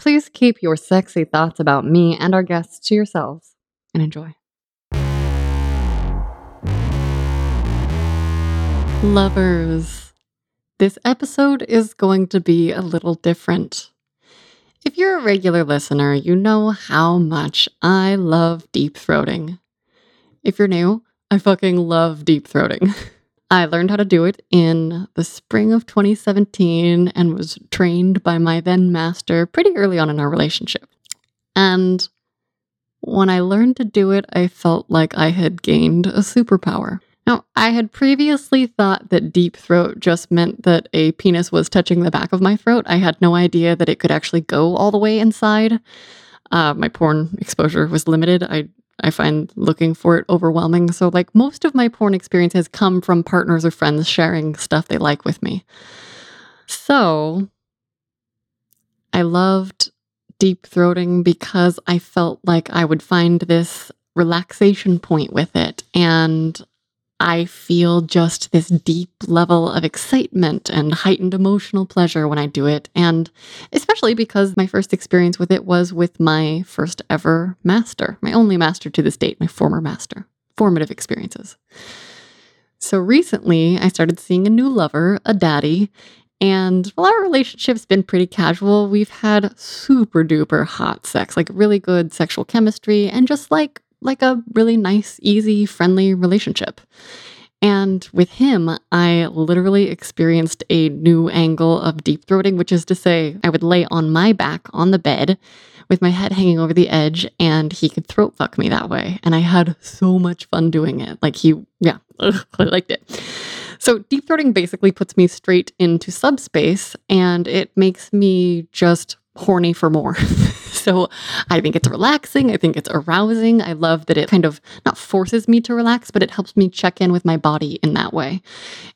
please keep your sexy thoughts about me and our guests to yourselves and enjoy. Lovers, this episode is going to be a little different. If you're a regular listener, you know how much I love deep throating. If you're new, I fucking love deep throating. I learned how to do it in the spring of 2017 and was trained by my then master pretty early on in our relationship. And when I learned to do it, I felt like I had gained a superpower. Now, I had previously thought that deep throat just meant that a penis was touching the back of my throat. I had no idea that it could actually go all the way inside. Uh, my porn exposure was limited. I I find looking for it overwhelming. So, like, most of my porn experience has come from partners or friends sharing stuff they like with me. So, I loved deep throating because I felt like I would find this relaxation point with it. And I feel just this deep level of excitement and heightened emotional pleasure when I do it. And especially because my first experience with it was with my first ever master, my only master to this date, my former master. Formative experiences. So recently, I started seeing a new lover, a daddy, and while our relationship's been pretty casual, we've had super duper hot sex, like really good sexual chemistry, and just like like a really nice, easy, friendly relationship. And with him, I literally experienced a new angle of deep throating, which is to say, I would lay on my back on the bed with my head hanging over the edge, and he could throat fuck me that way. And I had so much fun doing it. Like, he, yeah, ugh, I liked it. So, deep throating basically puts me straight into subspace, and it makes me just horny for more. so I think it's relaxing. I think it's arousing. I love that it kind of not forces me to relax, but it helps me check in with my body in that way.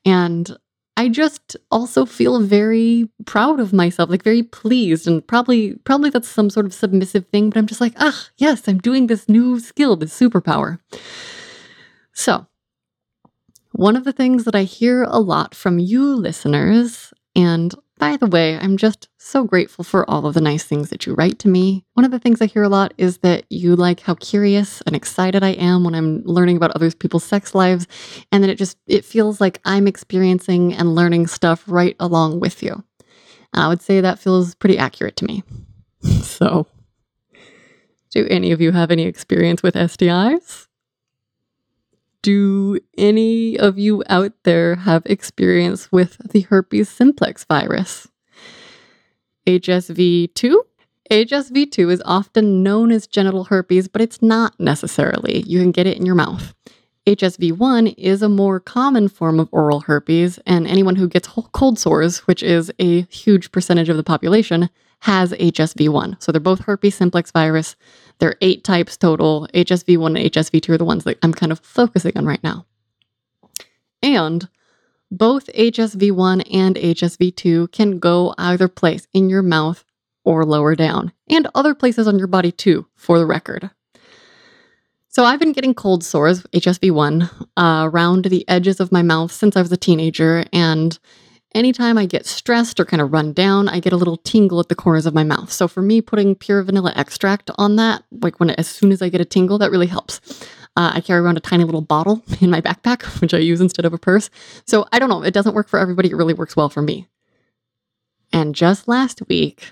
And I just also feel very proud of myself, like very pleased, and probably probably that's some sort of submissive thing, but I'm just like, ah, yes, I'm doing this new skill, this superpower. So, one of the things that I hear a lot from you listeners, and by the way, I'm just so grateful for all of the nice things that you write to me. One of the things I hear a lot is that you like how curious and excited I am when I'm learning about other people's sex lives and that it just it feels like I'm experiencing and learning stuff right along with you. I would say that feels pretty accurate to me. So, do any of you have any experience with STIs? Do any of you out there have experience with the herpes simplex virus? HSV2? HSV2 is often known as genital herpes, but it's not necessarily. You can get it in your mouth. HSV1 is a more common form of oral herpes, and anyone who gets cold sores, which is a huge percentage of the population, has HSV1. So they're both herpes simplex virus. There are eight types total. HSV1 and HSV2 are the ones that I'm kind of focusing on right now. And both HSV1 and HSV2 can go either place in your mouth or lower down, and other places on your body too, for the record. So I've been getting cold sores, HSV1, uh, around the edges of my mouth since I was a teenager, and anytime I get stressed or kind of run down, I get a little tingle at the corners of my mouth. So for me, putting pure vanilla extract on that, like when as soon as I get a tingle, that really helps. Uh, I carry around a tiny little bottle in my backpack, which I use instead of a purse. So I don't know, it doesn't work for everybody. It really works well for me. And just last week,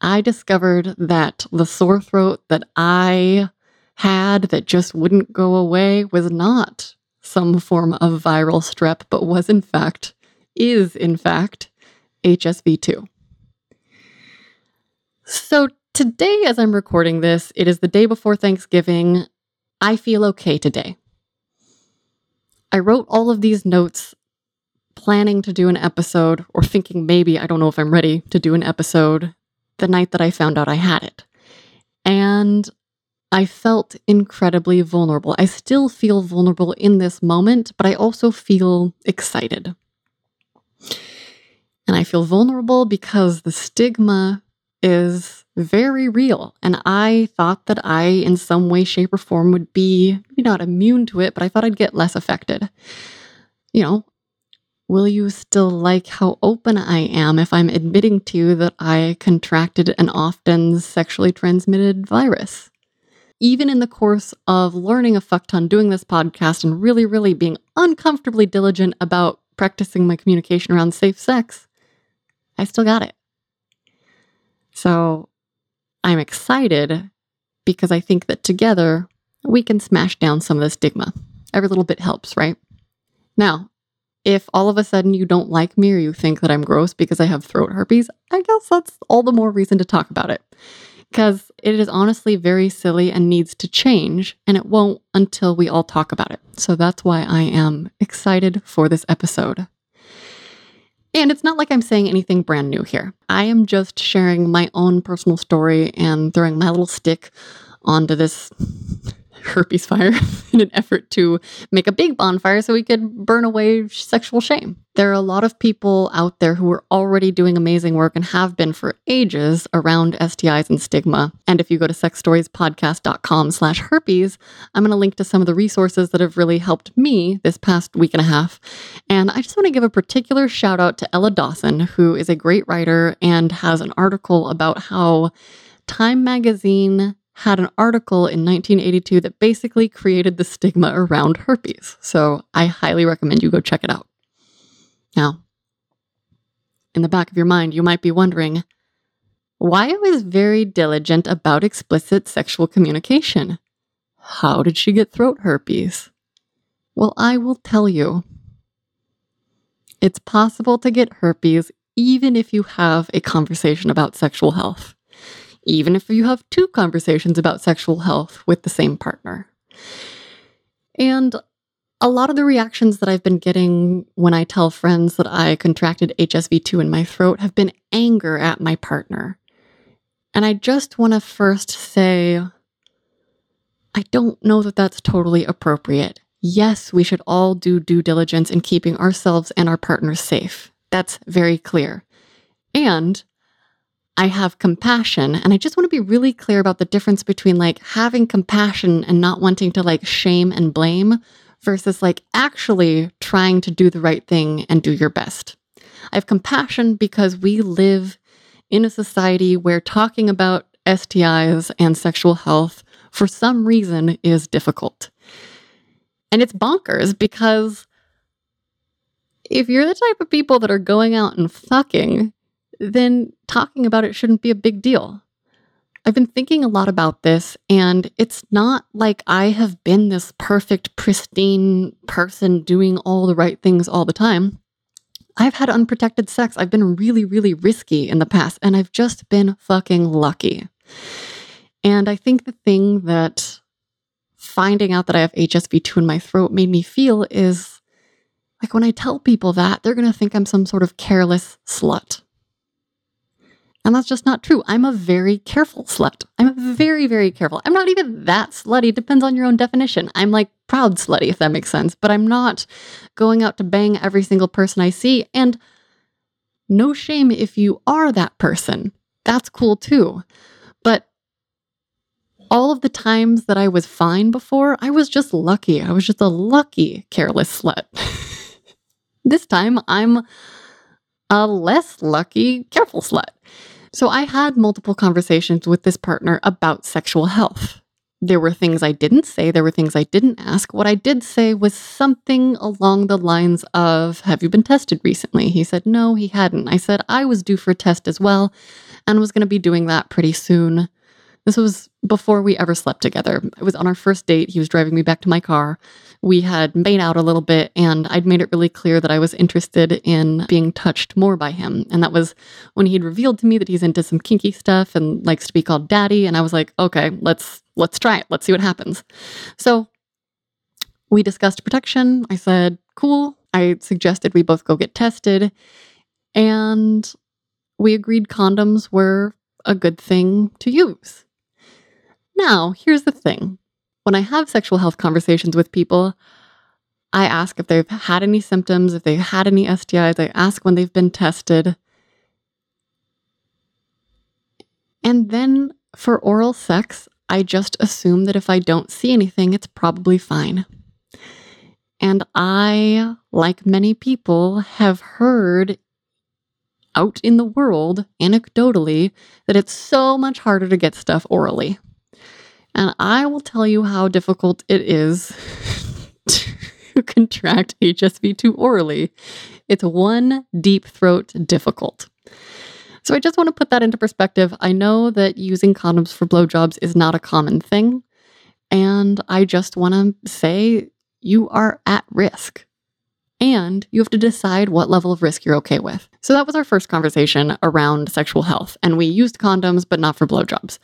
I discovered that the sore throat that I had that just wouldn't go away was not some form of viral strep, but was in fact is, in fact, HSV2. So, today, as I'm recording this, it is the day before Thanksgiving. I feel okay today. I wrote all of these notes planning to do an episode or thinking maybe, I don't know if I'm ready to do an episode the night that I found out I had it. And I felt incredibly vulnerable. I still feel vulnerable in this moment, but I also feel excited. And I feel vulnerable because the stigma is very real. And I thought that I, in some way, shape, or form, would be maybe not immune to it, but I thought I'd get less affected. You know, Will you still like how open I am if I'm admitting to you that I contracted an often sexually transmitted virus? Even in the course of learning a fuck ton, doing this podcast, and really, really being uncomfortably diligent about practicing my communication around safe sex, I still got it. So I'm excited because I think that together we can smash down some of the stigma. Every little bit helps, right? Now, if all of a sudden you don't like me or you think that I'm gross because I have throat herpes, I guess that's all the more reason to talk about it. Because it is honestly very silly and needs to change, and it won't until we all talk about it. So that's why I am excited for this episode. And it's not like I'm saying anything brand new here. I am just sharing my own personal story and throwing my little stick onto this herpes fire in an effort to make a big bonfire so we could burn away sexual shame. There are a lot of people out there who are already doing amazing work and have been for ages around STIs and stigma. And if you go to sexstoriespodcast.com slash herpes, I'm going to link to some of the resources that have really helped me this past week and a half. And I just want to give a particular shout out to Ella Dawson, who is a great writer and has an article about how Time Magazine had an article in 1982 that basically created the stigma around herpes. So I highly recommend you go check it out. Now, in the back of your mind, you might be wondering why I was very diligent about explicit sexual communication. How did she get throat herpes? Well, I will tell you. It's possible to get herpes even if you have a conversation about sexual health even if you have two conversations about sexual health with the same partner. And a lot of the reactions that I've been getting when I tell friends that I contracted HSV2 in my throat have been anger at my partner. And I just want to first say, I don't know that that's totally appropriate. Yes, we should all do due diligence in keeping ourselves and our partners safe. That's very clear. And I have compassion. And I just want to be really clear about the difference between like having compassion and not wanting to like shame and blame versus like actually trying to do the right thing and do your best. I have compassion because we live in a society where talking about STIs and sexual health for some reason is difficult. And it's bonkers because if you're the type of people that are going out and fucking, then talking about it shouldn't be a big deal. I've been thinking a lot about this, and it's not like I have been this perfect, pristine person doing all the right things all the time. I've had unprotected sex. I've been really, really risky in the past, and I've just been fucking lucky. And I think the thing that finding out that I have HSV2 in my throat made me feel is like when I tell people that, they're going to think I'm some sort of careless slut. And that's just not true. I'm a very careful slut. I'm very, very careful. I'm not even that slutty. Depends on your own definition. I'm like proud slutty, if that makes sense. But I'm not going out to bang every single person I see. And no shame if you are that person. That's cool too. But all of the times that I was fine before, I was just lucky. I was just a lucky, careless slut. this time, I'm a less lucky, careful slut. So I had multiple conversations with this partner about sexual health. There were things I didn't say, there were things I didn't ask. What I did say was something along the lines of, Have you been tested recently? He said, No, he hadn't. I said, I was due for a test as well and was going to be doing that pretty soon. This was before we ever slept together. It was on our first date. He was driving me back to my car. We had made out a little bit, and I'd made it really clear that I was interested in being touched more by him. And that was when he'd revealed to me that he's into some kinky stuff and likes to be called daddy. And I was like, okay, let's let's try it. Let's see what happens. So we discussed protection. I said, cool. I suggested we both go get tested. And we agreed condoms were a good thing to use. Now, here's the thing when I have sexual health conversations with people, I ask if they've had any symptoms, if they've had any STIs, I ask when they've been tested. And then for oral sex, I just assume that if I don't see anything, it's probably fine. And I, like many people, have heard out in the world, anecdotally, that it's so much harder to get stuff orally. And I will tell you how difficult it is to contract HSV2 orally. It's one deep throat difficult. So I just want to put that into perspective. I know that using condoms for blowjobs is not a common thing. And I just want to say you are at risk. And you have to decide what level of risk you're okay with. So that was our first conversation around sexual health. And we used condoms, but not for blowjobs.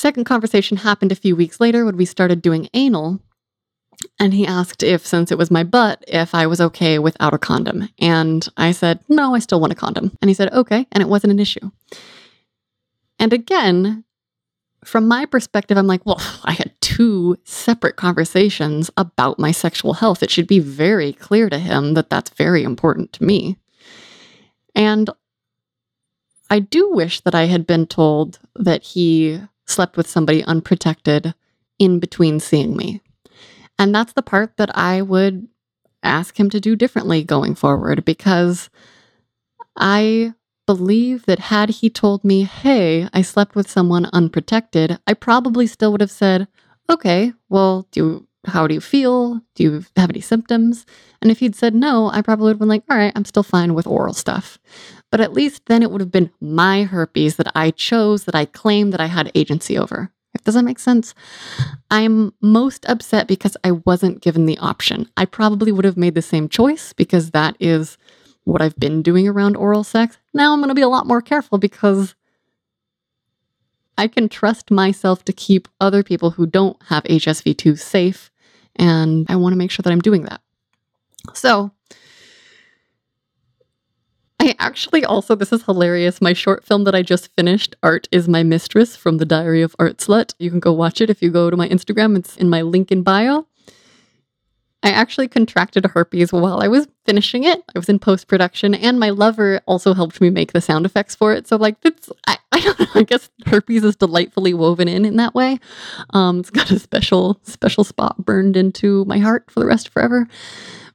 Second conversation happened a few weeks later when we started doing anal. And he asked if, since it was my butt, if I was okay without a condom. And I said, no, I still want a condom. And he said, okay. And it wasn't an issue. And again, from my perspective, I'm like, well, I had two separate conversations about my sexual health. It should be very clear to him that that's very important to me. And I do wish that I had been told that he slept with somebody unprotected in between seeing me. And that's the part that I would ask him to do differently going forward because I believe that had he told me, hey, I slept with someone unprotected, I probably still would have said, okay, well, do how do you feel? Do you have any symptoms? And if he'd said no, I probably would have been like, all right, I'm still fine with oral stuff. But at least then it would have been my herpes that I chose, that I claimed that I had agency over. Does that make sense? I'm most upset because I wasn't given the option. I probably would have made the same choice because that is what I've been doing around oral sex. Now I'm going to be a lot more careful because I can trust myself to keep other people who don't have HSV2 safe. And I want to make sure that I'm doing that. So, I actually also, this is hilarious. My short film that I just finished, Art is My Mistress from the Diary of Art Slut. You can go watch it if you go to my Instagram. It's in my link in bio. I actually contracted herpes while I was finishing it. I was in post production, and my lover also helped me make the sound effects for it. So, like, it's, I, I don't know, I guess herpes is delightfully woven in in that way. Um, it's got a special, special spot burned into my heart for the rest forever.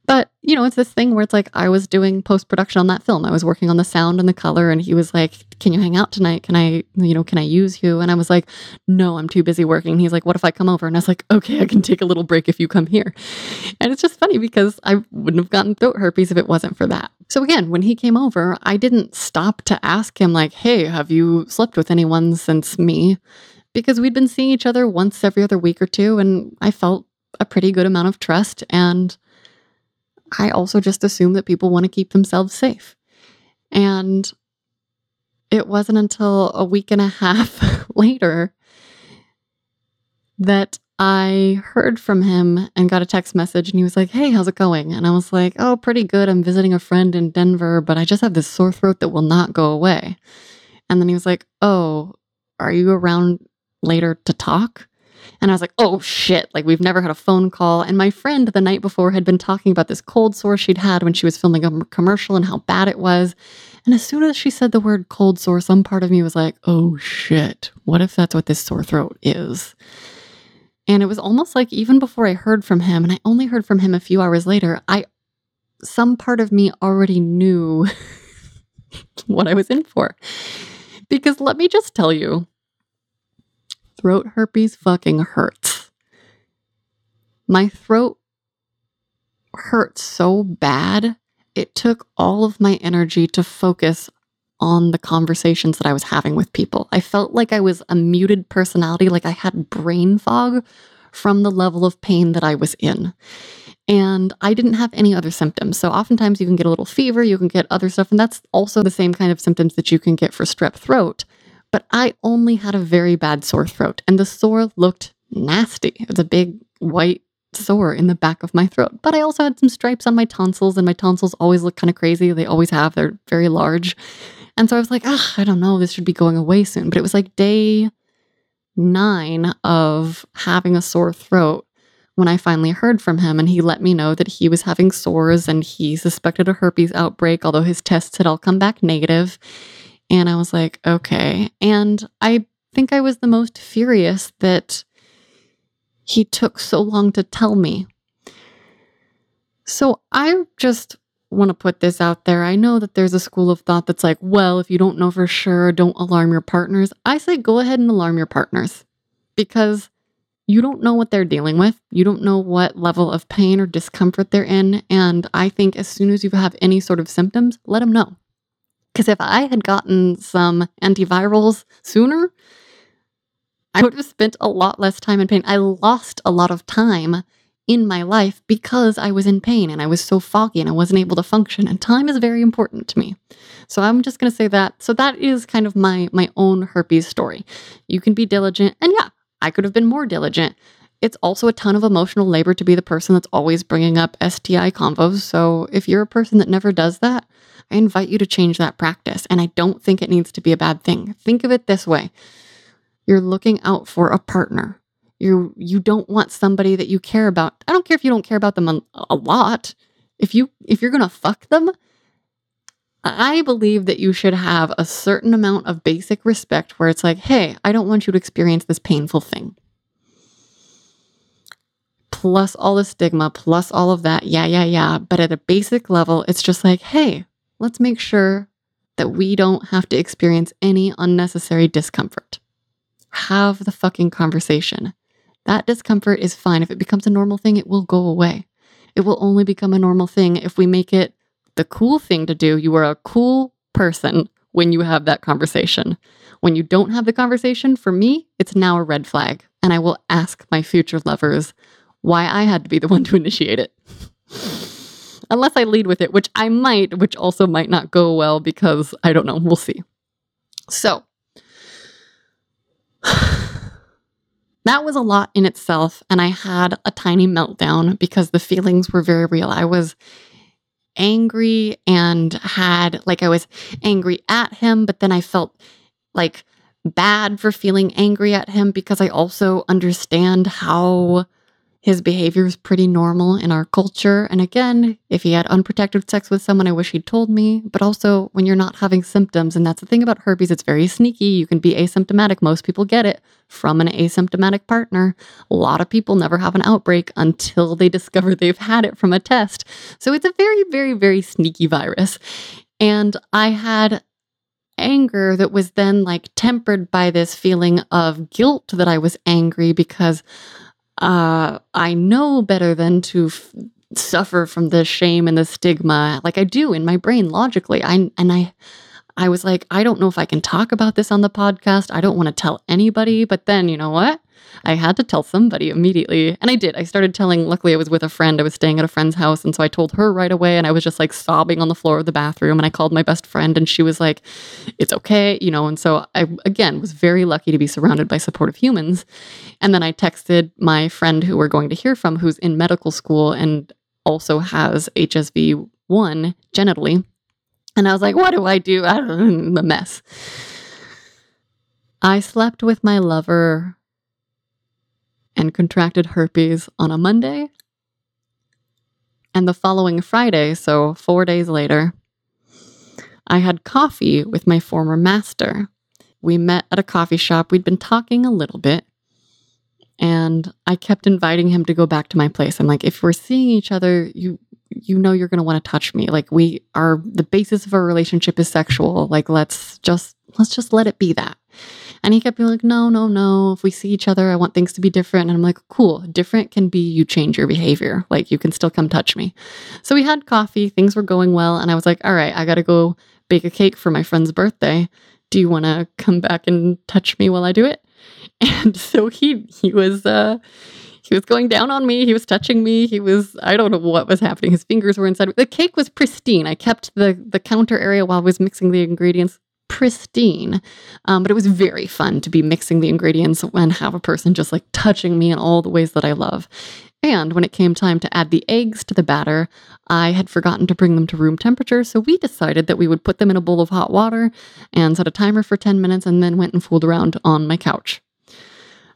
But, you know, it's this thing where it's like I was doing post production on that film. I was working on the sound and the color, and he was like, Can you hang out tonight? Can I, you know, can I use you? And I was like, No, I'm too busy working. And he's like, What if I come over? And I was like, Okay, I can take a little break if you come here. And it's just funny because I wouldn't have gotten throat herpes if it wasn't for that. So again, when he came over, I didn't stop to ask him, like, Hey, have you slept with anyone since me? Because we'd been seeing each other once every other week or two, and I felt a pretty good amount of trust. And I also just assume that people want to keep themselves safe. And it wasn't until a week and a half later that I heard from him and got a text message and he was like, Hey, how's it going? And I was like, Oh, pretty good. I'm visiting a friend in Denver, but I just have this sore throat that will not go away. And then he was like, Oh, are you around later to talk? And I was like, oh shit, like we've never had a phone call. And my friend the night before had been talking about this cold sore she'd had when she was filming a commercial and how bad it was. And as soon as she said the word cold sore, some part of me was like, oh shit, what if that's what this sore throat is? And it was almost like even before I heard from him, and I only heard from him a few hours later, I some part of me already knew what I was in for. Because let me just tell you, throat herpes fucking hurts. My throat hurt so bad, it took all of my energy to focus on the conversations that I was having with people. I felt like I was a muted personality, like I had brain fog from the level of pain that I was in. And I didn't have any other symptoms. So oftentimes you can get a little fever, you can get other stuff, and that's also the same kind of symptoms that you can get for strep throat but I only had a very bad sore throat, and the sore looked nasty. It was a big white sore in the back of my throat. But I also had some stripes on my tonsils, and my tonsils always look kind of crazy. They always have, they're very large. And so I was like, ah, I don't know, this should be going away soon. But it was like day nine of having a sore throat when I finally heard from him. And he let me know that he was having sores and he suspected a herpes outbreak, although his tests had all come back negative. And I was like, okay. And I think I was the most furious that he took so long to tell me. So I just want to put this out there. I know that there's a school of thought that's like, well, if you don't know for sure, don't alarm your partners. I say go ahead and alarm your partners because you don't know what they're dealing with. You don't know what level of pain or discomfort they're in. And I think as soon as you have any sort of symptoms, let them know. Because if I had gotten some antivirals sooner, I would have spent a lot less time in pain. I lost a lot of time in my life because I was in pain and I was so foggy and I wasn't able to function. And time is very important to me. So I'm just going to say that. So that is kind of my my own herpes story. You can be diligent, and yeah, I could have been more diligent. It's also a ton of emotional labor to be the person that's always bringing up STI convos. So if you're a person that never does that, I invite you to change that practice. And I don't think it needs to be a bad thing. Think of it this way you're looking out for a partner. You you don't want somebody that you care about. I don't care if you don't care about them a, a lot. If you if you're to fuck them, I believe that you should have a certain amount of basic respect where it's like, "Hey, I don't want you to experience this painful thing." Plus all the stigma, plus all of that. Yeah, yeah, yeah. But at a basic level, it's just like, "Hey, let's make sure that we don't have to experience any unnecessary discomfort." have the fucking conversation. That discomfort is fine. If it becomes a normal thing, it will go away. It will only become a normal thing if we make it the cool thing to do. You are a cool person when you have that conversation. When you don't have the conversation, for me, it's now a red flag. And I will ask my future lovers why I had to be the one to initiate it. Unless I lead with it, which I might, which also might not go well because I don't know. We'll see. So, that was a lot in itself. And I had a tiny meltdown because the feelings were very real. I was angry and had, like, I was angry at him, but then I felt like bad for feeling angry at him because I also understand how his behavior is pretty normal in our culture. And again, if he had unprotected sex with someone, I wish he'd told me. But also, when you're not having symptoms, and that's the thing about herpes, it's very sneaky. You can be asymptomatic. Most people get it from an asymptomatic partner. A lot of people never have an outbreak until they discover they've had it from a test. So it's a very, very, very sneaky virus. And I had anger that was then like tempered by this feeling of guilt that I was angry because uh, I know better than to f- suffer from the shame and the stigma like I do in my brain logically. I and I I was like, I don't know if I can talk about this on the podcast. I don't want to tell anybody, but then you know what? I had to tell somebody immediately. And I did. I started telling, luckily, I was with a friend. I was staying at a friend's house. And so I told her right away. And I was just like sobbing on the floor of the bathroom. And I called my best friend, and she was like, it's okay, you know. And so I, again, was very lucky to be surrounded by supportive humans. And then I texted my friend who we're going to hear from, who's in medical school and also has HSV 1 genitally. And I was like, what do I do? I don't know, a mess. I slept with my lover and contracted herpes on a Monday. And the following Friday, so four days later, I had coffee with my former master. We met at a coffee shop. We'd been talking a little bit, and I kept inviting him to go back to my place. I'm like, if we're seeing each other, you you know you're going to want to touch me. Like we are the basis of our relationship is sexual. Like let's just let's just let it be that. And he kept being like, no, no, no. If we see each other, I want things to be different. And I'm like, cool. Different can be you change your behavior. Like you can still come touch me. So we had coffee. Things were going well. And I was like, all right, I got to go bake a cake for my friend's birthday. Do you want to come back and touch me while I do it? And so he he was uh he was going down on me. He was touching me. He was, I don't know what was happening. His fingers were inside. The cake was pristine. I kept the, the counter area while I was mixing the ingredients pristine. Um, but it was very fun to be mixing the ingredients and have a person just like touching me in all the ways that I love. And when it came time to add the eggs to the batter, I had forgotten to bring them to room temperature. So we decided that we would put them in a bowl of hot water and set a timer for 10 minutes and then went and fooled around on my couch.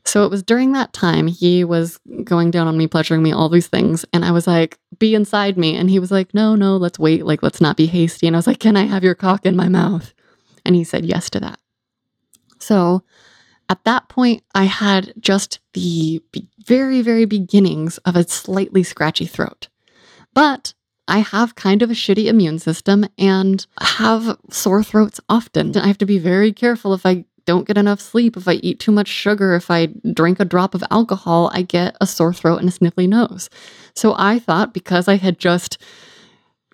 So it was during that time he was going down on me, pleasuring me, all these things. And I was like, be inside me. And he was like, no, no, let's wait. Like, let's not be hasty. And I was like, can I have your cock in my mouth? And he said yes to that. So at that point, I had just the very, very beginnings of a slightly scratchy throat. But I have kind of a shitty immune system and have sore throats often. I have to be very careful if I don't get enough sleep, if I eat too much sugar, if I drink a drop of alcohol, I get a sore throat and a sniffly nose. So I thought because I had just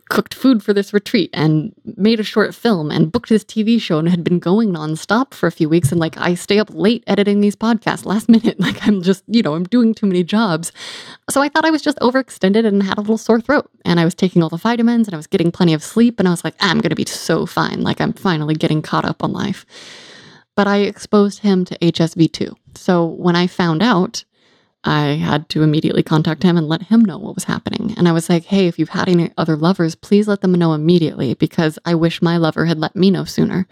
cooked food for this retreat and made a short film and booked this TV show and had been going nonstop for a few weeks. And like, I stay up late editing these podcasts last minute. Like, I'm just, you know, I'm doing too many jobs. So I thought I was just overextended and had a little sore throat. And I was taking all the vitamins and I was getting plenty of sleep. And I was like, ah, I'm going to be so fine. Like, I'm finally getting caught up on life. But I exposed him to HSV2. So when I found out, I had to immediately contact him and let him know what was happening. And I was like, hey, if you've had any other lovers, please let them know immediately because I wish my lover had let me know sooner.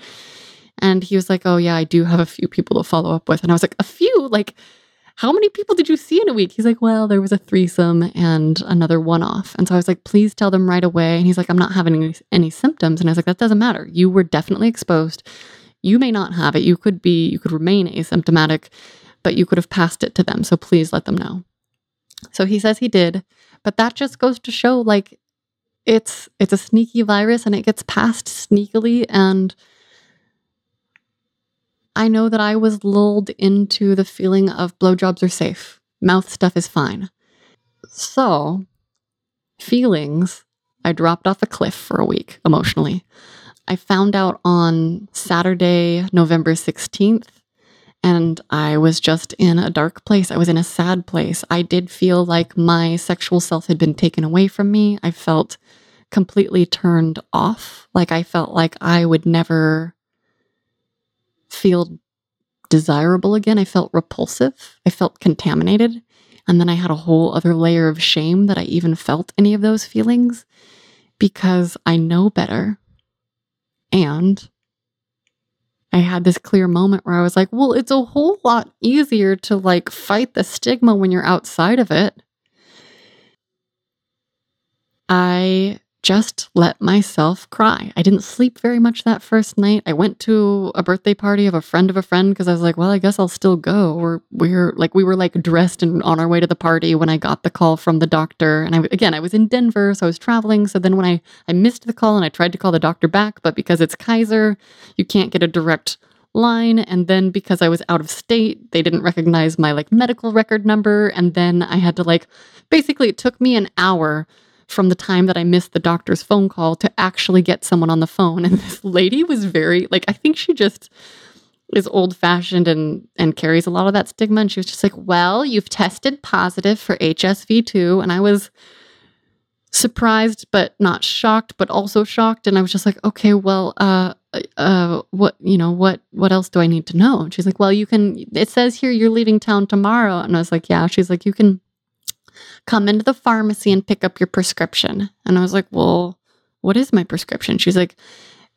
And he was like, oh, yeah, I do have a few people to follow up with. And I was like, a few? Like, how many people did you see in a week? He's like, well, there was a threesome and another one off. And so I was like, please tell them right away. And he's like, I'm not having any, any symptoms. And I was like, that doesn't matter. You were definitely exposed. You may not have it. You could be, you could remain asymptomatic but you could have passed it to them. So please let them know. So he says he did, but that just goes to show like it's it's a sneaky virus and it gets passed sneakily and I know that I was lulled into the feeling of blowjobs are safe. Mouth stuff is fine. So, feelings, I dropped off a cliff for a week emotionally. I found out on Saturday, November 16th, and I was just in a dark place. I was in a sad place. I did feel like my sexual self had been taken away from me. I felt completely turned off. Like I felt like I would never feel desirable again. I felt repulsive. I felt contaminated. And then I had a whole other layer of shame that I even felt any of those feelings because I know better. And I had this clear moment where I was like, well, it's a whole lot easier to like fight the stigma when you're outside of it. I just let myself cry. I didn't sleep very much that first night. I went to a birthday party of a friend of a friend because I was like, well, I guess I'll still go. We're like, we were like dressed and on our way to the party when I got the call from the doctor. And I, again, I was in Denver, so I was traveling. So then when I, I missed the call and I tried to call the doctor back, but because it's Kaiser, you can't get a direct line and then because I was out of state they didn't recognize my like medical record number and then I had to like basically it took me an hour from the time that I missed the doctor's phone call to actually get someone on the phone. And this lady was very, like, I think she just is old fashioned and, and carries a lot of that stigma. And she was just like, well, you've tested positive for HSV2. And I was surprised, but not shocked, but also shocked. And I was just like, okay, well, uh, uh, what, you know, what, what else do I need to know? And she's like, well, you can, it says here you're leaving town tomorrow. And I was like, yeah. She's like, you can, come into the pharmacy and pick up your prescription. And I was like, well, what is my prescription? She's like,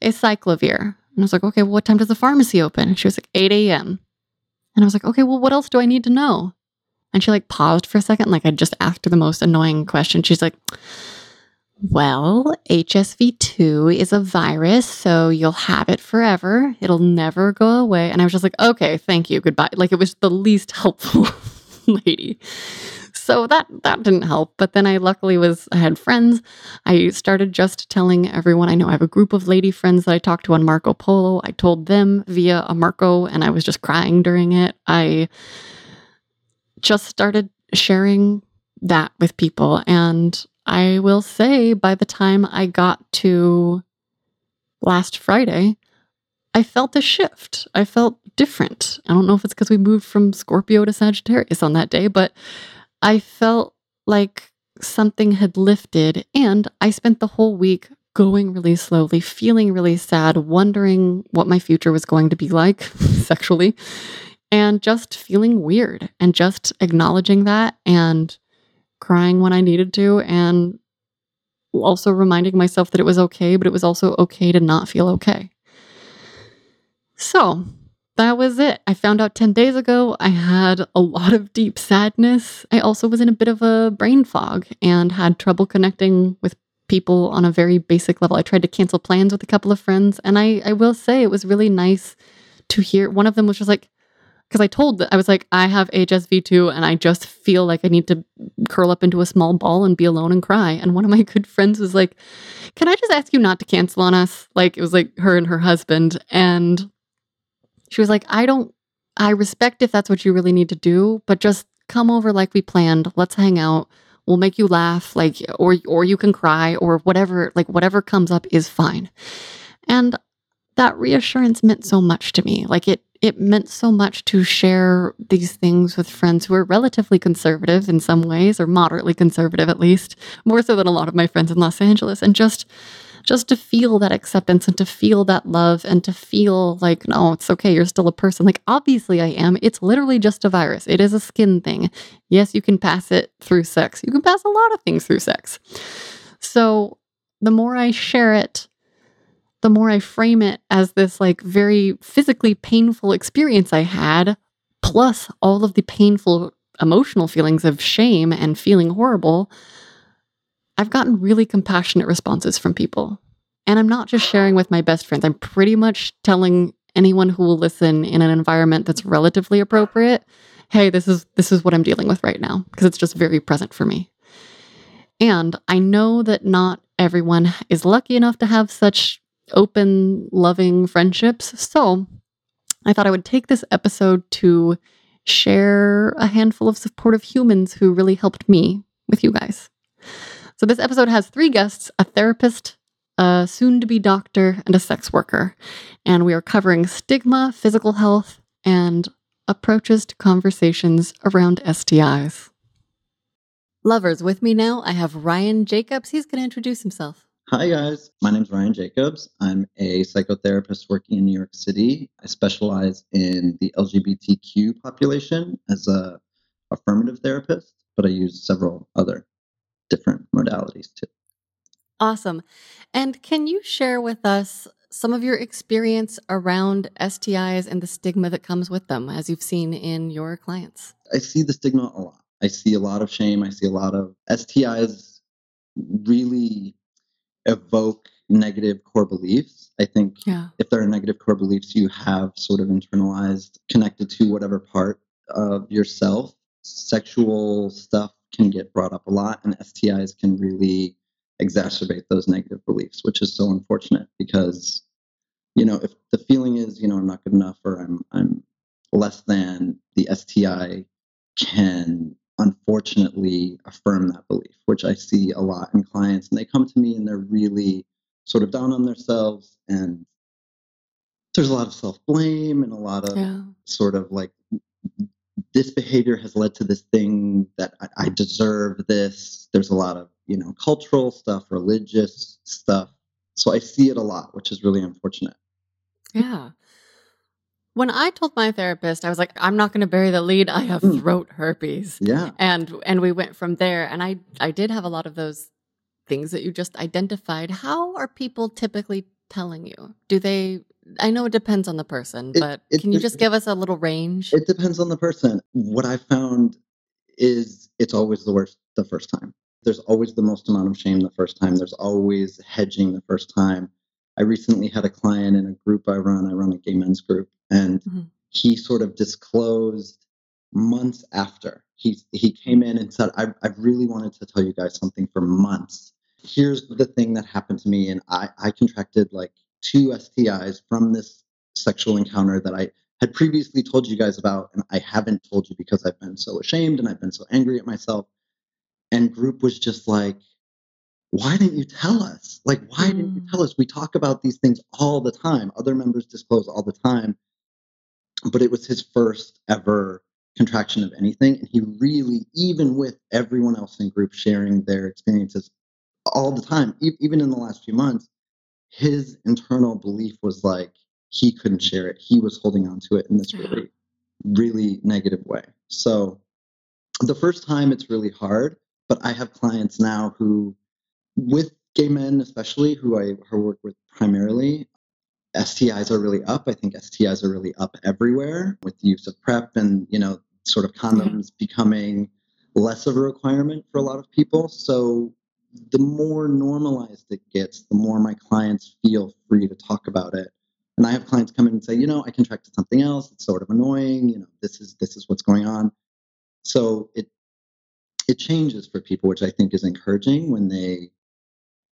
"It's acyclovir. And I was like, okay, well, what time does the pharmacy open? She was like, 8 a.m. And I was like, okay, well, what else do I need to know? And she like paused for a second, like I just asked her the most annoying question. She's like, well, HSV2 is a virus, so you'll have it forever. It'll never go away. And I was just like, okay, thank you, goodbye. Like it was the least helpful lady. So that that didn't help. But then I luckily was I had friends. I started just telling everyone I know I have a group of lady friends that I talked to on Marco Polo. I told them via a Marco and I was just crying during it. I just started sharing that with people and I will say by the time I got to last Friday, I felt a shift. I felt different. I don't know if it's because we moved from Scorpio to Sagittarius on that day, but I felt like something had lifted, and I spent the whole week going really slowly, feeling really sad, wondering what my future was going to be like sexually, and just feeling weird and just acknowledging that and crying when I needed to, and also reminding myself that it was okay, but it was also okay to not feel okay. So, that was it. I found out 10 days ago I had a lot of deep sadness. I also was in a bit of a brain fog and had trouble connecting with people on a very basic level. I tried to cancel plans with a couple of friends, and I, I will say it was really nice to hear. One of them was just like, because I told I was like, I have HSV2 and I just feel like I need to curl up into a small ball and be alone and cry. And one of my good friends was like, Can I just ask you not to cancel on us? Like it was like her and her husband. And she was like, I don't, I respect if that's what you really need to do, but just come over like we planned. Let's hang out. We'll make you laugh, like, or, or you can cry or whatever, like, whatever comes up is fine. And that reassurance meant so much to me. Like it it meant so much to share these things with friends who are relatively conservative in some ways or moderately conservative at least, more so than a lot of my friends in Los Angeles and just just to feel that acceptance and to feel that love and to feel like no, it's okay, you're still a person. Like obviously I am. It's literally just a virus. It is a skin thing. Yes, you can pass it through sex. You can pass a lot of things through sex. So the more I share it, the more I frame it as this like very physically painful experience I had, plus all of the painful emotional feelings of shame and feeling horrible, I've gotten really compassionate responses from people. And I'm not just sharing with my best friends, I'm pretty much telling anyone who will listen in an environment that's relatively appropriate, hey, this is this is what I'm dealing with right now because it's just very present for me. And I know that not everyone is lucky enough to have such open, loving friendships. So I thought I would take this episode to share a handful of supportive humans who really helped me with you guys. So this episode has three guests a therapist, a soon to be doctor, and a sex worker. And we are covering stigma, physical health, and approaches to conversations around STIs. Lovers, with me now, I have Ryan Jacobs. He's going to introduce himself. Hi, guys. My name is Ryan Jacobs. I'm a psychotherapist working in New York City. I specialize in the LGBTQ population as a affirmative therapist, but I use several other different modalities too. Awesome. And can you share with us some of your experience around STIs and the stigma that comes with them, as you've seen in your clients? I see the stigma a lot. I see a lot of shame. I see a lot of STIs really evoke negative core beliefs. I think yeah. if there are negative core beliefs you have sort of internalized, connected to whatever part of yourself, sexual stuff can get brought up a lot, and STIs can really exacerbate those negative beliefs, which is so unfortunate because, you know, if the feeling is, you know, I'm not good enough or I'm I'm less than, the STI can unfortunately affirm that belief, which I see a lot in clients. And they come to me and they're really sort of down on themselves. And there's a lot of self blame and a lot of yeah. sort of like, this behavior has led to this thing that I, I deserve this. There's a lot of, you know, cultural stuff, religious stuff. So I see it a lot, which is really unfortunate. Yeah. When I told my therapist, I was like, I'm not going to bury the lead. I have mm. throat herpes. Yeah. And and we went from there and I I did have a lot of those things that you just identified. How are people typically telling you? Do they I know it depends on the person, it, but it, can you just give us a little range? It depends on the person. What I found is it's always the worst the first time. There's always the most amount of shame the first time. There's always hedging the first time. I recently had a client in a group I run. I run a gay men's group, and mm-hmm. he sort of disclosed months after he he came in and said, I, "I really wanted to tell you guys something for months. Here's the thing that happened to me, and I I contracted like two STIs from this sexual encounter that I had previously told you guys about, and I haven't told you because I've been so ashamed and I've been so angry at myself." And group was just like, why didn't you tell us? Like, why mm. didn't you mm. tell us? We talk about these things all the time. Other members disclose all the time. But it was his first ever contraction of anything. And he really, even with everyone else in group sharing their experiences all the time, e- even in the last few months, his internal belief was like he couldn't share it. He was holding on to it in this really, really negative way. So the first time it's really hard, but I have clients now who with gay men, especially who I work with primarily, STIs are really up. I think STIs are really up everywhere with the use of PrEP and, you know, sort of condoms becoming less of a requirement for a lot of people. So the more normalized it gets, the more my clients feel free to talk about it. And I have clients come in and say, you know, I contracted something else. It's sort of annoying. You know, this is this is what's going on. So it it changes for people, which I think is encouraging when they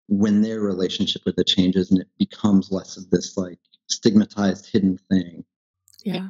when their relationship with it changes and it becomes less of this like stigmatized hidden thing. Yeah.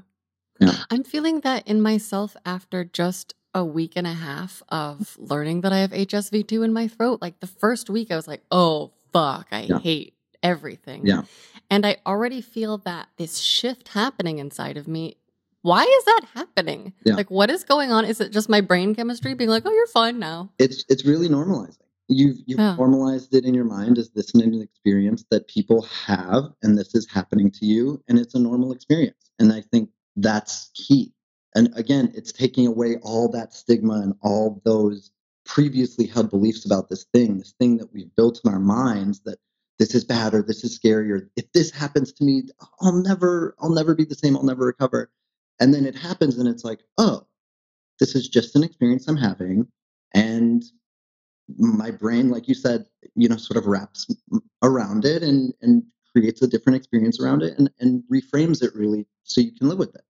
Yeah. I'm feeling that in myself after just a week and a half of learning that I have HSV2 in my throat. Like the first week, I was like, oh, fuck, I Yeah. hate everything. Yeah. And I already feel that this shift happening inside of me. Why is that happening? Yeah. Like, what is going on? Is it just my brain chemistry being like, oh, you're fine now? It's it's really normalizing. You've you've Yeah. normalized it in your mind as this an experience that people have and this is happening to you and it's a normal experience. And I think that's key. And again, it's taking away all that stigma and all those previously held beliefs about this thing, this thing that we've built in our minds that this is bad or this is scary or if this happens to me, I'll never I'll never be the same, I'll never recover. And then it happens and it's like, oh, this is just an experience I'm having. And my brain, like you said, you know, sort of wraps around it and and creates a different experience around it and, and reframes it really so you can live with it.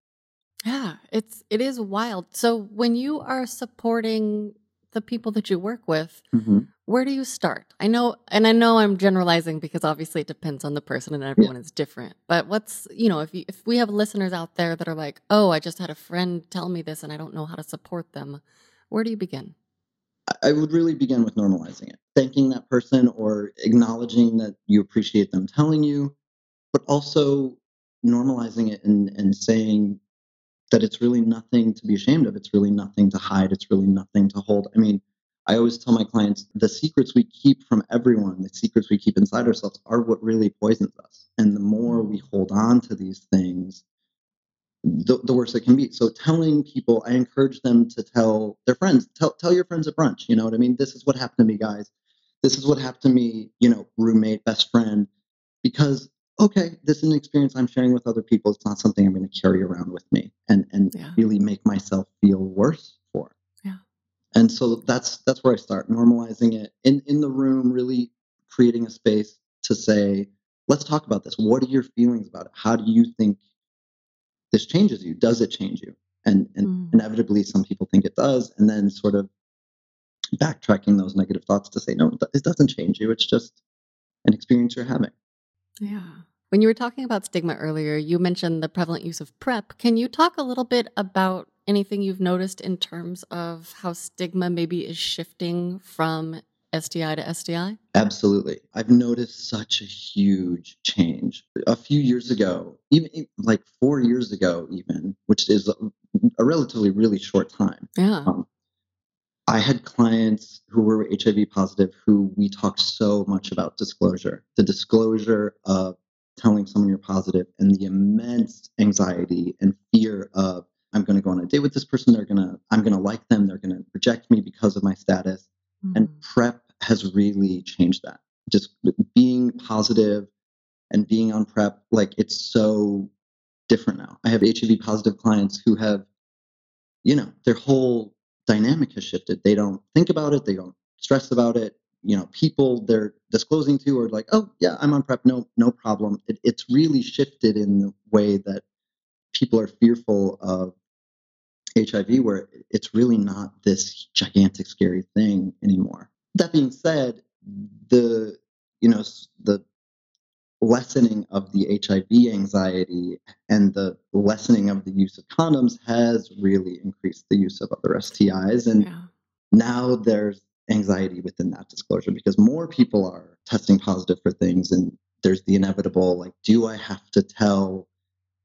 Yeah, it's it is wild. So when you are supporting the people that you work with, mm-hmm. where do you start? I know, and I know I'm generalizing because obviously it depends on the person and everyone is different. But what's you know, if you, if we have listeners out there that are like, oh, I just had a friend tell me this and I don't know how to support them, where do you begin? I- I would really begin with normalizing it, thanking that person or acknowledging that you appreciate them telling you, but also normalizing it and, and saying that it's really nothing to be ashamed of. It's really nothing to hide. It's really nothing to hold. I mean, I always tell my clients the secrets we keep from everyone, the secrets we keep inside ourselves are what really poisons us. And the more we hold on to these things, the, the worse it can be. So telling people, I encourage them to tell their friends, tell, tell your friends at brunch, you know what I mean? This is what happened to me, guys. This is what happened to me, you know, roommate, best friend, because okay, this is an experience I'm sharing with other people. It's not something I'm going to carry around with me and, and Yeah. really make myself feel worse for. Yeah. And so that's that's where I start normalizing it in in the room, really creating a space to say, let's talk about this. What are your feelings about it? How do you think this changes you? Does it change you? And and Mm. inevitably, some people think it does, and then sort of backtracking those negative thoughts to say, no, it it doesn't change you. It's just an experience you're having. Yeah. When you were talking about stigma earlier, you mentioned the prevalent use of PrEP. Can you talk a little bit about anything you've noticed in terms of how stigma maybe is shifting from STI to STI? Absolutely. I've noticed such a huge change. A few years ago, even like four years ago, even, which is a, a relatively really short time, Yeah. um, I had clients who were HIV positive who we talked so much about disclosure, the disclosure of telling someone you're positive and the immense anxiety and fear of I'm going to go on a date with this person. They're going to, I'm going to like them. They're going to reject me because of my status. And Mm. prep has really changed that. Just being positive and being on prep, like it's so different now. I have HIV positive clients who have, you know, their whole dynamic has shifted. They don't think about it, they don't stress about it. You know, people they're disclosing to are like, oh yeah, I'm on prep, no, no problem. It, it's really shifted in the way that people are fearful of HIV, where it's really not this gigantic, scary thing anymore. That being said, the you know the lessening of the HIV anxiety and the lessening of the use of condoms has really increased the use of other STIs, and Yeah. now there's anxiety within that disclosure because more people are testing positive for things, and there's the inevitable like, do I have to tell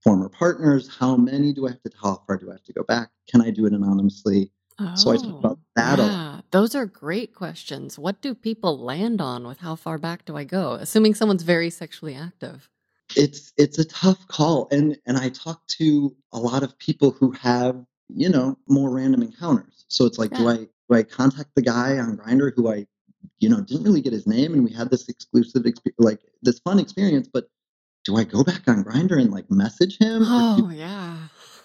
former partners? How many do I have to tell? How far do I have to go back? Can I do it anonymously? So I talk about Oh, that lot. yeah. Those are great questions. What do people land on with how far back do I go? Assuming someone's very sexually active. It's it's a tough call, and and I talk to a lot of people who have you know more random encounters. So it's like, do I do I contact the guy on Grindr who I you know didn't really get his name, and we had this exclusive exp- like this fun experience, but do I go back on Grindr and like message him, or do Oh, yeah.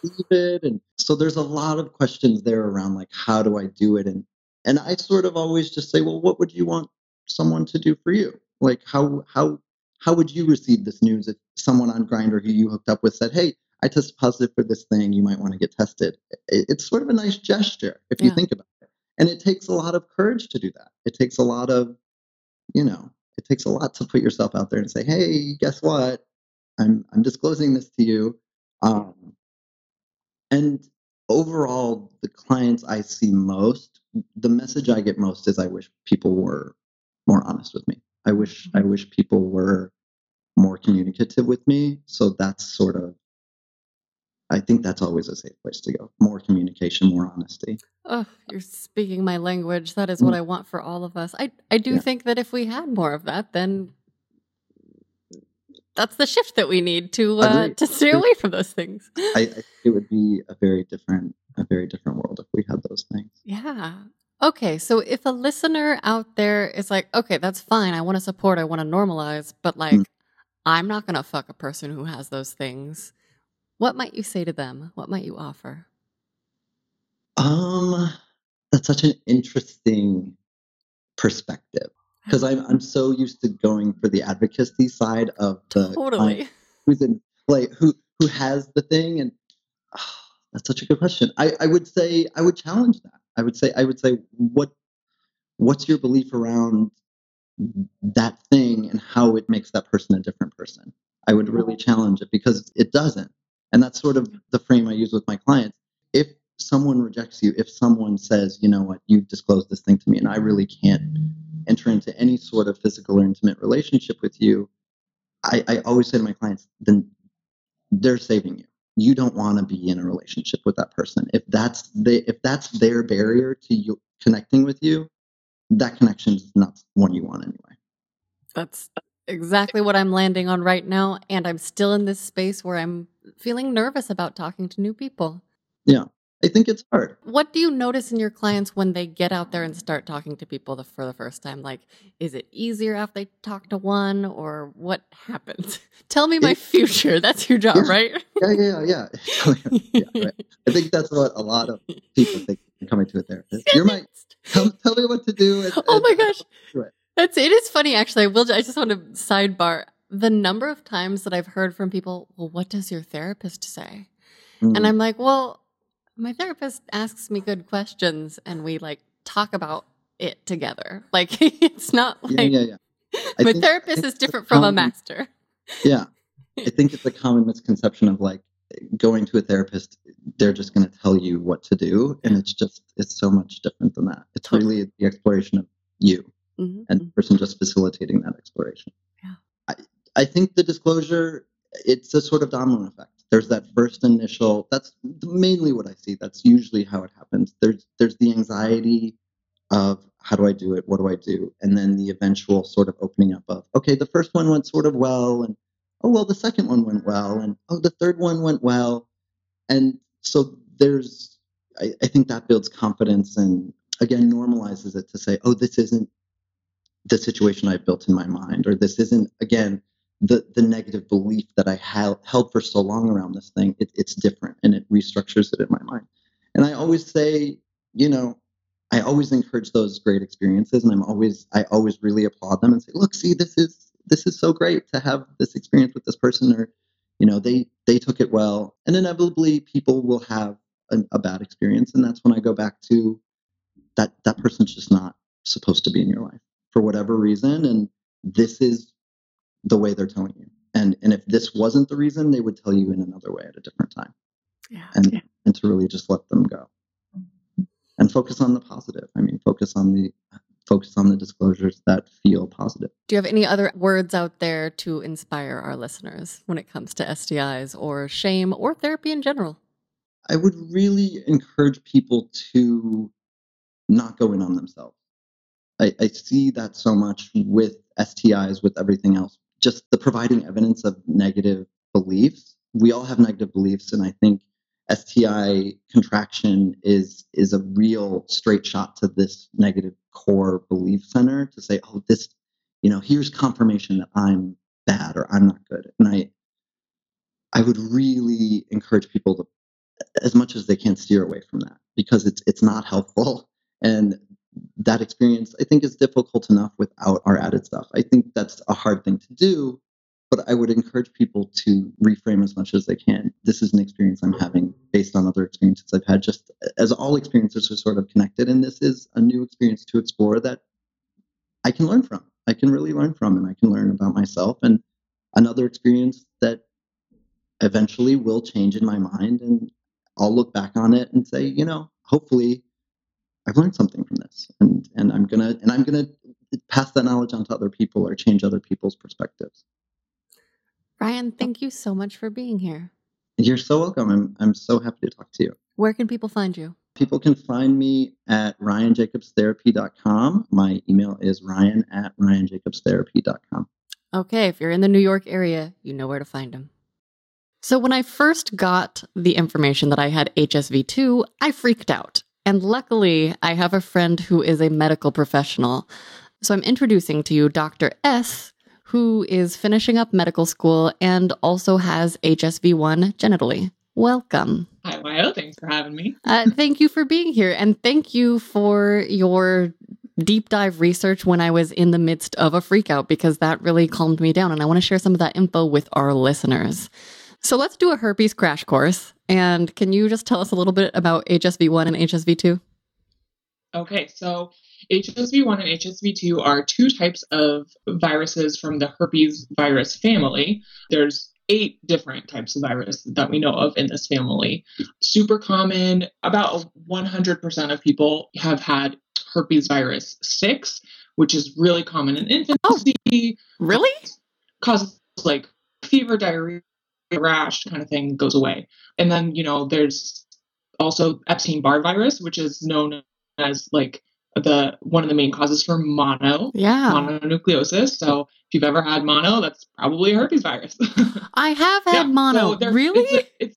Leave it and so there's a lot of questions there around like how do i do it and and i sort of always just say well what would you want someone to do for you like how how how would you receive this news if someone on Grindr who you hooked up with said, "Hey, I tested positive for this thing. You might want to get tested." It's sort of a nice gesture if you think about it, and it takes a lot of courage to do that. It takes a lot of, you know, it takes a lot to put yourself out there and say, "Hey, guess what? I'm I'm disclosing this to you." Um, and overall, the clients I see most, the message I get most is I wish people were more honest with me. I wish I mm-hmm. wish people were more communicative with me. So that's sort of I think that's always a safe place to go. More communication, more honesty. Oh, you're speaking my language. That is what mm. I want for all of us. I I do Yeah. think that if we had more of that, then that's the shift that we need to uh, to stay away from those things. I, I think it would be a very different a very different world if we had those things. Yeah. Okay, so if a listener out there is like, okay, that's fine. I want to support, I want to normalize, but like, Mm. I'm not going to fuck a person who has those things. What might you say to them? What might you offer? Um, that's such an interesting perspective because I'm I'm so used to going for the advocacy side of the Totally. who's in play who who has the thing and ah, that's such a good question. I I would say I would challenge that. I would say I would say what what's your belief around that thing and how it makes that person a different person. I would really challenge it because it doesn't. And that's sort of the frame I use with my clients. If someone rejects you, if someone says, you know what, you've disclosed this thing to me and I really can't enter into any sort of physical or intimate relationship with you, I, I always say to my clients, then they're saving you. You don't want to be in a relationship with that person. If that's the if that's their barrier to you connecting with you, that connection is not one you want anyway. That's exactly what I'm landing on right now. And I'm still in this space where I'm feeling nervous about talking to new people. Yeah. I think it's hard. What do you notice in your clients when they get out there and start talking to people the, for the first time? Like, is it easier after they talk to one, or what happens? Tell me my It- future. That's your job, Yeah. right? Yeah, yeah, yeah. yeah. yeah right. I think that's what a lot of people think coming to a therapist. You're my tell, tell me what to do. and- oh my gosh, Right. that's it. Is funny actually. I will. I just want to sidebar the number of times that I've heard from people. Well, what does your therapist say? Mm. And I'm like, well, my therapist asks me good questions, and we like talk about it together. Like it's not like yeah, yeah. I my think- therapist is different from a master. Yeah. I think it's a common misconception of like going to a therapist, they're just going to tell you what to do. And it's just, it's so much different than that. It's Totally. really the exploration of you Mhm, and the person just facilitating that exploration. Yeah. I, I think the disclosure, it's a sort of domino effect. There's that first initial, that's mainly what I see. That's usually how it happens. There's, there's the anxiety of how do I do it? What do I do? And then the eventual sort of opening up of, okay, the first one went sort of well. And oh, well, the second one went well. And oh, the third one went well. And so there's, I, I think that builds confidence and again normalizes it to say, oh, this isn't the situation I built in my mind, or this isn't, again, the, the negative belief that I held, held for so long around this thing. It, it's different and it restructures it in my mind. And I always say, you know, I always encourage those great experiences, and I'm always, I always really applaud them and say, look, see, this is this is so great to have this experience with this person, or you know, they they took it well, and inevitably people will have a, a bad experience, and that's when I go back to that that person's just not supposed to be in your life for whatever reason, and this is the way they're telling you. And and if this wasn't the reason, they would tell you in another way at a different time Yeah. and and to really just let them go and focus on the positive i mean focus on the focus on the disclosures that feel positive Do you have any other words out there to inspire our listeners when it comes to STIs or shame or therapy in general? i would really encourage people to not go in on themselves i, I see that so much with stis with everything else just the providing evidence of negative beliefs we all have negative beliefs and i think STI contraction is is a real straight shot to this negative core belief center to say, oh, this, you know, here's confirmation that I'm bad or I'm not good. And I I would really encourage people to as much as they can steer away from that because it's it's not helpful. And that experience I think is difficult enough without our added stuff. I think that's a hard thing to do but I would encourage people to reframe as much as they can. This is an experience I'm having based on other experiences I've had, just as all experiences are sort of connected. And this is a new experience to explore that I can learn from. I can really learn from, and I can learn about myself. And another experience that eventually will change in my mind. And I'll look back on it and say, you know, hopefully I've learned something from this. And, and I'm going to, and I'm to pass that knowledge on to other people or change other people's perspectives. Ryan, thank you so much for being here. You're so welcome. I'm, I'm so happy to talk to you. Where can people find you? People can find me at ryanjacobstherapy.com. My email is ryan at ryanjacobstherapy.com. Okay, if you're in the New York area, you know where to find him. So, when I first got the information that I had HSV2, I freaked out. And luckily, I have a friend who is a medical professional. So, I'm introducing to you Dr. S, who is finishing up medical school and also has HSV1 genitally. Welcome. Hi, Maya. Thanks for having me. Uh, thank you for being here. And thank you for your deep dive research when I was in the midst of a freakout because that really calmed me down. And I want to share some of that info with our listeners. So let's do a herpes crash course. And can you just tell us a little bit about HSV1 and HSV2? Okay, so HSV1 and HSV2 are two types of viruses from the herpes virus family. There's eight different types of virus that we know of in this family. Super common, about 100% of people have had herpes virus 6, which is really common in infancy. Oh, really? Causes like fever, diarrhea, rash kind of thing goes away. And then, you know, there's also Epstein Barr virus, which is known as like the one of the main causes for mono yeah. mononucleosis. So if you've ever had mono that's probably a herpes virus. I have had yeah, mono. so really? it's a, it's,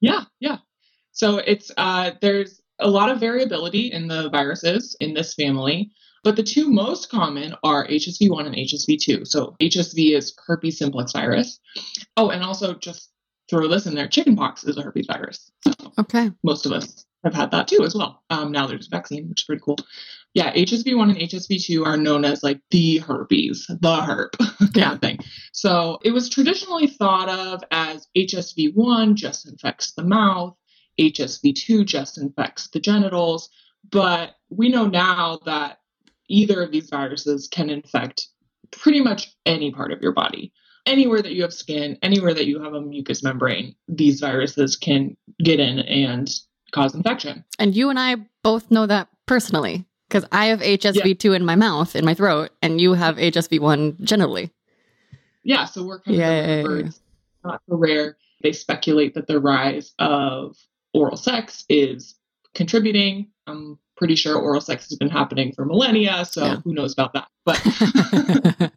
yeah yeah. So it's uh there's a lot of variability in the viruses in this family but the two most common are hsv1 and hsv2 so hsv is herpes simplex virus oh and also just throw this in there chickenpox is a herpes virus so okay most of us have had that too as well. Um, now there's a vaccine, which is pretty cool. Yeah, HSV1 and HSV2 are known as like the herpes, the herp kind of thing. So it was traditionally thought of as HSV1 just infects the mouth, HSV2 just infects the genitals. But we know now that either of these viruses can infect pretty much any part of your body. Anywhere that you have skin, anywhere that you have a mucous membrane, these viruses can get in and cause infection. And you and I both know that personally because I have HSV2 yeah. in my mouth, in my throat, and you have HSV1 generally. Yeah, so we're kind of birds. Not so rare. They speculate that the rise of oral sex is contributing. I'm pretty sure oral sex has been happening for millennia, so yeah. who knows about that? But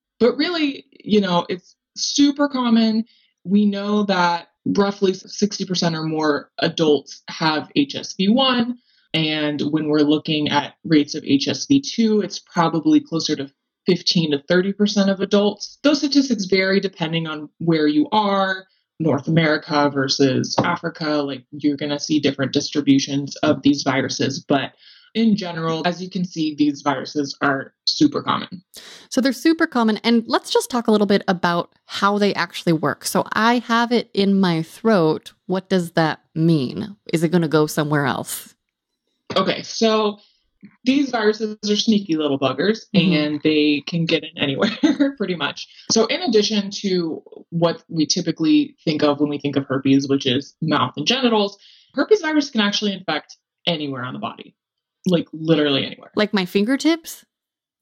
but really, you know, it's super common. We know that roughly 60% or more adults have HSV1. And when we're looking at rates of HSV2, it's probably closer to 15 to 30% of adults. Those statistics vary depending on where you are. North America versus Africa, like you're going to see different distributions of these viruses. But in general, as you can see, these viruses are super common. So they're super common. And let's just talk a little bit about how they actually work. So I have it in my throat. What does that mean? Is it going to go somewhere else? Okay, so these viruses are sneaky little buggers mm-hmm. and they can get in anywhere pretty much. So, in addition to what we typically think of when we think of herpes, which is mouth and genitals, herpes virus can actually infect anywhere on the body like literally anywhere. Like my fingertips?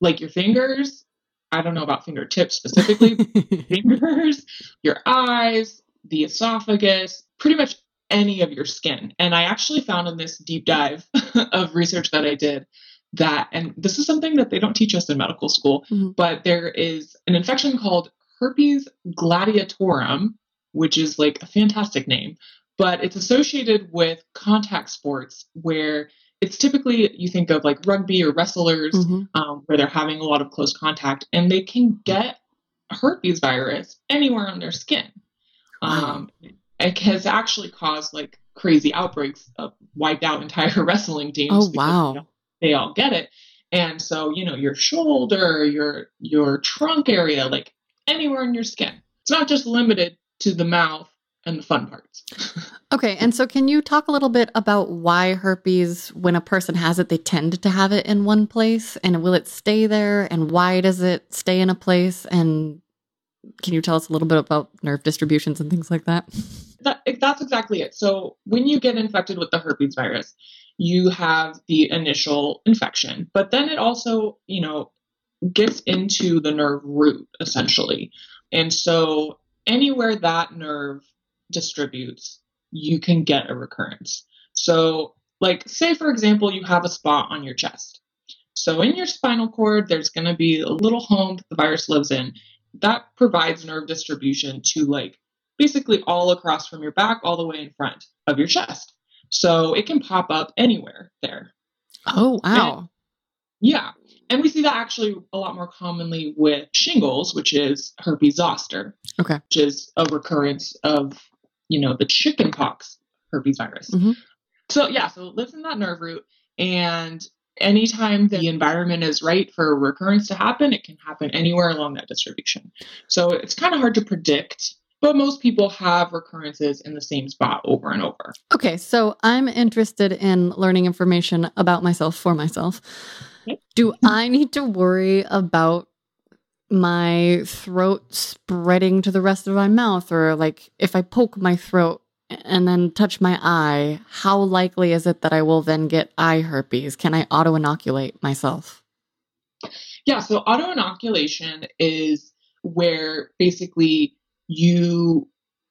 Like your fingers. I don't know about fingertips specifically. fingers, your eyes, the esophagus, pretty much any of your skin. And I actually found in this deep dive of research that I did that, and this is something that they don't teach us in medical school, mm-hmm. but there is an infection called herpes gladiatorum, which is like a fantastic name, but it's associated with contact sports where it's typically you think of like rugby or wrestlers mm-hmm. um, where they're having a lot of close contact and they can get herpes virus anywhere on their skin. Um, it has actually caused like crazy outbreaks of wiped out entire wrestling teams. Oh wow! You know, they all get it, and so you know your shoulder, your your trunk area, like anywhere in your skin. It's not just limited to the mouth and the fun parts. okay, and so can you talk a little bit about why herpes, when a person has it, they tend to have it in one place, and will it stay there, and why does it stay in a place, and can you tell us a little bit about nerve distributions and things like that? that that's exactly it. So when you get infected with the herpes virus, you have the initial infection, but then it also, you know, gets into the nerve root essentially. And so anywhere that nerve distributes, you can get a recurrence. So, like, say for example, you have a spot on your chest. So, in your spinal cord, there's going to be a little home that the virus lives in that provides nerve distribution to like basically all across from your back all the way in front of your chest. So it can pop up anywhere there. Oh, wow. And, yeah. And we see that actually a lot more commonly with shingles, which is herpes zoster. Okay. Which is a recurrence of, you know, the chickenpox herpes virus. Mm-hmm. So yeah, so it lives in that nerve root. And anytime the environment is right for a recurrence to happen, it can happen anywhere along that distribution. So it's kind of hard to predict, but most people have recurrences in the same spot over and over. Okay, so I'm interested in learning information about myself for myself. Do I need to worry about my throat spreading to the rest of my mouth or like if I poke my throat and then touch my eye, how likely is it that I will then get eye herpes? Can I auto inoculate myself? Yeah, so auto inoculation is where basically you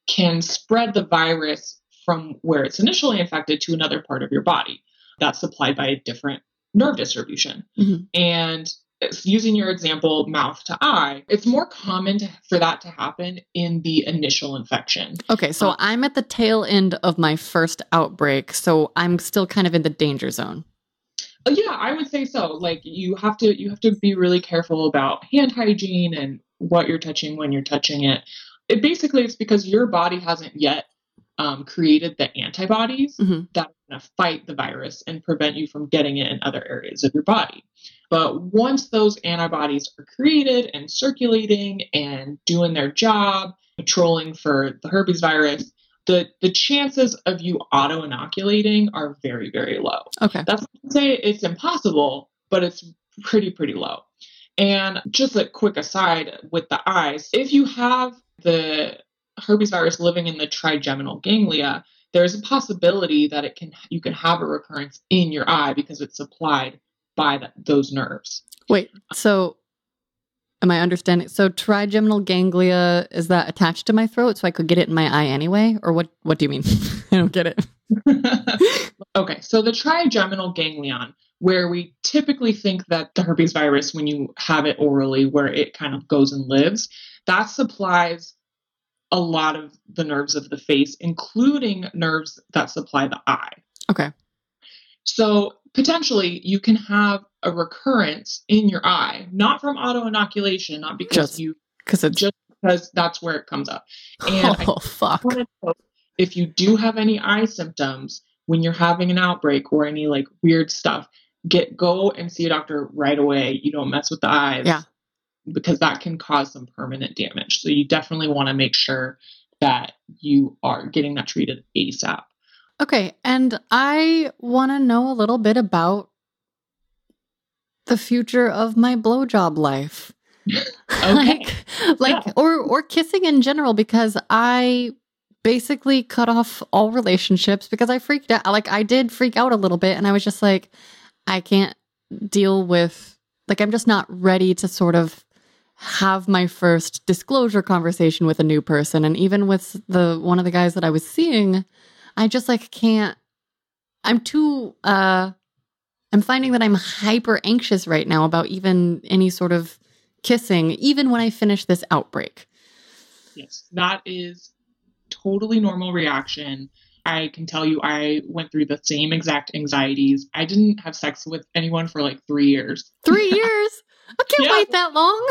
can spread the virus from where it's initially infected to another part of your body that's supplied by a different nerve distribution. Mm-hmm. And using your example, mouth to eye, it's more common to, for that to happen in the initial infection. Okay, so um, I'm at the tail end of my first outbreak, so I'm still kind of in the danger zone. Uh, yeah, I would say so. Like you have to you have to be really careful about hand hygiene and what you're touching when you're touching it. It basically it's because your body hasn't yet um, created the antibodies mm-hmm. that are going to fight the virus and prevent you from getting it in other areas of your body. But once those antibodies are created and circulating and doing their job, patrolling for the herpes virus, the, the chances of you auto inoculating are very, very low. Okay. That's not to say it's impossible, but it's pretty, pretty low. And just a quick aside with the eyes, if you have the herpes virus living in the trigeminal ganglia, there's a possibility that it can you can have a recurrence in your eye because it's supplied by the, those nerves. Wait, so am I understanding? So trigeminal ganglia is that attached to my throat, so I could get it in my eye anyway, or what? What do you mean? I don't get it. okay, so the trigeminal ganglion, where we typically think that the herpes virus, when you have it orally, where it kind of goes and lives, that supplies a lot of the nerves of the face, including nerves that supply the eye. Okay. So potentially you can have a recurrence in your eye, not from auto inoculation, not because just, you because it's just because that's where it comes up. And oh fuck! If you do have any eye symptoms when you're having an outbreak or any like weird stuff, get go and see a doctor right away. You don't mess with the eyes. Yeah. Because that can cause some permanent damage. So you definitely want to make sure that you are getting that treated ASAP. Okay, and I want to know a little bit about the future of my blowjob life. okay. like like yeah. or or kissing in general because I basically cut off all relationships because I freaked out like I did freak out a little bit and I was just like I can't deal with like I'm just not ready to sort of have my first disclosure conversation with a new person and even with the one of the guys that I was seeing I just like can't I'm too uh I'm finding that I'm hyper anxious right now about even any sort of kissing even when I finish this outbreak. Yes, that is totally normal reaction. I can tell you I went through the same exact anxieties. I didn't have sex with anyone for like 3 years. 3 years? I can't yeah. wait that long.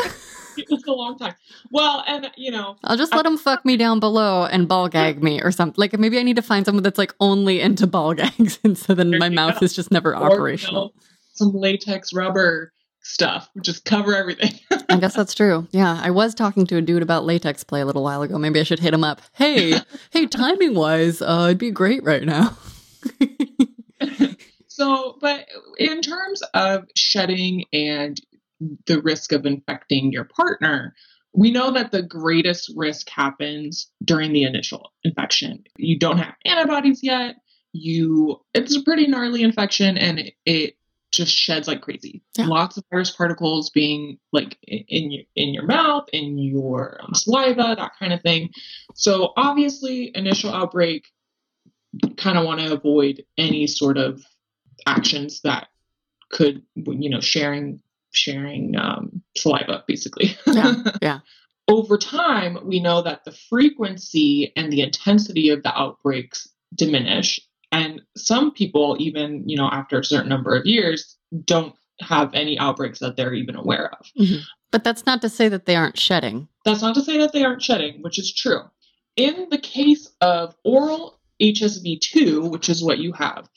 it's a long time. Well, and you know, I'll just let I, him fuck me down below and ball gag me or something. Like maybe I need to find someone that's like only into ball gags, and so then my mouth go. is just never or, operational. You know, some latex rubber stuff. Just cover everything. I guess that's true. Yeah. I was talking to a dude about latex play a little while ago. Maybe I should hit him up. Hey, hey, timing wise, uh, it'd be great right now. so, but in terms of shedding and the risk of infecting your partner, we know that the greatest risk happens during the initial infection. You don't have antibodies yet. You it's a pretty gnarly infection and it, it just sheds like crazy. Yeah. Lots of virus particles being like in your in your mouth, in your um, saliva, that kind of thing. So obviously, initial outbreak, kind of want to avoid any sort of actions that could, you know, sharing sharing um, saliva, basically. Yeah. Yeah. Over time, we know that the frequency and the intensity of the outbreaks diminish and some people, even, you know, after a certain number of years, don't have any outbreaks that they're even aware of. Mm-hmm. But that's not to say that they aren't shedding. That's not to say that they aren't shedding, which is true. In the case of oral HSV2, which is what you have,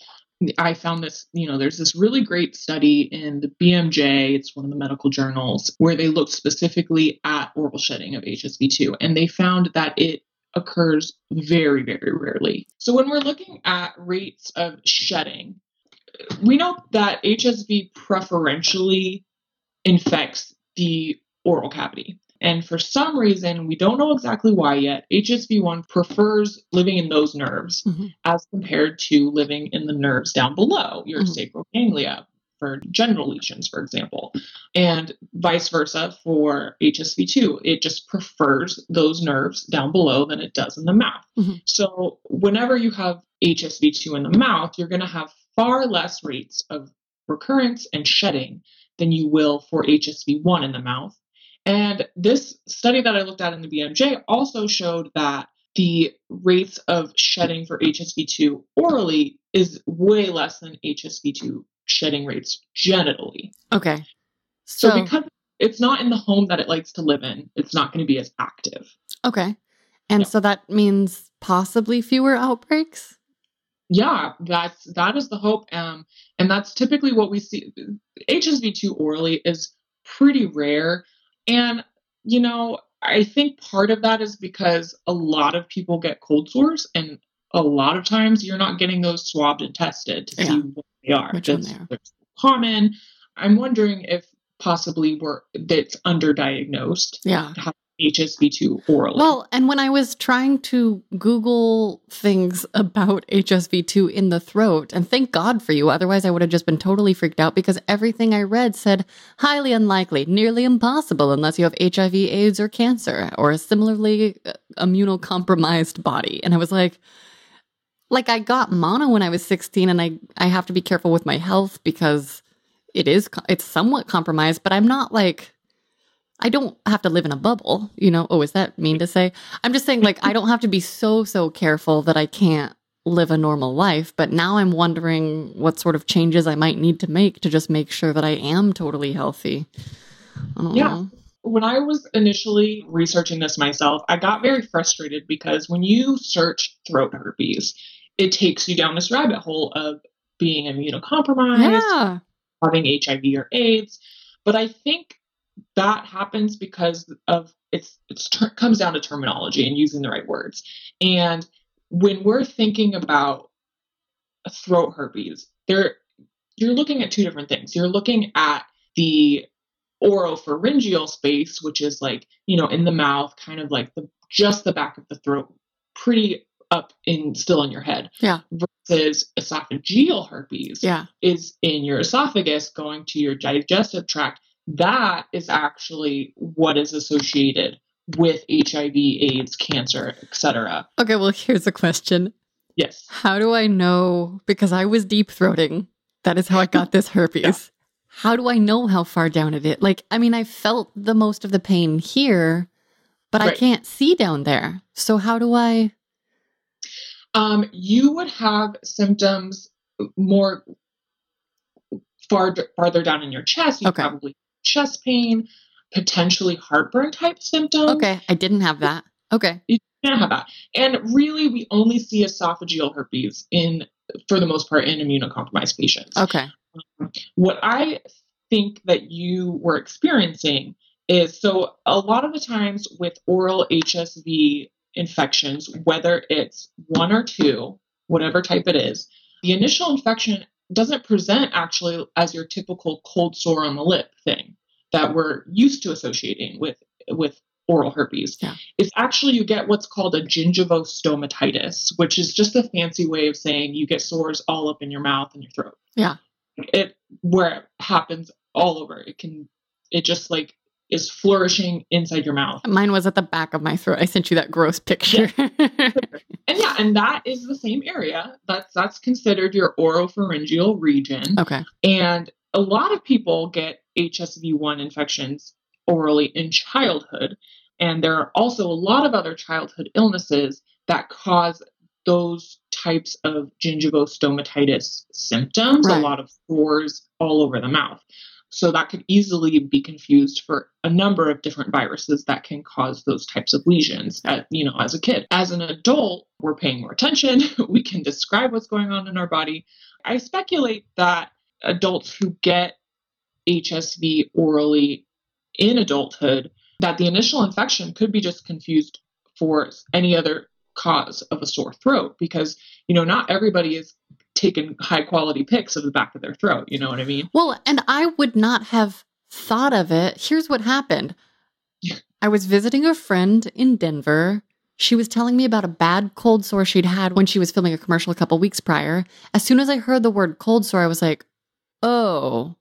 I found this, you know, there's this really great study in the BMJ, it's one of the medical journals, where they looked specifically at oral shedding of HSV2. And they found that it occurs very, very rarely. So when we're looking at rates of shedding, we know that HSV preferentially infects the oral cavity. And for some reason, we don't know exactly why yet, HSV1 prefers living in those nerves mm-hmm. as compared to living in the nerves down below your mm-hmm. sacral ganglia, for genital lesions, for example, and vice versa for HSV2. It just prefers those nerves down below than it does in the mouth. Mm-hmm. So, whenever you have HSV2 in the mouth, you're going to have far less rates of recurrence and shedding than you will for HSV1 in the mouth. And this study that I looked at in the BMJ also showed that the rates of shedding for HSV2 orally is way less than HSV2 shedding rates genitally. Okay. So, so because it's not in the home that it likes to live in, it's not going to be as active. Okay. And yeah. so that means possibly fewer outbreaks? Yeah, that's that is the hope. Um, and that's typically what we see. HSV2 orally is pretty rare. And, you know, I think part of that is because a lot of people get cold sores and a lot of times you're not getting those swabbed and tested to yeah. see what they are. Which one they are. common. I'm wondering if possibly we're that's underdiagnosed. Yeah. HSV2 orally. Well, and when I was trying to Google things about HSV2 in the throat, and thank God for you, otherwise I would have just been totally freaked out because everything I read said highly unlikely, nearly impossible unless you have HIV, AIDS, or cancer, or a similarly uh, immunocompromised body. And I was like, like I got mono when I was 16 and I I have to be careful with my health because it is it's somewhat compromised, but I'm not like I don't have to live in a bubble, you know. Oh, is that mean to say? I'm just saying like I don't have to be so so careful that I can't live a normal life, but now I'm wondering what sort of changes I might need to make to just make sure that I am totally healthy. yeah. Know. When I was initially researching this myself, I got very frustrated because when you search throat herpes, it takes you down this rabbit hole of being immunocompromised, yeah. having HIV or AIDS. But I think that happens because of it's it's ter- comes down to terminology and using the right words. And when we're thinking about throat herpes, there you're looking at two different things. You're looking at the oropharyngeal space, which is like, you know, in the mouth, kind of like the just the back of the throat, pretty up in still in your head. Yeah. Versus esophageal herpes yeah. is in your esophagus going to your digestive tract. That is actually what is associated with HIV, AIDS, cancer, etc. Okay, well here's a question. Yes. How do I know because I was deep throating. That is how I got this herpes. yeah. How do I know how far down it is? Like, I mean, I felt the most of the pain here, but right. I can't see down there. So how do I um, you would have symptoms more far farther down in your chest. You okay. probably chest pain, potentially heartburn type symptoms. Okay, I didn't have that. Okay, you didn't have that, and really, we only see esophageal herpes in, for the most part, in immunocompromised patients. Okay, um, what I think that you were experiencing is so a lot of the times with oral HSV infections, whether it's one or two, whatever type it is, the initial infection doesn't present actually as your typical cold sore on the lip thing that we're used to associating with with oral herpes. Yeah. It's actually you get what's called a gingivostomatitis, which is just a fancy way of saying you get sores all up in your mouth and your throat. Yeah. It where it happens all over. It can it just like is flourishing inside your mouth. Mine was at the back of my throat. I sent you that gross picture. Yeah. and yeah, and that is the same area. That's that's considered your oropharyngeal region. okay. And a lot of people get HSV1 infections orally in childhood. And there are also a lot of other childhood illnesses that cause those types of gingivostomatitis symptoms, Right. a lot of sores all over the mouth. So that could easily be confused for a number of different viruses that can cause those types of lesions at, you know, as a kid. As an adult, we're paying more attention. we can describe what's going on in our body. I speculate that adults who get HSV orally in adulthood, that the initial infection could be just confused for any other cause of a sore throat because, you know, not everybody is taking high quality pics of the back of their throat. You know what I mean? Well, and I would not have thought of it. Here's what happened I was visiting a friend in Denver. She was telling me about a bad cold sore she'd had when she was filming a commercial a couple weeks prior. As soon as I heard the word cold sore, I was like, oh,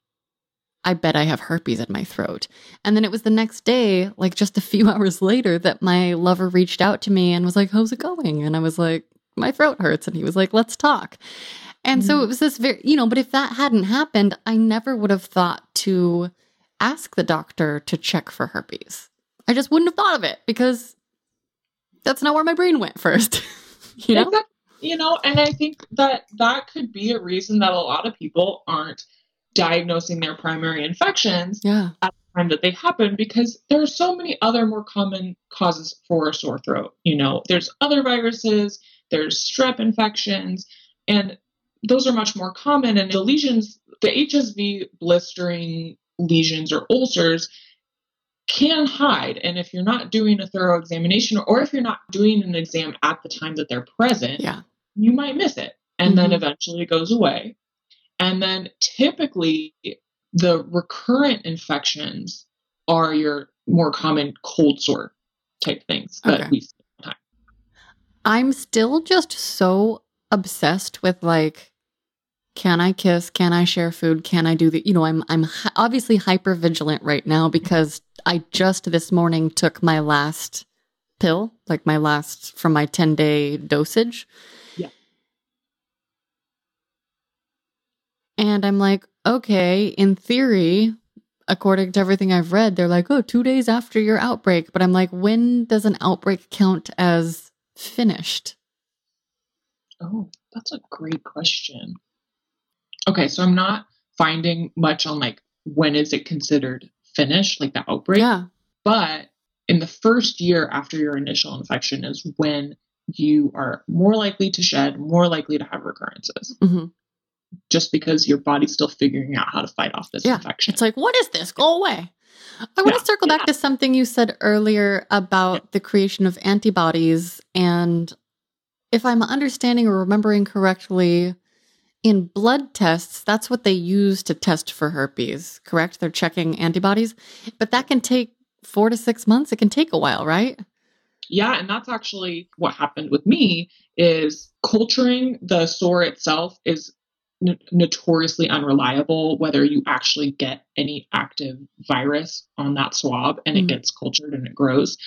I bet I have herpes in my throat. And then it was the next day, like just a few hours later, that my lover reached out to me and was like, how's it going? And I was like, my throat hurts. And he was like, let's talk. And so Mhm. it was this very, you know, but if that hadn't happened, I never would have thought to ask the doctor to check for herpes. I just wouldn't have thought of it because that's not where my brain went first. you know? You know, and I think that that could be a reason that a lot of people aren't diagnosing their primary infections Yeah. at the time that they happen because there are so many other more common causes for a sore throat. You know, there's other viruses, there's strep infections, and those are much more common. And the lesions, the HSV blistering lesions or ulcers can hide. And if you're not doing a thorough examination or if you're not doing an exam at the time that they're present, Yeah. you might miss it. And then Mhm. eventually it goes away. And then typically the recurrent infections are your more common cold sore type things that Okay. we see. I'm still just so obsessed with like can I kiss? Can I share food? Can I do the you know, I'm I'm obviously hyper vigilant right now because I just this morning took my last pill, like my last from my 10-day dosage. Yeah. And I'm like, okay, in theory, according to everything I've read, they're like, oh, two days after your outbreak. But I'm like, when does an outbreak count as finished? Oh, that's a great question. Okay, so I'm not finding much on like when is it considered finished, like the outbreak. Yeah. But in the first year after your initial infection is when you are more likely to shed, more likely to have recurrences, hmm just because your body's still figuring out how to fight off this Yeah, infection. It's like, what is this? Go away. I want Yeah, to circle back to something you said earlier about the creation of antibodies. And if I'm understanding or remembering correctly, in blood tests, that's what they use to test for herpes, correct? They're checking antibodies, but that can take four to six months. It can take a while, right? Yeah, and that's actually what happened with me is culturing the sore itself is n- notoriously unreliable whether you actually get any active virus on that swab and Mhm. it gets cultured and it grows.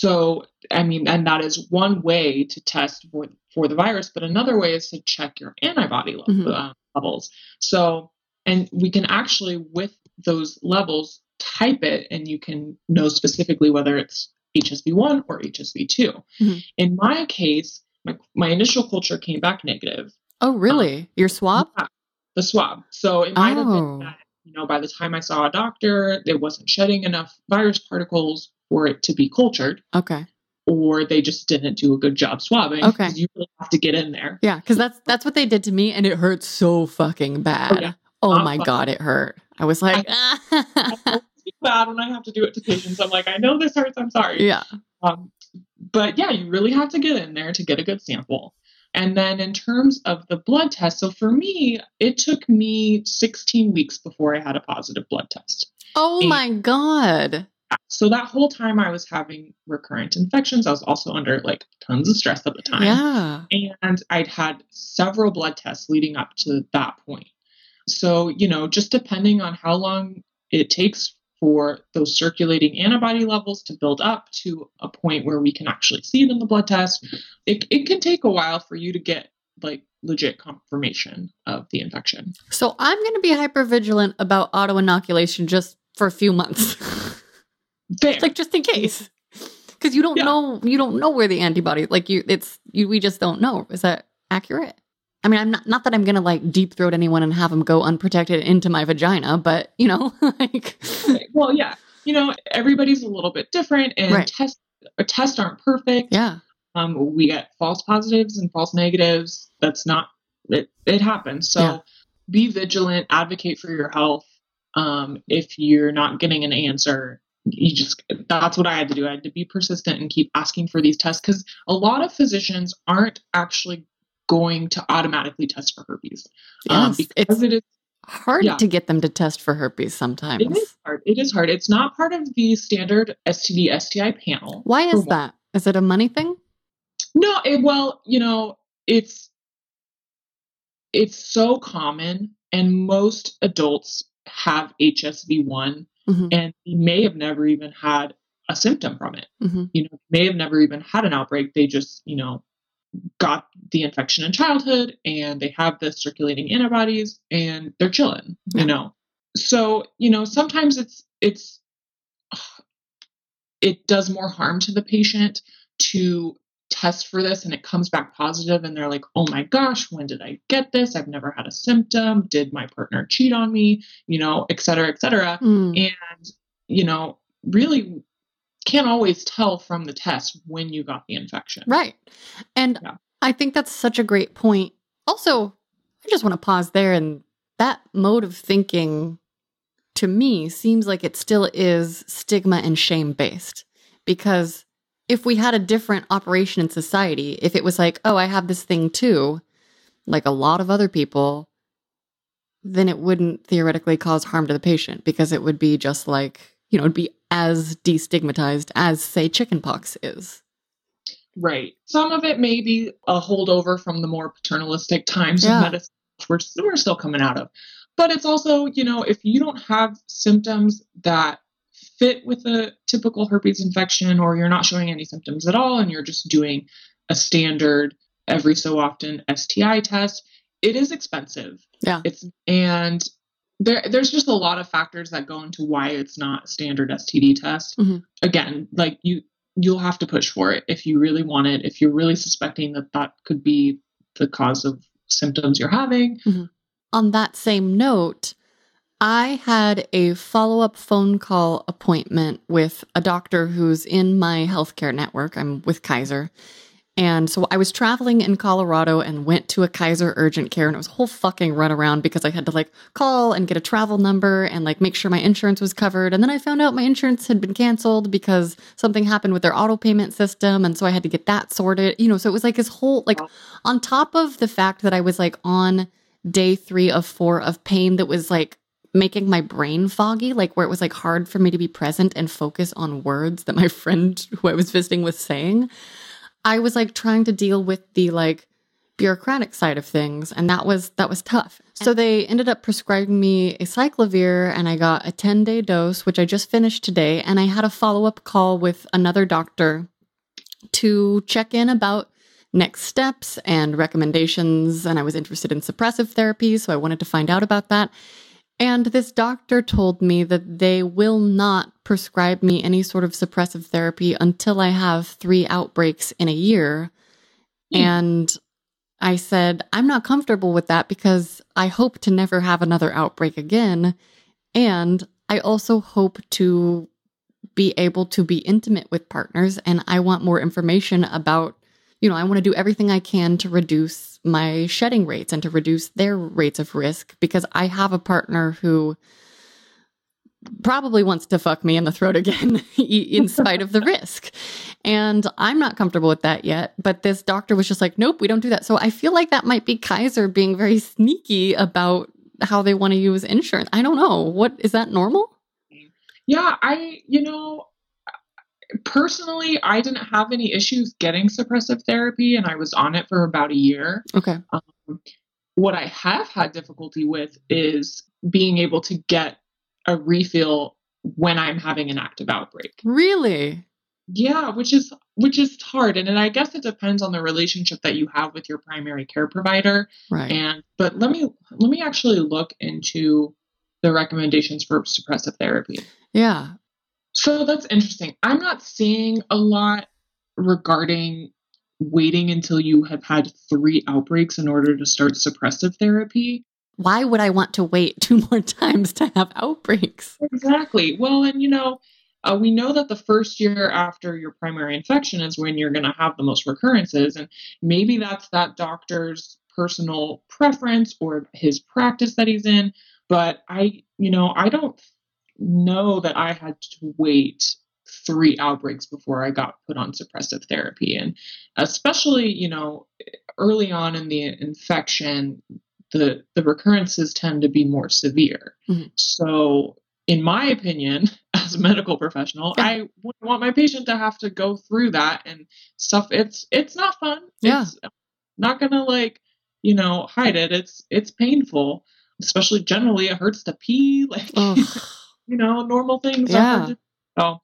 So, I mean, and that is one way to test for for the virus, but another way is to check your antibody le- Mhm. uh, levels. So, and we can actually with those levels type it and you can know specifically whether it's HSV1 or HSV2. Mhm. In my case, my, my initial culture came back negative. Oh, really? Your swab? Yeah, the swab. So it might have Oh. been that, you know, by the time I saw a doctor, it wasn't shedding enough virus particles for it to be cultured, Okay. or they just didn't do a good job swabbing. Okay. You really have to get in there. Yeah, because that's that's what they did to me, and it hurt so fucking bad. yeah. Oh my fun. god, it hurt. I was like, I bad when I have to do it to patients. I'm like, I know this hurts. I'm sorry. Yeah. Um, but yeah, you really have to get in there to get a good sample. And then in terms of the blood test, so for me, it took me 16 weeks before I had a positive blood test. Oh and my God. So that whole time I was having recurrent infections. I was also under like tons of stress at the time. Yeah. And I'd had several blood tests leading up to that point. So, you know, just depending on how long it takes for those circulating antibody levels to build up to a point where we can actually see it in the blood test. It, it can take a while for you to get like legit confirmation of the infection. So I'm going to be hyper vigilant about auto inoculation just for a few months. Fair. like just in case. Cuz you don't yeah. know you don't know where the antibody like you it's you we just don't know. Is that accurate? I mean, I'm not not that I'm gonna like deep throat anyone and have them go unprotected into my vagina, but you know, like. Well, yeah, you know, everybody's a little bit different, and right. tests tests aren't perfect. Yeah. Um, we get false positives and false negatives. That's not it. It happens. So, yeah. be vigilant. Advocate for your health. Um, if you're not getting an answer, you just that's what I had to do. I had to be persistent and keep asking for these tests because a lot of physicians aren't actually going to automatically test for herpes. Um, yes, um, because it is hard yeah. to get them to test for herpes sometimes. It is hard. It is hard. It's not part of the standard STD STI panel. Why is that? Is it a money thing? No, it, well, you know, it's it's so common and most adults have HSV1 mm-hmm. and may have never even had a symptom from it. Mm-hmm. You know, may have never even had an outbreak. They just, you know, got the infection in childhood and they have the circulating antibodies and they're chilling, yeah. you know. So, you know, sometimes it's it's it does more harm to the patient to test for this and it comes back positive and they're like, "Oh my gosh, when did I get this? I've never had a symptom. Did my partner cheat on me?" you know, et cetera, et cetera. Mm. And you know, really can't always tell from the test when you got the infection. Right. And yeah. I think that's such a great point. Also, I just want to pause there and that mode of thinking to me seems like it still is stigma and shame based because if we had a different operation in society, if it was like, oh, I have this thing too, like a lot of other people, then it wouldn't theoretically cause harm to the patient because it would be just like, you know, it'd be as destigmatized as, say, chickenpox is. Right. Some of it may be a holdover from the more paternalistic times yeah. of medicine, which we're, we're still coming out of. But it's also, you know, if you don't have symptoms that fit with a typical herpes infection, or you're not showing any symptoms at all, and you're just doing a standard every so often STI test, it is expensive. Yeah. It's and there, there's just a lot of factors that go into why it's not standard STD test. Mm-hmm. Again, like you, you'll have to push for it if you really want it. If you're really suspecting that that could be the cause of symptoms you're having. Mm-hmm. On that same note, I had a follow up phone call appointment with a doctor who's in my healthcare network. I'm with Kaiser. And so I was traveling in Colorado and went to a Kaiser urgent care and it was a whole fucking runaround because I had to like call and get a travel number and like make sure my insurance was covered. And then I found out my insurance had been canceled because something happened with their auto payment system. And so I had to get that sorted, you know. So it was like this whole, like, on top of the fact that I was like on day three of four of pain that was like making my brain foggy, like where it was like hard for me to be present and focus on words that my friend who I was visiting was saying. I was like trying to deal with the like bureaucratic side of things and that was that was tough. So they ended up prescribing me acyclovir and I got a 10-day dose which I just finished today and I had a follow-up call with another doctor to check in about next steps and recommendations and I was interested in suppressive therapy so I wanted to find out about that. And this doctor told me that they will not prescribe me any sort of suppressive therapy until I have three outbreaks in a year. Mm. And I said, I'm not comfortable with that because I hope to never have another outbreak again. And I also hope to be able to be intimate with partners. And I want more information about you know, I want to do everything I can to reduce my shedding rates and to reduce their rates of risk because I have a partner who probably wants to fuck me in the throat again, in spite of the risk. And I'm not comfortable with that yet. But this doctor was just like, nope, we don't do that. So I feel like that might be Kaiser being very sneaky about how they want to use insurance. I don't know. What is that normal? Yeah, I, you know, personally, I didn't have any issues getting suppressive therapy and I was on it for about a year. Okay. Um, what I have had difficulty with is being able to get a refill when I'm having an active outbreak. Really? Yeah, which is which is hard and, and I guess it depends on the relationship that you have with your primary care provider. Right. And but let me let me actually look into the recommendations for suppressive therapy. Yeah. So that's interesting. I'm not seeing a lot regarding waiting until you have had three outbreaks in order to start suppressive therapy. Why would I want to wait two more times to have outbreaks? Exactly. Well, and you know, uh, we know that the first year after your primary infection is when you're going to have the most recurrences. And maybe that's that doctor's personal preference or his practice that he's in. But I, you know, I don't know that I had to wait three outbreaks before I got put on suppressive therapy. And especially, you know, early on in the infection, the, the recurrences tend to be more severe. Mm-hmm. So, in my opinion, as a medical professional, yeah. I wouldn't want my patient to have to go through that and stuff. It's it's not fun. Yeah. It's not gonna like, you know, hide it. It's it's painful. Especially generally it hurts to pee. Like you know, normal things. Yeah. Oh.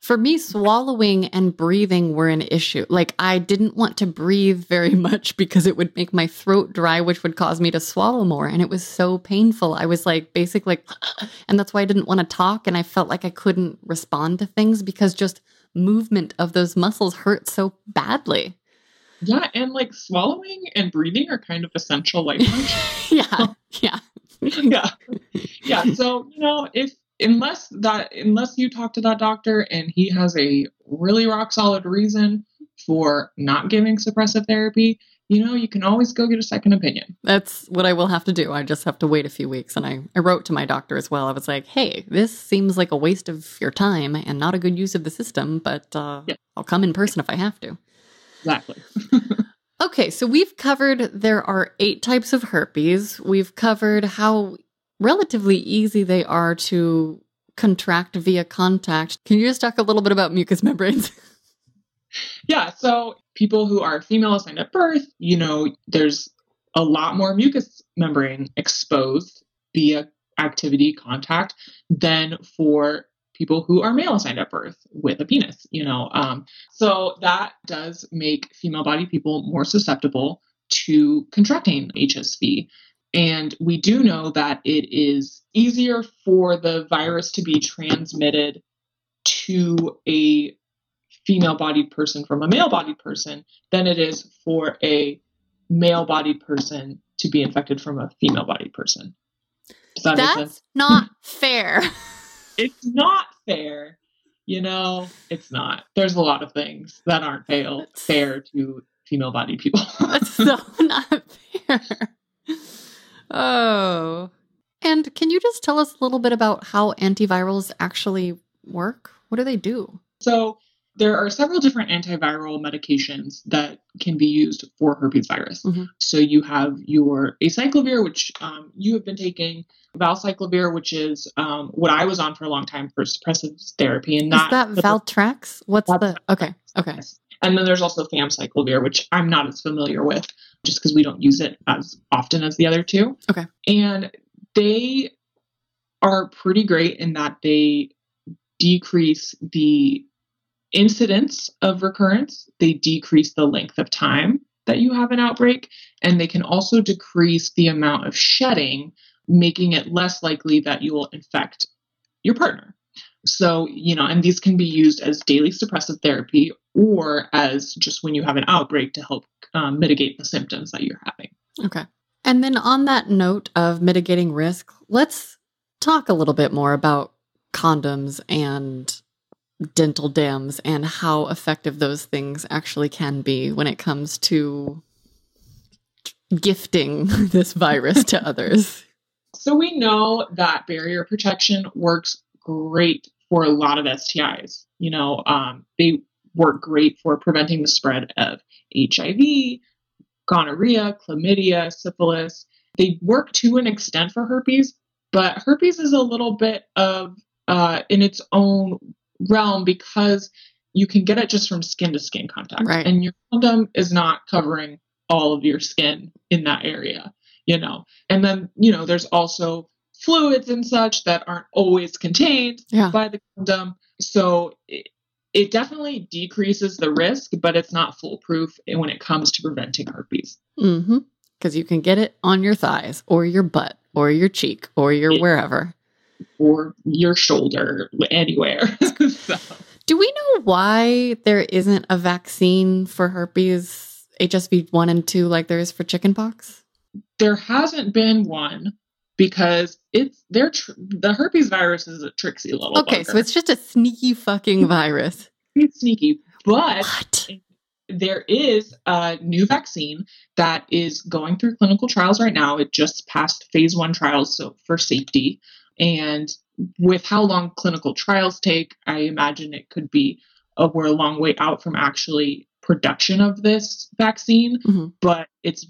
For me, swallowing and breathing were an issue. Like, I didn't want to breathe very much because it would make my throat dry, which would cause me to swallow more. And it was so painful. I was like, basically, like, and that's why I didn't want to talk. And I felt like I couldn't respond to things because just movement of those muscles hurt so badly. Yeah. And like swallowing and breathing are kind of essential life functions. yeah. Yeah. yeah. Yeah. So, you know, if unless that unless you talk to that doctor and he has a really rock solid reason for not giving suppressive therapy you know you can always go get a second opinion. That's what i will have to do. I just have to wait a few weeks. And i, I wrote to my doctor as well. I was like hey this seems like a waste of your time and not a good use of the system but uh, yeah. i'll come in person if i have to. Exactly. Okay so we've covered there are eight types of herpes. We've covered how relatively easy they are to contract via contact. Can you just talk a little bit about mucous membranes? yeah, so people who are female assigned at birth, you know, there's a lot more mucous membrane exposed via activity contact than for people who are male assigned at birth with a penis, you know. Um, so that does make female body people more susceptible to contracting HSV. And we do know that it is easier for the virus to be transmitted to a female bodied person from a male bodied person than it is for a male bodied person to be infected from a female bodied person. That That's not fair. it's not fair. You know, it's not. There's a lot of things that aren't fair, fair to female bodied people. That's so not fair. Oh. And can you just tell us a little bit about how antivirals actually work? What do they do? So, there are several different antiviral medications that can be used for herpes virus. Mm-hmm. So, you have your acyclovir, which um, you have been taking, valcyclovir, which is um, what I was on for a long time for suppressive therapy. And is that Valtrex? What's the. Okay. Okay. And then there's also famciclovir, which I'm not as familiar with just because we don't use it as often as the other two. Okay. And they are pretty great in that they decrease the incidence of recurrence, they decrease the length of time that you have an outbreak, and they can also decrease the amount of shedding, making it less likely that you will infect your partner. So, you know, and these can be used as daily suppressive therapy or as just when you have an outbreak to help um, mitigate the symptoms that you're having. Okay. And then on that note of mitigating risk, let's talk a little bit more about condoms and dental dams and how effective those things actually can be when it comes to gifting this virus to others. So we know that barrier protection works great for a lot of STIs. You know, um, they work great for preventing the spread of HIV, gonorrhea, chlamydia, syphilis. They work to an extent for herpes, but herpes is a little bit of uh, in its own realm because you can get it just from skin to skin contact, Right. and your condom is not covering all of your skin in that area. You know, and then you know there's also fluids and such that aren't always contained Yeah. by the condom. So it, it definitely decreases the risk, but it's not foolproof when it comes to preventing herpes. Mm-hmm. Because you can get it on your thighs or your butt or your cheek or your Yeah. wherever. or your shoulder, anywhere. so, Do we know why there isn't a vaccine for herpes HSV 1 and 2 like there is for chickenpox? there hasn't been one because it's they're tr- the herpes virus is a tricksy little. Okay, so it's just a sneaky fucking virus. it's sneaky, but What? there is a new vaccine that is going through clinical trials right now. It just passed phase one trials so for safety. And with how long clinical trials take, I imagine it could be uh, we're a long way out from actually production of this vaccine, Mhm. but it's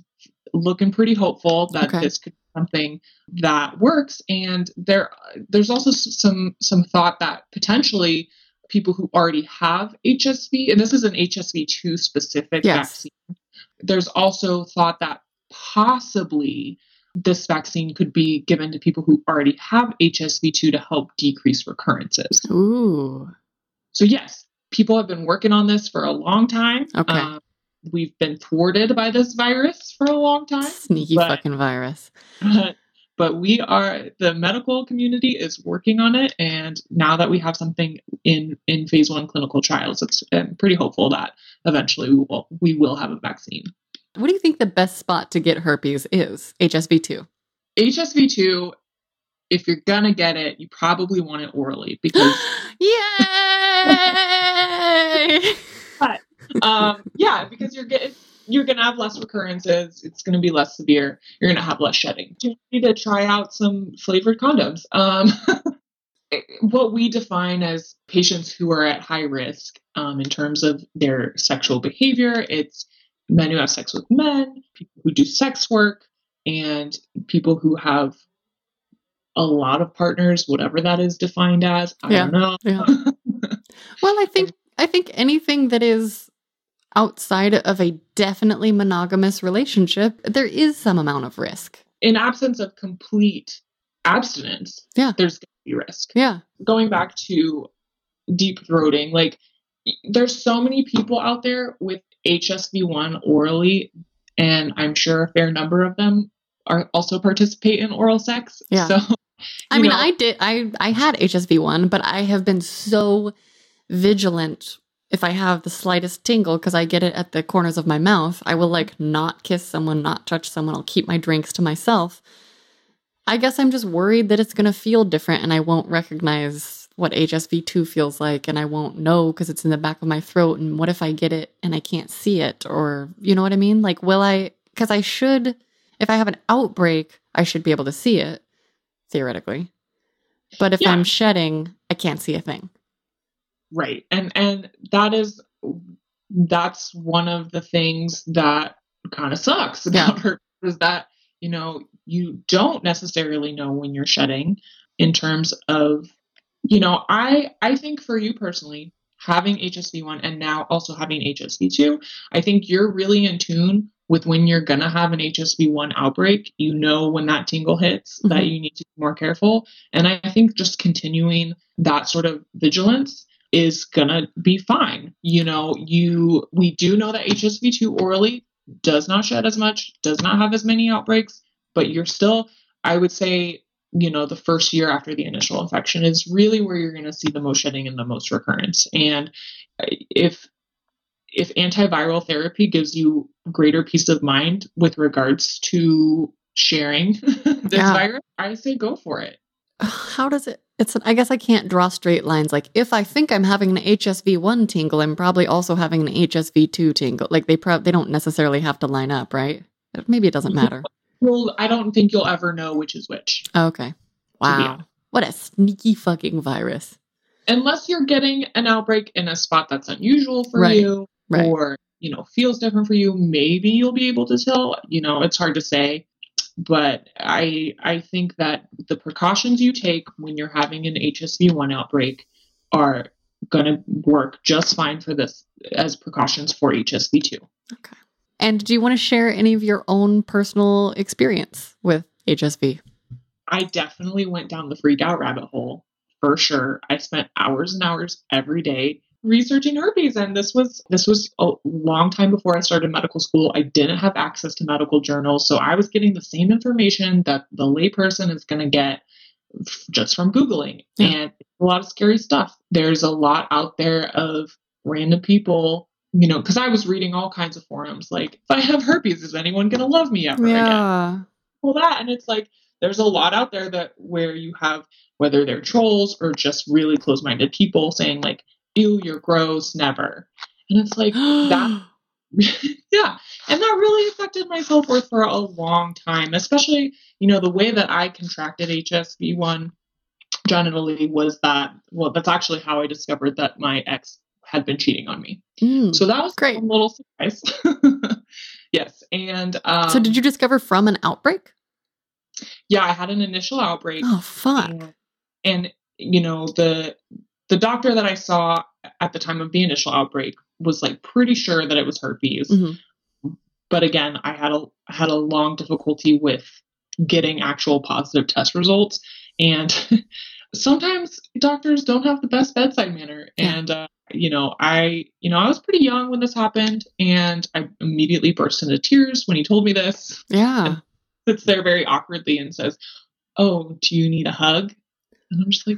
looking pretty hopeful that Okay. this could something that works. And there, there's also some some thought that potentially people who already have HSV, and this is an HSV two specific Yes. vaccine. There's also thought that possibly this vaccine could be given to people who already have HSV two to help decrease recurrences. Ooh. So yes, people have been working on this for a long time. Okay. Um, we've been thwarted by this virus for a long time, Sneaky but- fucking virus. but, but we are the medical community is working on it, and now that we have something in in phase one clinical trials, it's I'm pretty hopeful that eventually we will we will have a vaccine. What do you think the best spot to get herpes is? HSV 2. HSV two, if you're gonna get it, you probably want it orally because Yay! um, yeah, because you're getting you're gonna have less recurrences. It's gonna be less severe. You're gonna have less shedding. You need to try out some flavored condoms. Um, what we define as patients who are at high risk um, in terms of their sexual behavior, it's men who have sex with men, people who do sex work, and people who have a lot of partners, whatever that is defined as. I Yeah, don't know. yeah. Well, I think I think anything that is outside of a definitely monogamous relationship, there is some amount of risk. in absence of complete abstinence, Yeah. there's going to be risk. Yeah. Going back to deep throating, like there's so many people out there with HSV1 orally, and I'm sure a fair number of them are also participate in oral sex. Yeah. So I mean, know, I did I I had HSV one, but I have been so vigilant. If I have the slightest tingle because I get it at the corners of my mouth, I will like not kiss someone, not touch someone. I'll keep my drinks to myself. I guess I'm just worried that it's going to feel different and I won't recognize what HSV2 feels like and I won't know because it's in the back of my throat. And what if I get it and I can't see it? Or, you know what I mean? Like, will I, because I should, if I have an outbreak, I should be able to see it theoretically. But if Yeah. I'm shedding, I can't see a thing. Right. And and that is that's one of the things that kind of sucks about her is that you know you don't necessarily know when you're shedding in terms of you know i i think for you personally having hsv1 and now also having hsv2 i think you're really in tune with when you're gonna have an hsv1 outbreak. You know when that tingle hits that Mhm. you need to be more careful. And i think just continuing that sort of vigilance is gonna be fine. You know, you we do know that HSV2 orally does not shed as much, does not have as many outbreaks, but you're still, I would say, you know, the first year after the initial infection is really where you're gonna see the most shedding and the most recurrence. And uh, if if antiviral therapy gives you greater peace of mind with regards to sharing this Yeah. virus, I say go for it. How does it? It's. an, I guess I can't draw straight lines. Like if I think I'm having an HSV one tingle, I'm probably also having an HSV two tingle. Like they probably they don't necessarily have to line up, right? Maybe it doesn't matter. Well, I don't think you'll ever know which is which. Okay. Wow. What a sneaky fucking virus. Unless you're getting an outbreak in a spot that's unusual for right. you right. or, you know, feels different for you, maybe you'll be able to tell. You know, it's hard to say. But I I think that the precautions you take when you're having an HSV1 outbreak are going to work just fine for this as precautions for HSV2. Okay. And do you want to share any of your own personal experience with HSV? I definitely went down the freak out rabbit hole for sure. I spent hours and hours every day researching herpes and this was this was a long time before I started medical school. I didn't have access to medical journals, so I was getting the same information that the layperson is going to get just from googling yeah. and a lot of scary stuff. There's a lot out there of random people you know, because I was reading all kinds of forums like, if I have herpes, is anyone going to love me ever yeah. again? Well, that, and it's like, there's a lot out there that where you have whether they're trolls or just really close-minded people saying like ew you're gross never. And it's like that yeah. And that really affected my self-worth for a long time especially you know the way that i contracted hsv1 genitally was that well that's actually how i discovered that my ex had been cheating on me. Mm, so that was great. a little surprise. Yes. And um, so did you discover from an outbreak? Yeah, I had an initial outbreak. Oh fuck. And, and, you know, the the doctor that I saw at the time of the initial outbreak was like pretty sure that it was herpes. Mm-hmm. But again, I had a had a long difficulty with getting actual positive test results and sometimes doctors don't have the best bedside manner and uh, you know i you know i was pretty young when this happened and i immediately burst into tears when he told me this yeah sits there very awkwardly and says, Oh, do you need a hug? And I'm just like,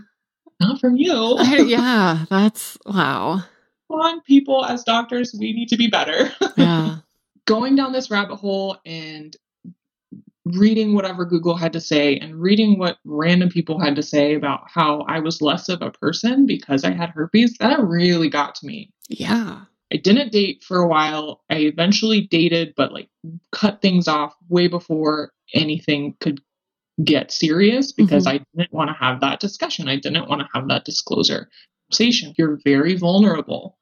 Not from you. Yeah, that's wow. Come on, people, as doctors, we need to be better. Yeah. Going down this rabbit hole and reading whatever Google had to say and reading what random people had to say about how I was less of a person because I had herpes, that really got to me. Yeah. I didn't date for a while. I eventually dated, but like cut things off way before anything could get serious because mm-hmm. I didn't want to have that discussion. I didn't want to have that disclosure conversation. You're very vulnerable.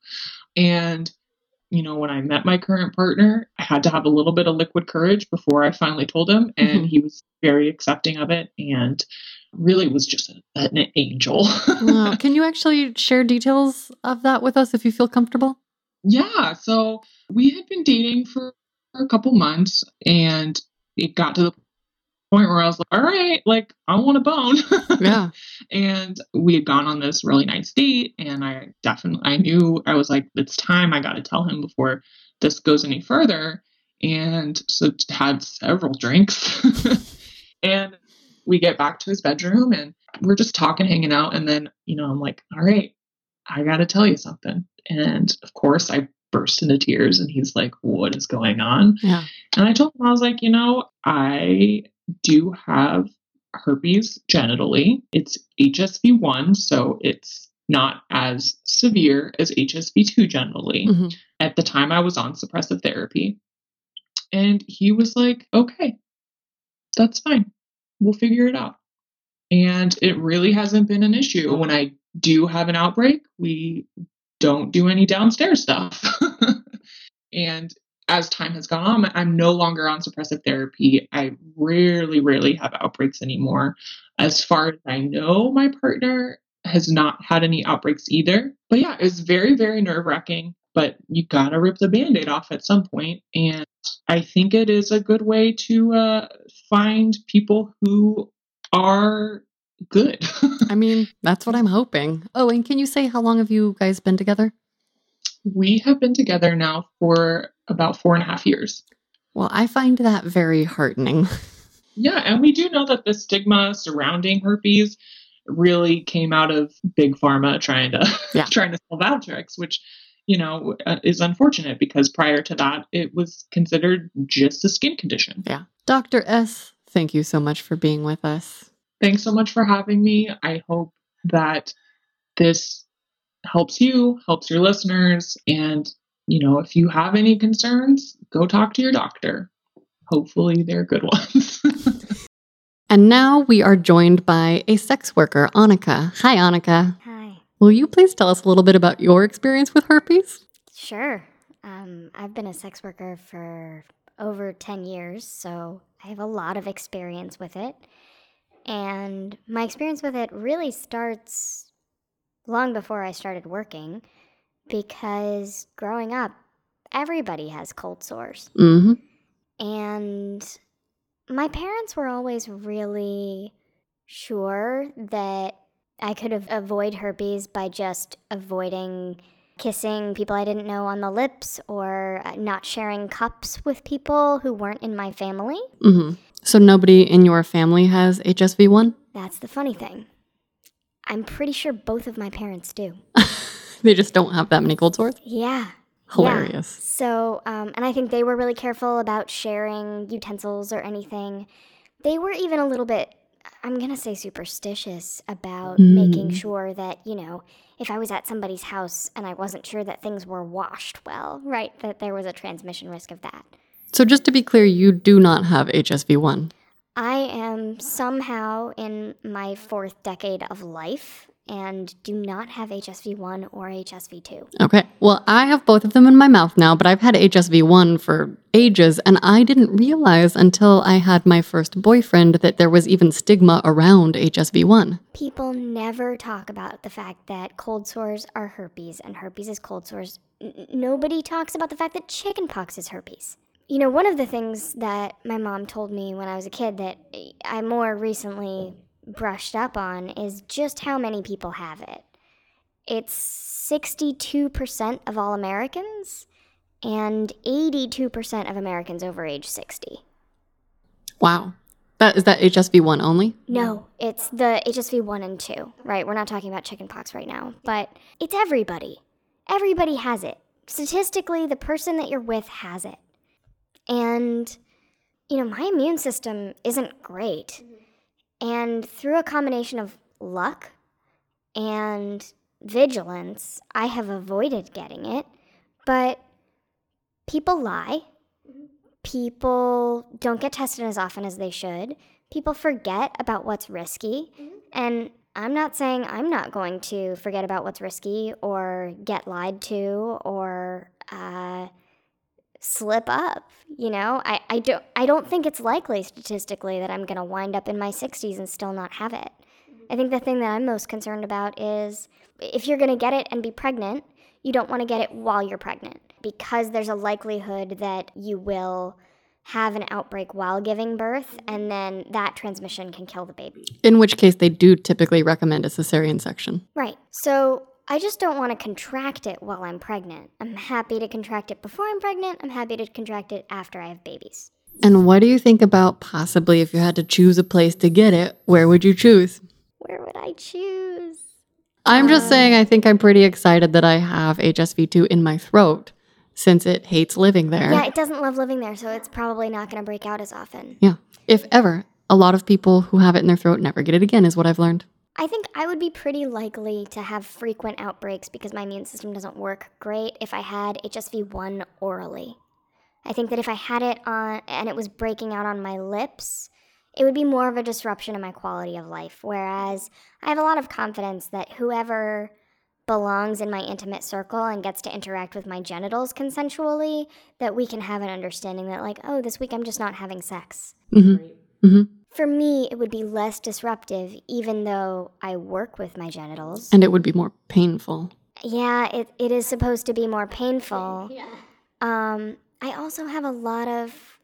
And, you know, when I met my current partner, I had to have a little bit of liquid courage before I finally told him. And mm-hmm. he was very accepting of it and really was just a, an angel. wow. Can you actually share details of that with us if you feel comfortable? Yeah. So we had been dating for a couple months and it got to the point where I was like, all right, like I want a bone. yeah. And we had gone on this really nice date and I definitely I knew I was like, it's time I gotta tell him before this goes any further. And so had several drinks. and we get back to his bedroom and we're just talking, hanging out, and then, you know, I'm like, all right, I gotta tell you something. And of course, I burst into tears and he's like, What is going on? Yeah. And I told him, I was like, You know, I do have herpes genitally. It's HSV1, so it's not as severe as HSV2 genitally. Mm-hmm. At the time, I was on suppressive therapy. And he was like, Okay, that's fine. We'll figure it out. And it really hasn't been an issue. When I do have an outbreak, we don't do any downstairs stuff. and as time has gone on, I'm no longer on suppressive therapy. I rarely, rarely have outbreaks anymore. As far as I know, my partner has not had any outbreaks either. But yeah, it was very, very nerve wracking. But you gotta rip the band aid off at some point. And I think it is a good way to uh, find people who are good. I mean, that's what I'm hoping. Oh, and can you say how long have you guys been together? We have been together now for about four and a half years. Well, I find that very heartening. Yeah, and we do know that the stigma surrounding herpes really came out of big pharma trying to yeah. trying to sell Valtrex, which you know uh, is unfortunate because prior to that it was considered just a skin condition. Yeah. Dr. S, thank you so much for being with us. Thanks so much for having me. I hope that this helps you, helps your listeners. And, you know, if you have any concerns, go talk to your doctor. Hopefully, they're good ones. And now we are joined by a sex worker, Annika. Hi, Annika. Hi. Will you please tell us a little bit about your experience with herpes? Sure. Um, I've been a sex worker for over 10 years, so I have a lot of experience with it. And my experience with it really starts long before I started working because growing up, everybody has cold sores. Mm-hmm. And my parents were always really sure that I could avoid herpes by just avoiding kissing people I didn't know on the lips or uh, not sharing cups with people who weren't in my family. Mm-hmm. So nobody in your family has HSV1? That's the funny thing. I'm pretty sure both of my parents do. they just don't have that many cold sores? Yeah. Hilarious. Yeah. So, um, and I think they were really careful about sharing utensils or anything. They were even a little bit, I'm going to say superstitious about Mm. making sure that, you know, if I was at somebody's house and I wasn't sure that things were washed well, right, that there was a transmission risk of that. So just to be clear, you do not have HSV1. I am somehow in my fourth decade of life and do not have HSV1 or HSV2. Okay. Well, I have both of them in my mouth now, but I've had HSV1 for ages, and I didn't realize until I had my first boyfriend that there was even stigma around HSV1. People never talk about the fact that cold sores are herpes and herpes is cold sores. N- nobody talks about the fact that chickenpox is herpes. You know, one of the things that my mom told me when I was a kid that I more recently brushed up on is just how many people have it. It's 62% of all Americans and 82% of Americans over age 60. Wow. That is that HSV1 only? No, it's the HSV 1 and 2, right? We're not talking about chickenpox right now, but it's everybody. Everybody has it. Statistically, the person that you're with has it. And, you know, my immune system isn't great. Mm-hmm. And through a combination of luck and vigilance, I have avoided getting it. But people lie. People don't get tested as often as they should. People forget about what's risky. And I'm not saying I'm not going to forget about what's risky or get lied to or uh, slip up. You know, I, I don't I don't think it's likely statistically that I'm gonna wind up in my 60s and still not have it. Mm-hmm. I think the thing that I'm most concerned about is if you're gonna get it and be pregnant, you don't want to get it while you're pregnant because there's a likelihood that you will have an outbreak while giving birth mm-hmm. and then that transmission can kill the baby. In which case, they do typically recommend a cesarean section. Right. So I just don't want to contract it while I'm pregnant. I'm happy to contract it before I'm pregnant. I'm happy to contract it after I have babies. And what do you think about possibly if you had to choose a place to get it, where would you choose? Where would I choose? I'm just Um, saying, I think I'm pretty excited that I have HSV2 in my throat since it hates living there. Yeah, it doesn't love living there, so it's probably not going to break out as often. Yeah. If ever, a lot of people who have it in their throat never get it again, is what I've learned. I think I would be pretty likely to have frequent outbreaks because my immune system doesn't work great if I had HSV1 orally. I think that if I had it on and it was breaking out on my lips, it would be more of a disruption in my quality of life. Whereas I have a lot of confidence that whoever belongs in my intimate circle and gets to interact with my genitals consensually, that we can have an understanding that, like, oh, this week I'm just not having sex. hmm hmm For me, it would be less disruptive, even though I work with my genitals. And it would be more painful. Yeah, it, it is supposed to be more painful. Um, I also have a lot of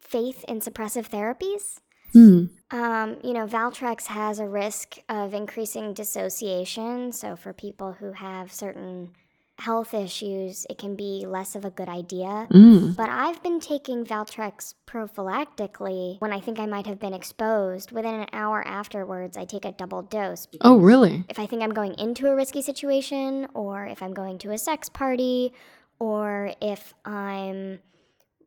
faith in suppressive therapies. Hmm. Um, you know, Valtrex has a risk of increasing dissociation. So, for people who have certain health issues, it can be less of a good idea. Mm. But I've been taking Valtrex prophylactically when I think I might have been exposed. Within an hour afterwards, I take a double dose. Oh, really? if I think I'm going into a risky situation, or if I'm going to a sex party, or if I'm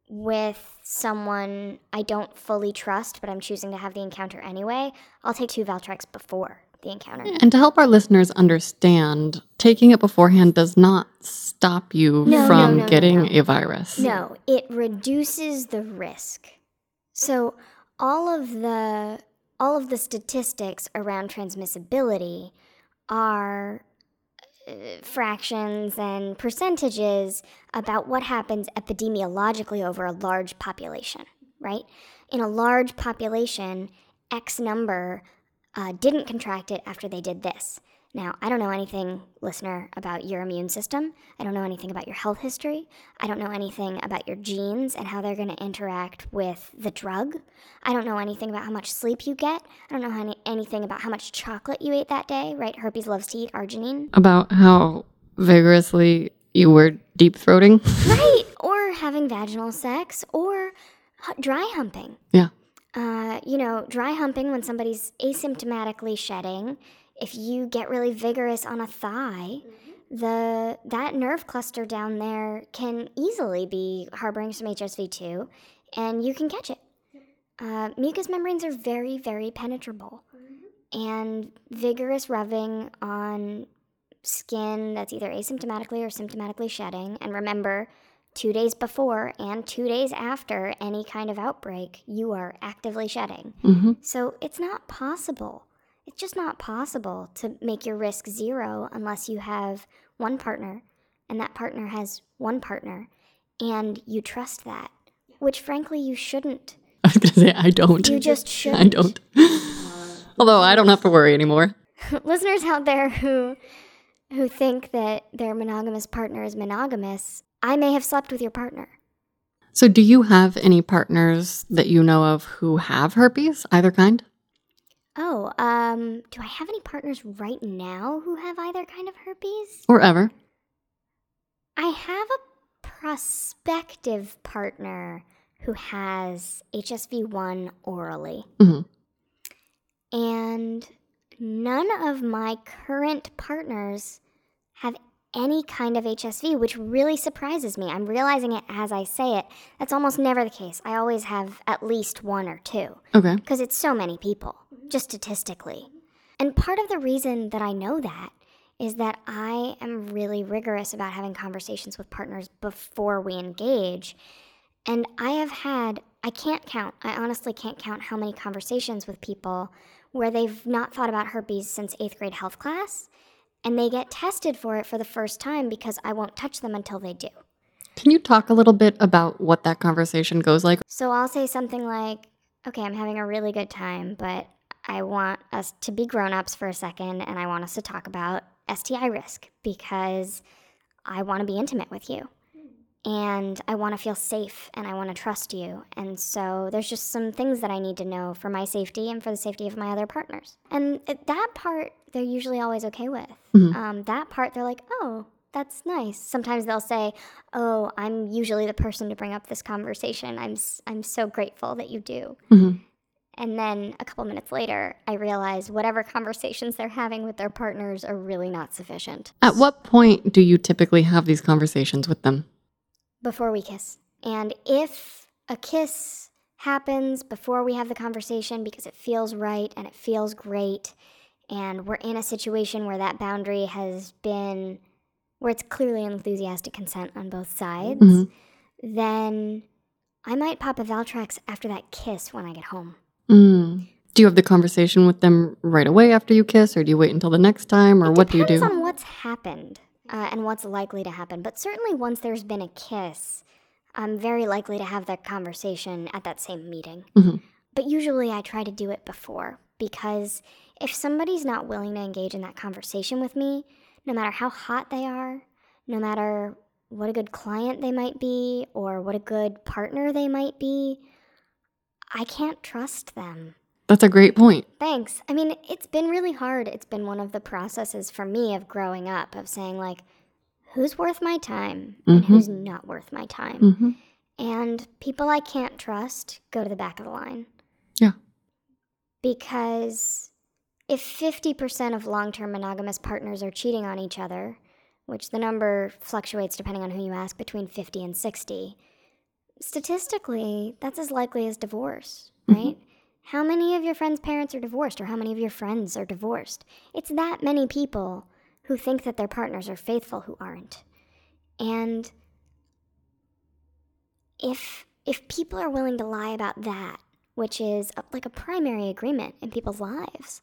with someone I don't fully trust, but I'm choosing to have the encounter anyway, I'll take two Valtrex before the encounter. And to help our listeners understand, taking it beforehand does not stop you No, from no, no, getting no. a virus. No, it reduces the risk. So all of the all of the statistics around transmissibility are uh, fractions and percentages about what happens epidemiologically over a large population, right? In a large population, X number uh, didn't contract it after they did this. Now, I don't know anything, listener, about your immune system. I don't know anything about your health history. I don't know anything about your genes and how they're going to interact with the drug. I don't know anything about how much sleep you get. I don't know any, anything about how much chocolate you ate that day, right? Herpes loves to eat arginine. About how vigorously you were deep throating. right. Or having vaginal sex or dry humping. Yeah. Uh, you know, dry humping when somebody's asymptomatically shedding if you get really vigorous on a thigh, mm-hmm. the that nerve cluster down there can easily be harboring some HSV2, and you can catch it. Uh, mucous membranes are very, very penetrable, mm-hmm. and vigorous rubbing on skin that's either asymptomatically or symptomatically shedding. And remember, two days before and two days after any kind of outbreak, you are actively shedding. Mm-hmm. So it's not possible it's just not possible to make your risk zero unless you have one partner and that partner has one partner and you trust that, which frankly you shouldn't. I was going to say, I don't. You just shouldn't. I don't. Although I don't have to worry anymore. Listeners out there who who think that their monogamous partner is monogamous, I may have slept with your partner. So, do you have any partners that you know of who have herpes, either kind? Oh, um, do I have any partners right now who have either kind of herpes? Or ever? I have a prospective partner who has HSV1 orally. Mm-hmm. And none of my current partners have any kind of HSV, which really surprises me. I'm realizing it as I say it. That's almost never the case. I always have at least one or two. Okay. Because it's so many people just statistically. And part of the reason that I know that is that I am really rigorous about having conversations with partners before we engage. And I have had, I can't count, I honestly can't count how many conversations with people where they've not thought about herpes since eighth grade health class and they get tested for it for the first time because I won't touch them until they do. Can you talk a little bit about what that conversation goes like? So I'll say something like, okay, I'm having a really good time, but I want us to be grown ups for a second and I want us to talk about STI risk because I want to be intimate with you and I want to feel safe and I want to trust you. And so there's just some things that I need to know for my safety and for the safety of my other partners. And that part, they're usually always okay with. Mm-hmm. Um, that part, they're like, oh, that's nice. Sometimes they'll say, "Oh, I'm usually the person to bring up this conversation. I'm I'm so grateful that you do." Mm-hmm. And then a couple minutes later, I realize whatever conversations they're having with their partners are really not sufficient. At what point do you typically have these conversations with them? Before we kiss. And if a kiss happens before we have the conversation because it feels right and it feels great, and we're in a situation where that boundary has been, where it's clearly enthusiastic consent on both sides, mm-hmm. then I might pop a Valtrex after that kiss when I get home. Mm. Do you have the conversation with them right away after you kiss, or do you wait until the next time, or it what do you do? Depends on what's happened uh, and what's likely to happen. But certainly, once there's been a kiss, I'm very likely to have that conversation at that same meeting. Mm-hmm. But usually, I try to do it before because if somebody's not willing to engage in that conversation with me, no matter how hot they are, no matter what a good client they might be, or what a good partner they might be, I can't trust them. That's a great point. Thanks. I mean, it's been really hard. It's been one of the processes for me of growing up, of saying, like, who's worth my time mm-hmm. and who's not worth my time. Mm-hmm. And people I can't trust go to the back of the line. Yeah. Because if 50% of long term monogamous partners are cheating on each other, which the number fluctuates depending on who you ask between 50 and 60, statistically, that's as likely as divorce, mm-hmm. right? Mm-hmm. How many of your friends' parents are divorced, or how many of your friends are divorced? It's that many people who think that their partners are faithful who aren't. And if if people are willing to lie about that which is a, like a primary agreement in people's lives,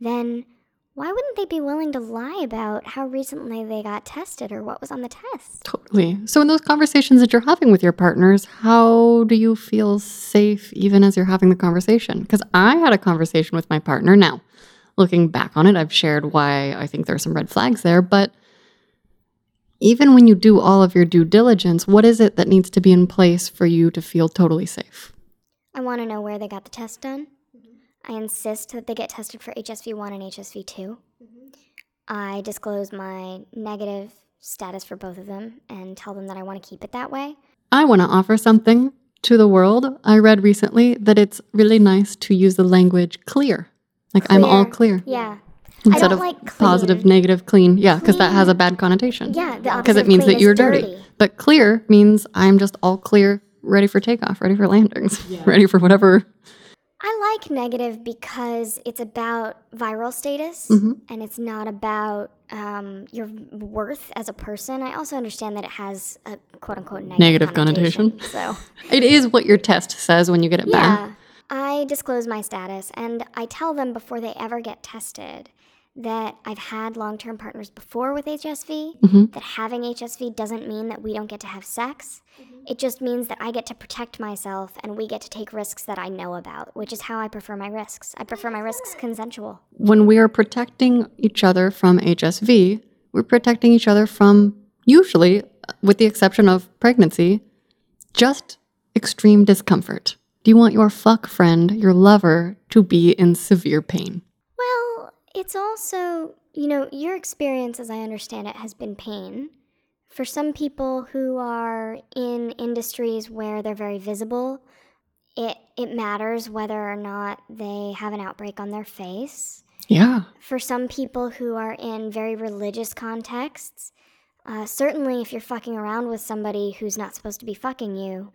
then why wouldn't they be willing to lie about how recently they got tested or what was on the test? Totally. So, in those conversations that you're having with your partners, how do you feel safe even as you're having the conversation? Because I had a conversation with my partner. Now, looking back on it, I've shared why I think there are some red flags there. But even when you do all of your due diligence, what is it that needs to be in place for you to feel totally safe? I want to know where they got the test done. I insist that they get tested for HSV1 and HSV2. Mm-hmm. I disclose my negative status for both of them and tell them that I want to keep it that way. I want to offer something to the world. I read recently that it's really nice to use the language clear. Like clear. I'm all clear. Yeah. Instead of like positive, negative, clean. Yeah, because that has a bad connotation. Yeah, because it means that you're dirty. dirty. But clear means I'm just all clear, ready for takeoff, ready for landings, yeah. ready for whatever I like negative because it's about viral status mm-hmm. and it's not about um, your worth as a person. I also understand that it has a quote unquote negative, negative connotation. connotation. So it is what your test says when you get it yeah, back. I disclose my status and I tell them before they ever get tested that I've had long term partners before with HSV, mm-hmm. that having HSV doesn't mean that we don't get to have sex. Mm-hmm. It just means that I get to protect myself and we get to take risks that I know about, which is how I prefer my risks. I prefer my risks consensual. When we are protecting each other from HSV, we're protecting each other from, usually, with the exception of pregnancy, just extreme discomfort. Do you want your fuck friend, your lover, to be in severe pain? It's also, you know, your experience, as I understand it, has been pain. For some people who are in industries where they're very visible, it, it matters whether or not they have an outbreak on their face. Yeah. For some people who are in very religious contexts, uh, certainly if you're fucking around with somebody who's not supposed to be fucking you,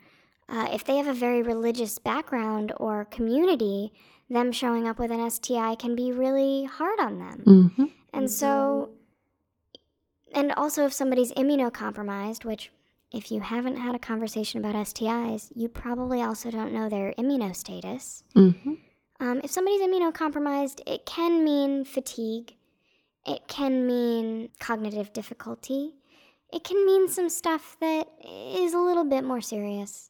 uh, if they have a very religious background or community, them showing up with an STI can be really hard on them. Mm-hmm. And so, and also if somebody's immunocompromised, which if you haven't had a conversation about STIs, you probably also don't know their immunostatus. Mm-hmm. Um, if somebody's immunocompromised, it can mean fatigue. It can mean cognitive difficulty. It can mean some stuff that is a little bit more serious.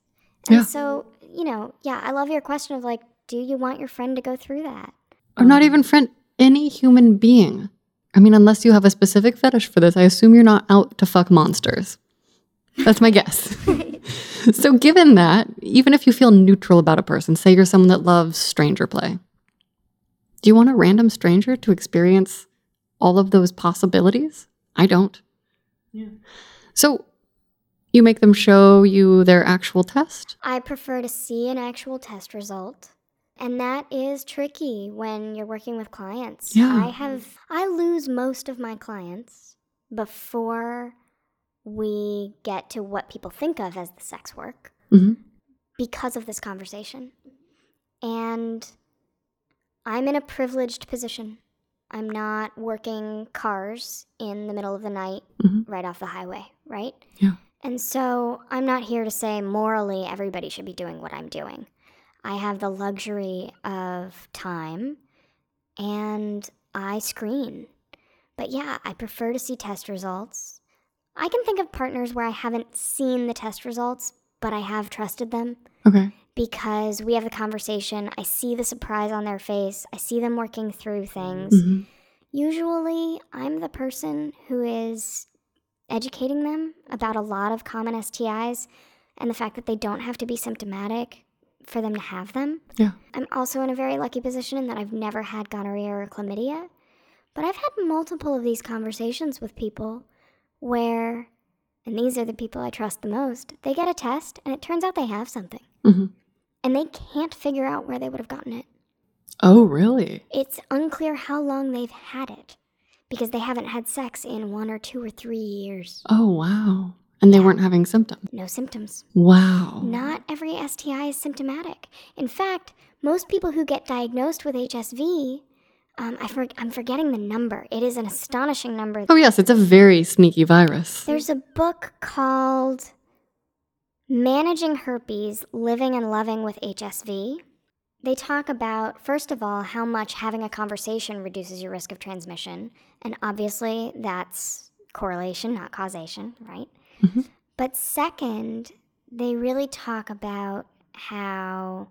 And yeah. so, you know, yeah, I love your question of like, do you want your friend to go through that? Or not even friend, any human being. I mean, unless you have a specific fetish for this, I assume you're not out to fuck monsters. That's my guess. so, given that, even if you feel neutral about a person, say you're someone that loves stranger play, do you want a random stranger to experience all of those possibilities? I don't. Yeah. So, you make them show you their actual test? I prefer to see an actual test result. And that is tricky when you're working with clients. Yeah. I have I lose most of my clients before we get to what people think of as the sex work mm-hmm. because of this conversation. And I'm in a privileged position. I'm not working cars in the middle of the night mm-hmm. right off the highway, right? Yeah. And so I'm not here to say morally everybody should be doing what I'm doing. I have the luxury of time and I screen. But yeah, I prefer to see test results. I can think of partners where I haven't seen the test results, but I have trusted them. Okay. Because we have the conversation, I see the surprise on their face, I see them working through things. Mm-hmm. Usually, I'm the person who is educating them about a lot of common STIs and the fact that they don't have to be symptomatic for them to have them. Yeah. I'm also in a very lucky position in that I've never had gonorrhea or chlamydia, but I've had multiple of these conversations with people where, and these are the people I trust the most, they get a test and it turns out they have something. Mm-hmm. And they can't figure out where they would have gotten it. Oh, really? It's unclear how long they've had it because they haven't had sex in one or two or three years. Oh, wow. And they weren't having symptoms? No symptoms. Wow. Not every STI is symptomatic. In fact, most people who get diagnosed with HSV, um, I for, I'm forgetting the number. It is an astonishing number. Oh, yes, it's a very sneaky virus. There's a book called Managing Herpes Living and Loving with HSV. they talk about, first of all, how much having a conversation reduces your risk of transmission. And obviously, that's correlation, not causation, right? Mhm. But second, they really talk about how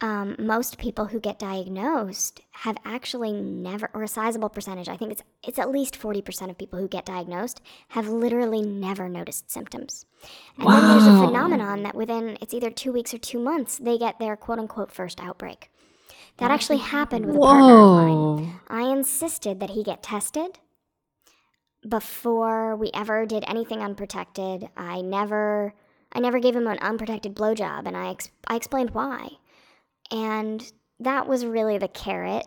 um, most people who get diagnosed have actually never, or a sizable percentage, I think it's it's at least forty percent of people who get diagnosed have literally never noticed symptoms. And then there's a phenomenon that within it's either two weeks or two months they get their quote unquote first outbreak. That actually happened with a partner of mine. I insisted that he get tested before we ever did anything unprotected. I never, I never gave him an unprotected blowjob, and I, ex- I explained why. And that was really the carrot.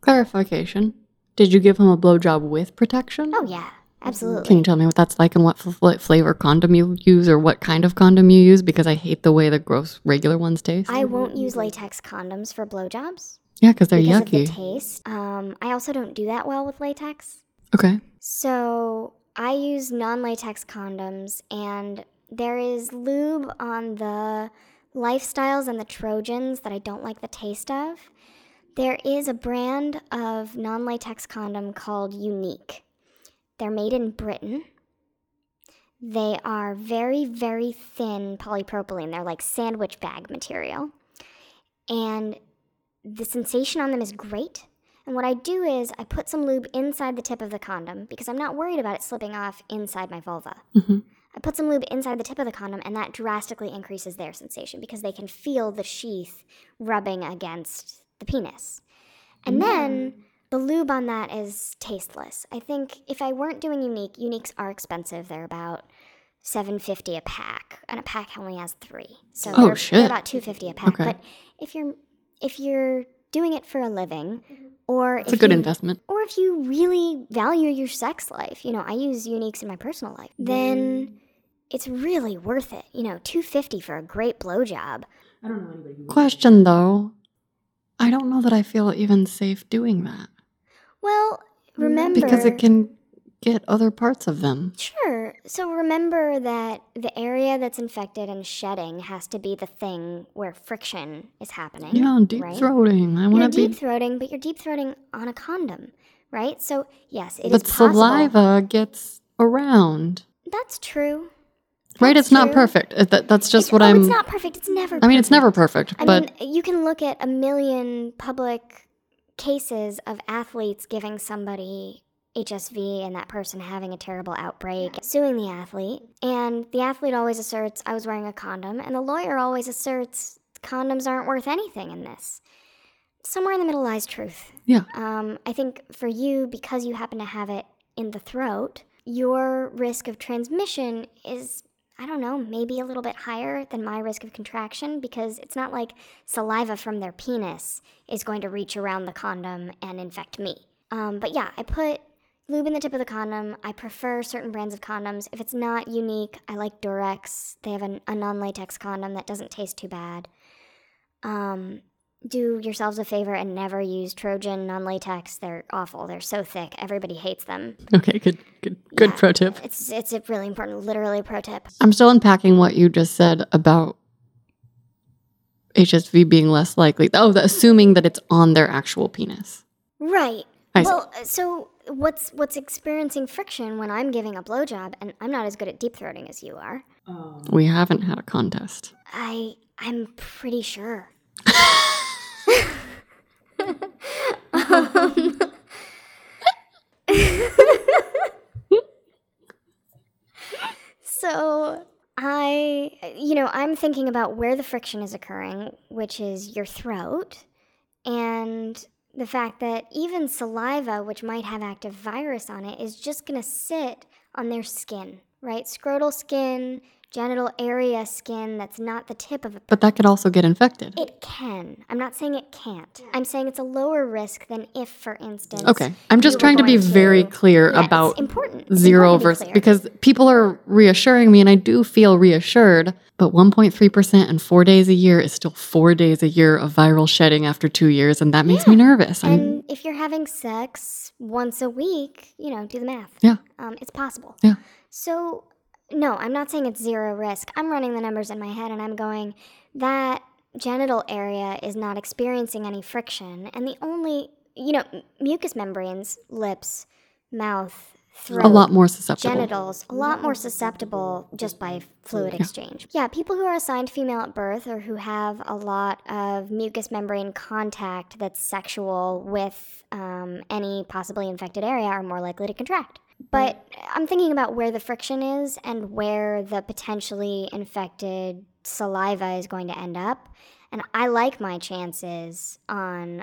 Clarification. Did you give him a blowjob with protection? Oh yeah, absolutely. Can you tell me what that's like and what, f- what flavor condom you use or what kind of condom you use? Because I hate the way the gross regular ones taste. I won't use latex condoms for blowjobs yeah, because they're because yucky. of the taste. Um, I also don't do that well with latex. Okay. So I use non latex condoms, and there is lube on the lifestyles and the Trojans that I don't like the taste of. There is a brand of non latex condom called Unique. They're made in Britain. They are very, very thin polypropylene. They're like sandwich bag material. And the sensation on them is great. And what I do is I put some lube inside the tip of the condom because I'm not worried about it slipping off inside my vulva. hmm I put some lube inside the tip of the condom, and that drastically increases their sensation because they can feel the sheath rubbing against the penis. And then the lube on that is tasteless. I think if I weren't doing unique, uniques are expensive. They're about 750 a pack, and a pack only has 3. So Oh, they're, shit. they're about 250 a pack. Okay. But if you're if you're doing it for a living mm-hmm. or It's a good you, investment. or if you really value your sex life, you know, I use uniques in my personal life, then mm. it's really worth it. You know, 250 for a great blowjob. I don't know anybody. Question though, I don't know that I feel even safe doing that Well, mm. remember because it can get other parts of them. Sure. So remember that the area that's infected and shedding has to be the thing where friction is happening. Yeah, deep right? throating. I want to be deep throating, but you're deep throating on a condom, right? So yes, it is But saliva gets around. That's true. Right? That's It's not perfect. That, that's just It's- what oh, I'm. It's not perfect. It's never. I mean, it's never perfect. perfect, I but mean, you can look at a million public cases of athletes giving somebody HSV and that person having a terrible outbreak, suing the athlete. And the athlete always asserts, I was wearing a condom. And the lawyer always asserts, condoms aren't worth anything in this. Somewhere in the middle lies truth. Yeah. Um, I think for you, because you happen to have it in the throat, your risk of transmission is I don't know, maybe a little bit higher than my risk of contraction because it's not like saliva from their penis is going to reach around the condom and infect me. Um, but yeah, I put lube in the tip of the condom. I prefer certain brands of condoms. If it's not unique, I like Durex. They have an, a non latex condom that doesn't taste too bad. Um, do yourselves a favor and never use Trojan non latex. They're awful. They're so thick. Everybody hates them. okay, good, good, good Yeah. pro tip. It's it's a really important, literally pro tip. I'm still unpacking what you just said about HSV being less likely. Oh, the, assuming that it's on their actual penis. Right. I well, uh, so what's what's experiencing friction when I'm giving a blowjob, and I'm not as good at deep throating as you are. We haven't had a contest. I I'm pretty sure. um, so I, you know, I'm thinking about where the friction is occurring, which is your throat, and the fact that even saliva, which might have active virus on it, is just going to sit on their skin, right? Scrotal skin, genital area skin that's not the tip of a But that could also get infected. it can. I'm not saying it can't. I'm saying it's a lower risk than if, for instance. Okay. I'm just trying to be going very clear Yeah, about important. Zero important to be versus because people are reassuring me and I do feel reassured, but 1.3% and 4 days a year is still 4 days a year of viral shedding after 2 years and that makes me nervous. I'm And if you're having sex once a week, you know, do the math. Yeah. Um, it's possible. Yeah. So, no, I'm not saying it's zero risk. I'm running the numbers in my head and I'm going, that genital area is not experiencing any friction, and the only, you know, mucous membranes, lips, mouth, throat, a lot more susceptible. genitals, a lot more susceptible just by fluid exchange. Yeah, people who are assigned female at birth or who have a lot of mucous membrane contact that's sexual with um, any possibly infected area are more likely to contract. But I'm thinking about where the friction is and where the potentially infected saliva is going to end up. And I like my chances on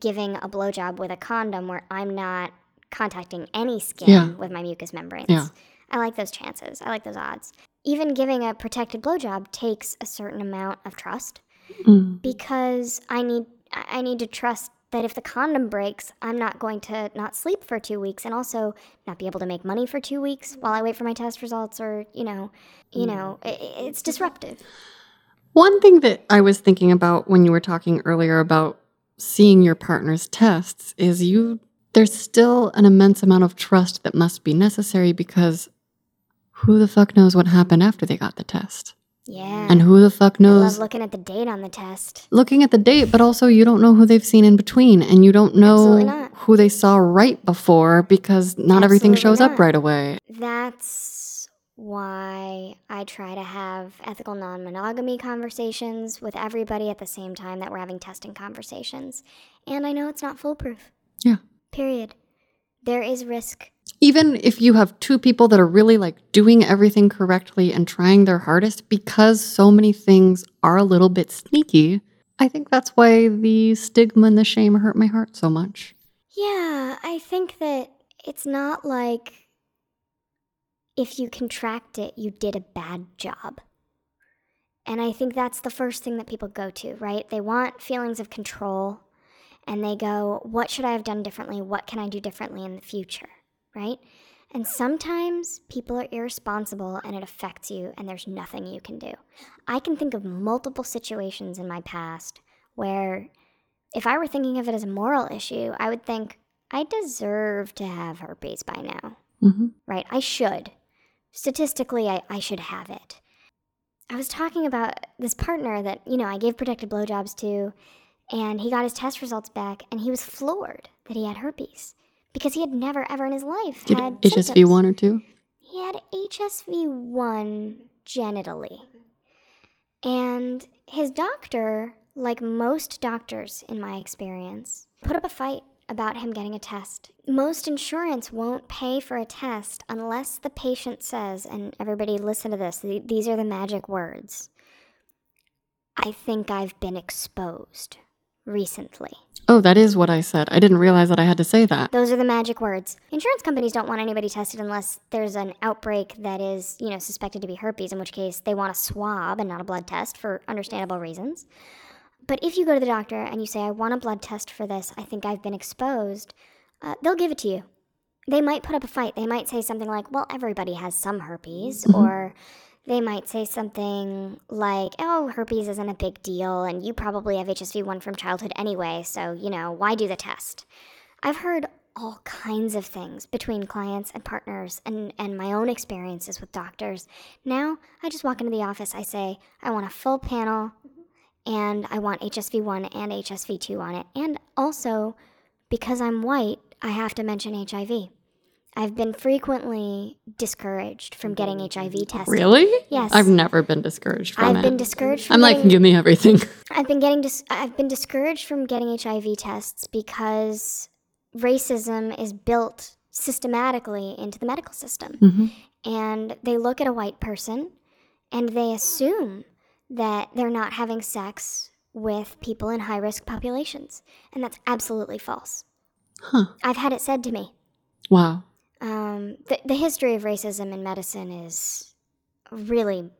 giving a blowjob with a condom where I'm not contacting any skin Yeah. with my mucous membranes. Yeah. I like those chances. I like those odds. Even giving a protected blowjob takes a certain amount of trust Mm. because I need I I need to trust that if the condom breaks, I'm not going to not sleep for two weeks and also not be able to make money for two weeks while I wait for my test results or you know, you know, i i- it's disruptive. One thing that I was thinking about when you were talking earlier about seeing your partner's tests is you there's still an immense amount of trust that must be necessary because who the fuck knows what happened after they got the test? Yeah. And who the fuck knows? I love looking at the date on the test. looking at the date, but also you don't know who they've seen in between and you don't know who they saw right before because not everything Absolutely shows up right away. That's why I try to have ethical non monogamy conversations with everybody at the same time that we're having testing conversations. And I know it's not foolproof. Yeah. Period. There is risk. Even if you have two people that are really like doing everything correctly and trying their hardest because so many things are a little bit sneaky i think that's why the stigma and the shame hurt my heart so much Yeah, I think that it's not like if you contract it, you did a bad job. And I think that's the first thing that people go to, right? They want feelings of control and they go, What should I have done differently? What can I do differently in the future, right? And sometimes people are irresponsible and it affects you, and there's nothing you can do. I can think of multiple situations in my past where if I were thinking of it as a moral issue, I would think, I deserve to have herpes by now, mm-hmm. right? I should. Statistically, I, I should have it. I was talking about this partner that, you know, I gave protected blowjobs to, and he got his test results back, and he was floored that he had herpes because he had never, ever in his life did had hsv symptoms. 1 or 2 He had HSV1 genitally. And his doctor, like most doctors in my experience, put up a fight about him getting a test. Most insurance won't pay for a test unless the patient says, and everybody listen to this, these are the magic words. I think I've been exposed recently. oh that is what i said i didn't realize that i had to say that Those are the magic words. Insurance companies don't want anybody tested unless there's an outbreak that is, you know, suspected to be herpes, in which case they want a swab and not a blood test for understandable reasons. But if you go to the doctor and you say, I want a blood test for this, I think I've been exposed, uh, they'll give it to you. They might put up a fight. They might say something like, well, everybody has some herpes, Mhm. or they might say something like, oh, herpes isn't a big deal, and you probably have HSV1 from childhood anyway, so, you know, why do the test? I've heard all kinds of things between clients and partners and, and my own experiences with doctors. Now, I just walk into the office, I say, I want a full panel, and I want HSV1 and HSV2 on it. And also, because I'm white, I have to mention HIV. I've been frequently discouraged from getting HIV tested. really Yes. i've never been discouraged from I've it been discouraged from i'm like give me everything I've been getting dis- I've been discouraged from getting HIV tests because racism is built systematically into the medical system. hmm And they look at a white person and they assume that they're not having sex with people in high risk populations. And that's absolutely false. huh I've had it said to me. wow Um, the, the history of racism in medicine is really,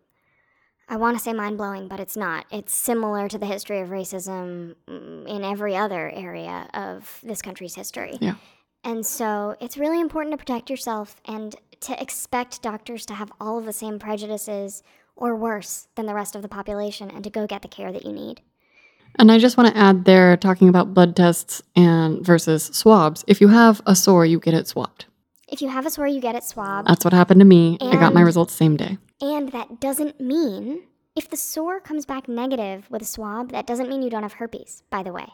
I want to say mind blowing, but it's not. It's similar to the history of racism mm, in every other area of this country's history. Yeah. And so it's really important to protect yourself and to expect doctors to have all of the same prejudices or worse than the rest of the population and to go get the care that you need. And I just want to add there, talking about blood tests and versus swabs. If you have a sore, you get it swabbed. If you have a sore, you get it swabbed. That's what happened to me. I got my results same day. And that doesn't mean If the sore comes back negative with a swab, that doesn't mean you don't have herpes, by the way.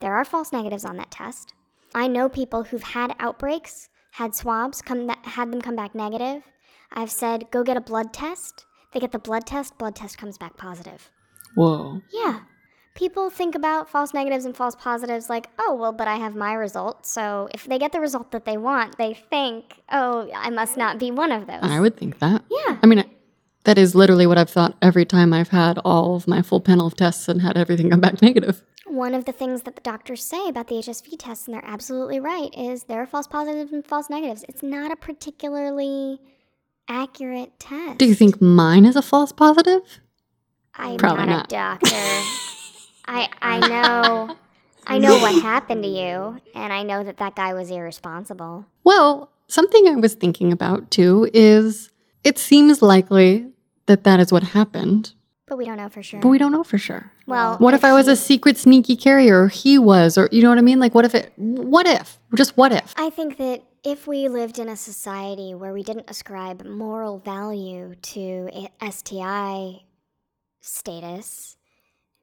There are false negatives on that test. I know people who've had outbreaks, had swabs, come had them come back negative. I've said, go get a blood test. They get the blood test, blood test comes back positive. Whoa. Yeah. People think about false negatives and false positives like, oh, well, but I have my result. So if they get the result that they want, they think, oh, I must not be one of those. I would think that. Yeah. I mean, that is literally what I've thought every time I've had all of my full panel of tests and had everything come back negative. One of the things that the doctors say about the HSV tests, and they're absolutely right, is there are false positives and false negatives. It's not a particularly accurate test. Do you think mine is a false positive? I'm Probably not, not. a doctor. I I know I know what happened to you, and I know that that guy was irresponsible. Well, something I was thinking about too is it seems likely that that is what happened, But we don't know for sure. but we don't know for sure. well, What if I was he- a secret sneaky carrier or he was or you know what I mean? Like what if it what if? Just what if? I think that if we lived in a society where we didn't ascribe moral value to STI status,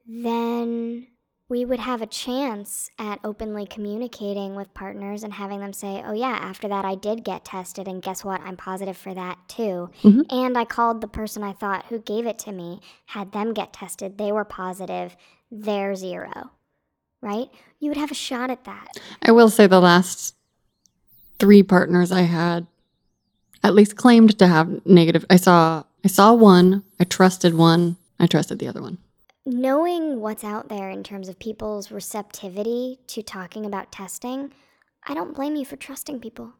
then we would have a chance at openly communicating with partners and having them say, oh, yeah, after that I did get tested, and guess what? I'm positive for that too. Mhm. And I called the person I thought who gave it to me, had them get tested, they were positive, they're zero. Right? You would have a shot at that. I will say the last three partners I had at least claimed to have negative. I saw I saw one, I trusted one, I trusted the other one. Knowing what's out there in terms of people's receptivity to talking about testing, I don't blame you for trusting people.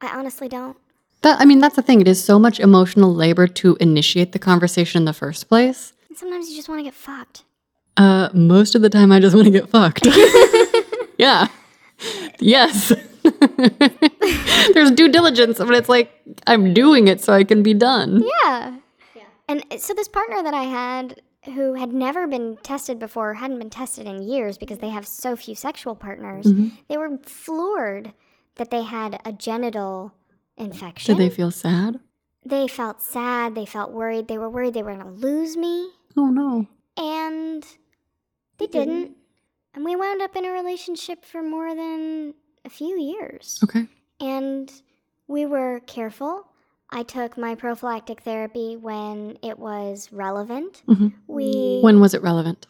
I honestly don't. That I mean that's the thing. It is so much emotional labor to initiate the conversation in the first place. And sometimes you just want to get fucked. Uh most of the time I just want to get fucked. yeah. Yes. There's due diligence, but it's like I'm doing it so I can be done. Yeah. And so this partner that I had who had never been tested before, hadn't been tested in years because they have so few sexual partners, Mhm. they were floored that they had a genital infection. Did they feel sad? they felt sad, they felt worried, they were worried they were going to lose me. Oh no. And they didn't. And we wound up in a relationship for more than a few years. Okay. And we were careful. I took my prophylactic therapy when it was relevant. Mhm. We When was it relevant?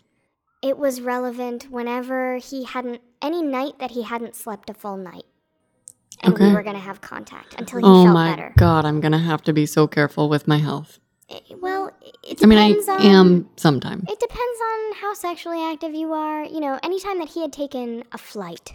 it was relevant whenever he hadn't any night that he hadn't slept a full night. And we were going to have contact until he felt better. Oh felt my better. god, I'm gonna have to be so careful with my health. It- well, it depends I mean, I on am sometimes. It depends on how sexually active you are. You know, anytime that he had taken a flight,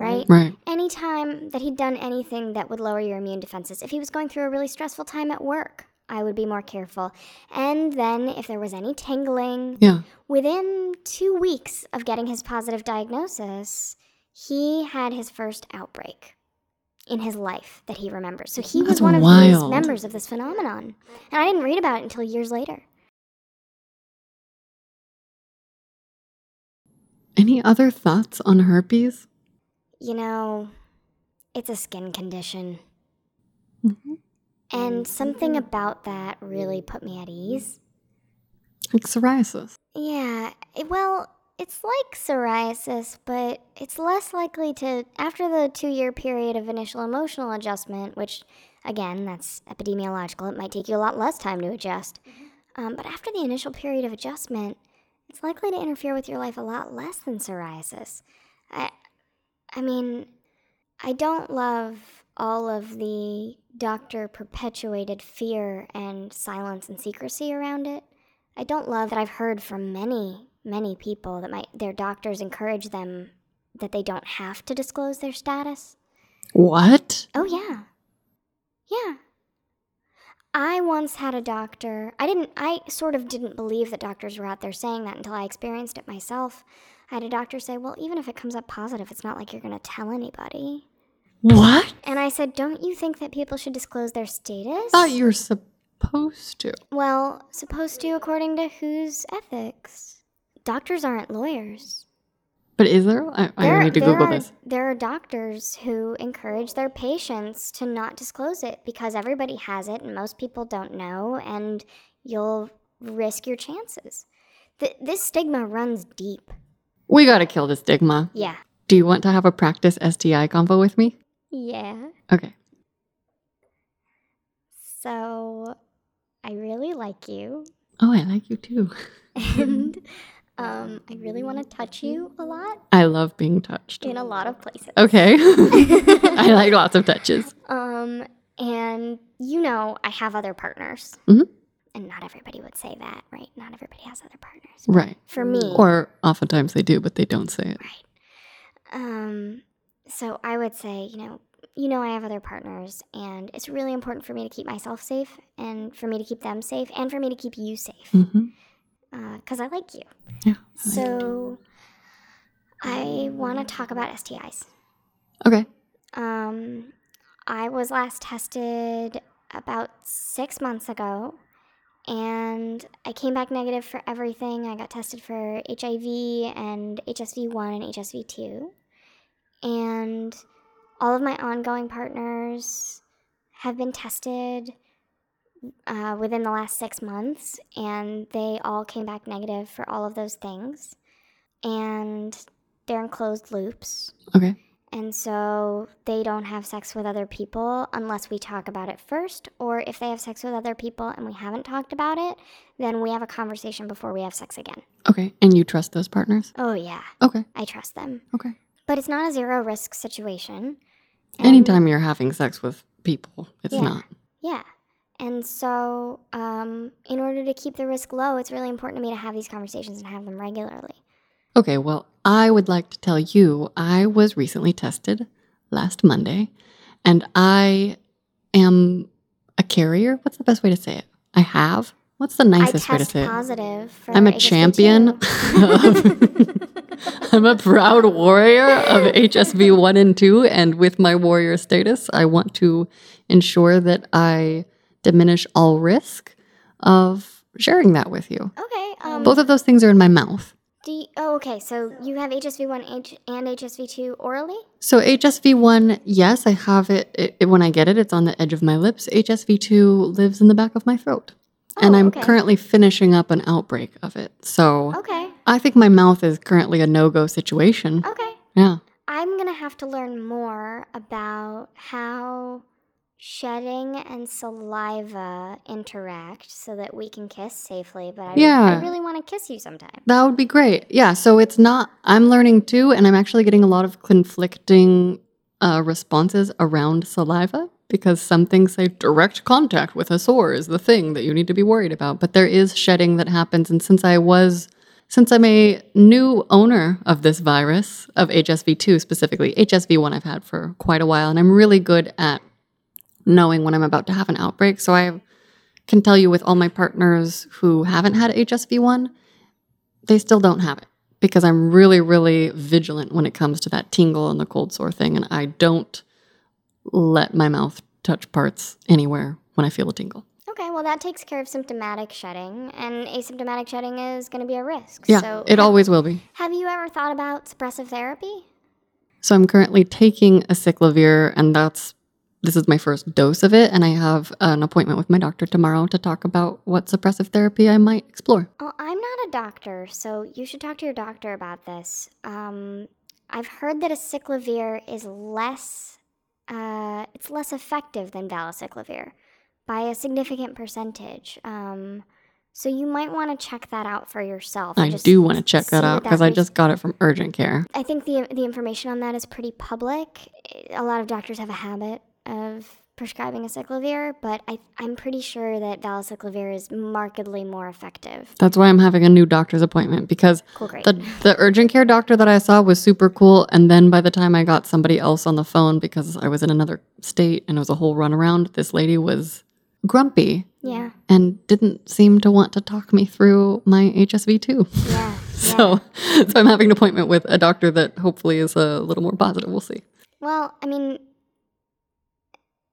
right? Right. Anytime that he'd done anything that would lower your immune defenses. If he was going through a really stressful time at work, I would be more careful. And then if there was any tingling, Yeah. within two weeks of getting his positive diagnosis, he had his first outbreak in his life that he remembers. So he was That's one of these members of this phenomenon. And I didn't read about it until years later. Any other thoughts on herpes? You know, it's a skin condition. Mhm. And something about that really put me at ease. Like psoriasis. Yeah, well, it's like psoriasis, but it's less likely to, after the two year period of initial emotional adjustment, which, again, that's epidemiological, it might take you a lot less time to adjust. Um, but after the initial period of adjustment, it's likely to interfere with your life a lot less than psoriasis. I, I mean, I don't love all of the doctor perpetuated fear and silence and secrecy around it. I don't love that I've heard from many, many people that my their doctors encourage them that they don't have to disclose their status. What? Oh yeah. Yeah. I once had a doctor. I didn't I sort of didn't believe that doctors were out there saying that until I experienced it myself. I had a doctor say, "Well, even if it comes up positive, it's not like you're going to tell anybody." What? And I said, "Don't you think that people should disclose their status?" thought you're supposed to. Well, supposed to according to whose ethics? Doctors aren't lawyers. But is there? I, I There- need to Google are, this. There are doctors who encourage their patients to not disclose it because everybody has it and most people don't know, and you'll risk your chances. Th- this stigma runs deep. We gotta kill the stigma. Yeah. Do you want to have a practice STI convo with me? Yeah. Okay. So, I really like you. Oh, I like you too. And um, I really want to touch you a lot I love being touched. in a lot of places. Okay. I like lots of touches. Um, and you know, I have other partners. Mhm. And not everybody would say that, right? Not everybody has other partners. Right. For me, Or oftentimes they do, but they don't say it. right. Um, so I would say, you know, you know, I have other partners, and it's really important for me to keep myself safe, and for me to keep them safe, and for me to keep you safe, Mm-hmm. because I like you. Yeah. So I want to talk about STIs. Okay. Um, I was last tested about six months ago, and I came back negative for everything. I got tested for HIV and HSV1 and HSV2, and all of my ongoing partners have been tested uh, within the last six months, and they all came back negative for all of those things, and they're in closed loops. Okay. And so they don't have sex with other people unless we talk about it first. Or if they have sex with other people and we haven't talked about it, then we have a conversation before we have sex again. Okay. And you trust those partners? Oh, yeah, Okay. I trust them. Okay. But it's not a zero risk situation. And- Anytime you're having sex with people, it's Yeah. not. Yeah. And so, um, in order to keep the risk low, it's really important to me to have these conversations and have them regularly. Okay, well, I would like to tell you I was recently tested last Monday and I am a carrier. What's the best way to say it? I have. What's the nicest I way to say it? positive for I'm a HSV2. champion. of- I'm a proud warrior of HSV 1 and 2. And with my warrior status, I want to ensure that I diminish all risk of sharing that with you. Okay. Um, Both of those things are in my mouth. Do you, oh, okay. So you have HSV1 H- and HSV2 orally? So HSV1, yes, I have it, it, it- When I get it, it's on the edge of my lips. HSV2 lives in the back of my throat. Oh, and Oh, I'm okay. currently finishing up an outbreak of it. So Okay. I think my mouth is currently a no go situation. Okay. Yeah. I'm going to have to learn more about how shedding and saliva interact so that we can kiss safely. But I, Yeah. I really want to kiss you sometime. That would be great. Yeah. So it's not, I'm learning too, and I'm actually getting a lot of conflicting uh, responses around saliva because some things say direct contact with a sore is the thing that you need to be worried about. But there is shedding that happens. And since I was, since I'm a new owner of this virus, of HSV2 specifically, HSV1 I've had for quite a while, and I'm really good at knowing when I'm about to have an outbreak. So I can tell you with all my partners who haven't had HSV1, they still don't have it because I'm really, really vigilant when it comes to that tingle and the cold sore thing. And I don't let my mouth touch parts anywhere when I feel a tingle. Okay, well, that takes care of symptomatic shedding, and asymptomatic shedding is going to be a risk. Yeah, so it always will be. Have you ever thought about suppressive therapy? So I'm currently taking acyclovir, and that's this is my first dose of it. And I have an appointment with my doctor tomorrow to talk about what suppressive therapy I might explore. Oh, I'm not a doctor, so you should talk to your doctor about this. Um, I've heard that acyclovir is less, uh, it's less effective than valacyclovir by a significant percentage. Um, so you might want to check that out for yourself. I just do want to check that out because I just got it from urgent care. I think the the information on that is pretty public. A lot of doctors have a habit of prescribing acyclovir, but I, I'm pretty sure that valacyclovir is markedly more effective. That's why I'm having a new doctor's appointment because Cool, the the urgent care doctor that I saw was super cool. And then by the time I got somebody else on the phone because I was in another state and it was a whole runaround, this lady was grumpy yeah, and didn't seem to want to talk me through my HSV2. yeah. yeah. So, so I'm having an appointment with a doctor that hopefully is a little more positive. We'll see. Well, I mean,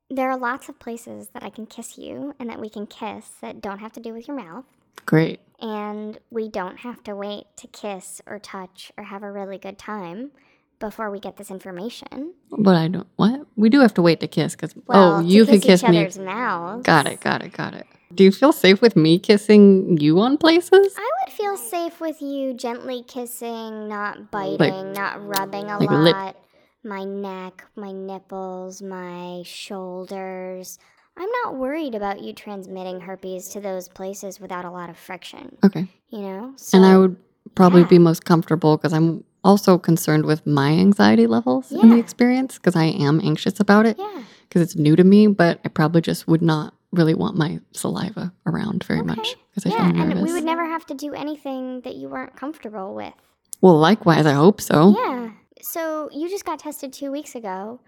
there are lots of places that I can kiss you and that we can kiss that don't have to do with your mouth. Great. And we don't have to wait to kiss or touch or have a really good time before we get this information. But I don't. What? We do have to wait to kiss because oh, Well, oh, you kiss kiss each me. other's mouths. Got it. Got it. Got it. Do you feel safe with me kissing you on places? I would feel safe with you gently kissing, not biting, not rubbing a like lot. lip- My neck, my nipples, my shoulders. I'm not worried about you transmitting herpes to those places without a lot of friction, Okay. you know? and I would probably yeah. be most comfortable because I'm also concerned with my anxiety levels in the experience because I am anxious about it Yeah. because it's new to me, but I probably just would not really want my saliva around very Okay. much because I Yeah, feel nervous. and we would never have to do anything that you weren't comfortable with. well, likewise, I hope so. Yeah. So you just got tested two weeks ago.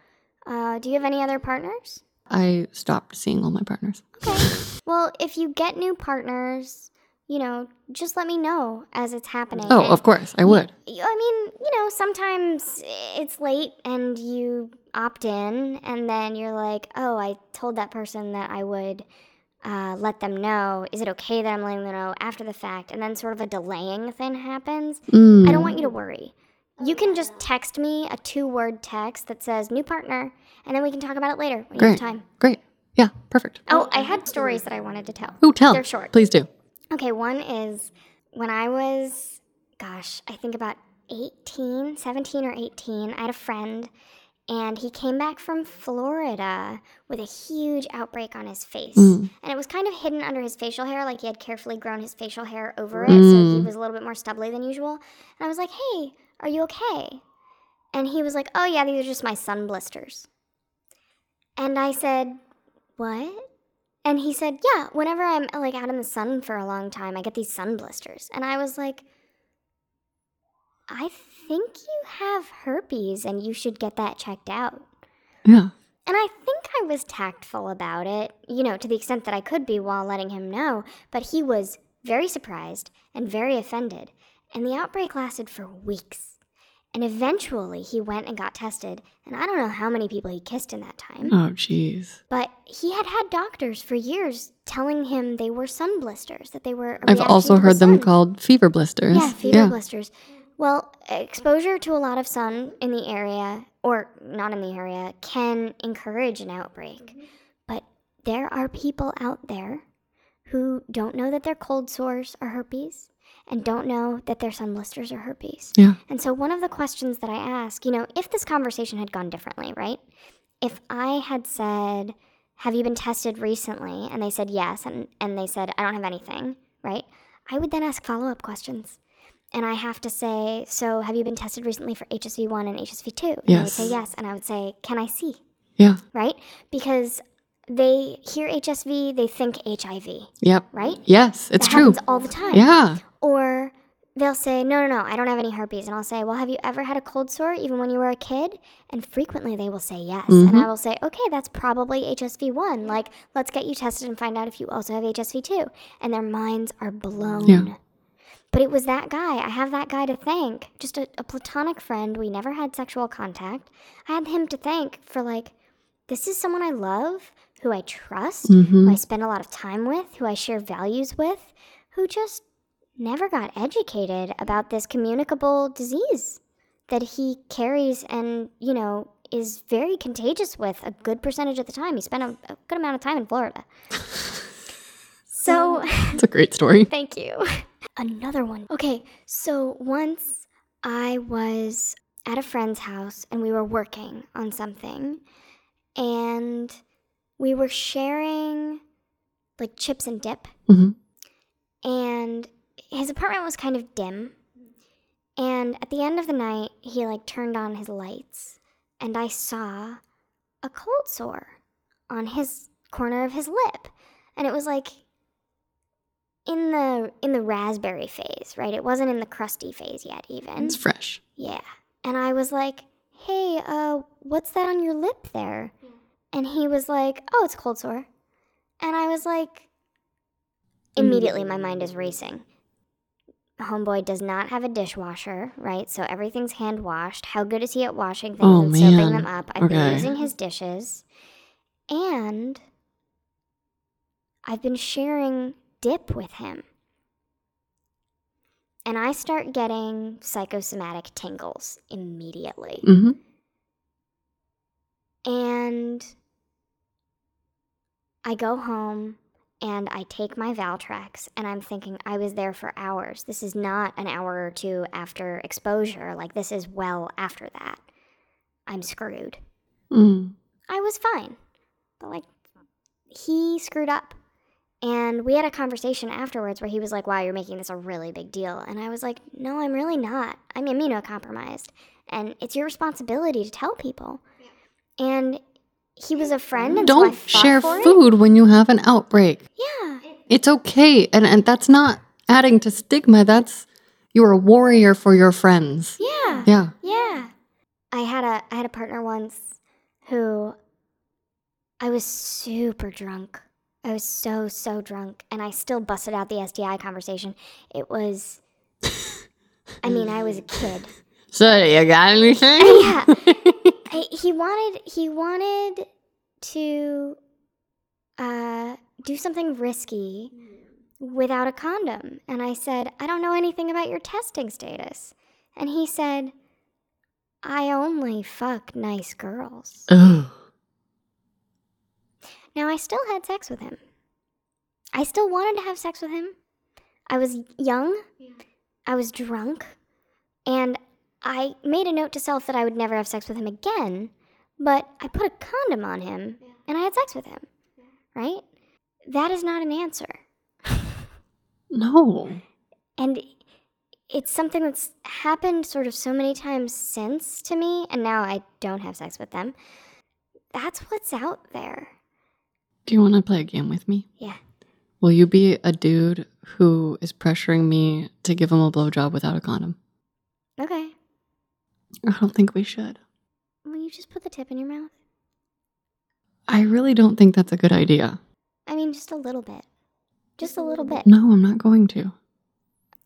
Uh, do you have any other partners? I stopped seeing all my partners. Okay. well, if you get new partners, you know, just let me know as it's happening. Oh, And of course, I would. I mean, you know, sometimes it's late and you opt in, and then you're like, oh, I told that person that I would uh, let them know. Is it okay that I'm letting them know after the fact? And then sort of a delaying thing happens. I Mm. don't want you to worry. You can just text me a two word text that says new partner, and then we can talk about it later when you have time. Great. Yeah, perfect. Oh, I had stories that I wanted to tell. Ooh, tell. They're short. Please do. Okay, one is when I was, gosh, I think about 18, 17 or 18, I had a friend and he came back from Florida with a huge outbreak on his face. Mm. And it was kind of hidden under his facial hair, like he had carefully grown his facial hair over it, so he Mm. was a little bit more stubbly than usual. And I was like, hey, are you okay? And he was like, oh, yeah, these are just my sun blisters. And I said, what? And he said, yeah, whenever I'm like out in the sun for a long time, I get these sun blisters. And I was like, I think you have herpes and you should get that checked out. Yeah. And I think I was tactful about it, you know, to the extent that I could be while letting him know, but he was very surprised and very offended. And the outbreak lasted for weeks. And eventually he went and got tested, and I don't know how many people he kissed in that time. Oh, jeez. But he had had doctors for years telling him they were sun blisters, that they were. a I've also to the heard them called fever blisters. Yeah, fever blisters. Well, exposure to a lot of sun in the area, or not in the area, can encourage an outbreak. But there are people out there who don't know that their cold sores are herpes and don't know that their sun blisters are herpes. Yeah. And so, one of the questions that I ask, you know, if this conversation had gone differently, right? If I had said, Have you been tested recently? And they said yes, and, and they said, I don't have anything, right? I would then ask follow up questions. And I have to say, So, have you been tested recently for HSV1 and HSV2? And they would say yes. And I would say, Can I see? Yeah. Right? Because they hear HSV, they think HIV, Yep. right? Yes, it's that true. happens all the time. Yeah. Or they'll say, no, no, no, I don't have any herpes. And I'll say, well, have you ever had a cold sore even when you were a kid? And frequently they will say yes. And Mhm. I will say, okay, that's probably HSV1. Like, let's get you tested and find out if you also have HSV2. And their minds are blown. Yeah. But it was that guy. I have that guy to thank. Just a, a platonic friend. We never had sexual contact. I had him to thank for, like, this is someone I love, who I trust, who hmm I spend a lot of time with, who I share values with, who just never got educated about this communicable disease that he carries and, you know, is very contagious with a good percentage of the time. He spent a, a good amount of time in Florida. So, It's a great story. thank you. Another one. Okay, so once I was at a friend's house and we were working on something and we were sharing like chips and dip Mhm. and his apartment was kind of dim and at the end of the night he like turned on his lights and i saw a cold sore on his corner of his lip and it was like in the in the raspberry phase right it wasn't in the crusty phase yet even It's fresh. yeah. And I was like, hey, uh, what's that on your lip there? And he was like, oh, it's cold sore. And I was like, immediately my mind is racing. Homeboy does not have a dishwasher, right? So everything's hand washed. How good is he at washing things Oh, and soaping them up? I've been using his dishes. And I've been sharing dip with him. And I start getting psychosomatic tingles immediately. hmm And I go home and I take my Valtrex and I'm thinking I was there for hours. This is not an hour or two after exposure. Like, this is well after that. I'm screwed. Mm. I was fine. But, like, he screwed up. And we had a conversation afterwards where he was like, wow, you're making this a really big deal. And I was like, no, I'm really not. I'm immunocompromised. And it's your responsibility to tell people. And he was a friend. And Don't fought share for it. food when you have an outbreak. Yeah. It's okay. And, and that's not adding to stigma. That's you're a warrior for your friends. Yeah. Yeah. Yeah. I had a I had a partner once who I was super drunk. I was so so drunk and I still busted out the STI conversation. It was I mean, I was a kid. So you got anything? Uh, yeah. I, he wanted he wanted to uh do something risky without a condom. And I said, I don't know anything about your testing status. And he said, I only fuck nice girls. Ugh. Now, I still had sex with him. I still wanted to have sex with him. I was young, I was drunk, and I made a note to self that I would never have sex with him again, but I put a condom on him and I had sex with him, right? That is not an answer. No. And it's something that's happened sort of so many times since to me, and now I don't have sex with them. That's what's out there. Do you want to play a game with me? Yeah. Will you be a dude who is pressuring me to give him a blowjob without a condom? Okay. I don't think we should. Will you just put the tip in your mouth? I really don't think that's a good idea. I mean, just a little bit. Just a little bit. No, I'm not going to.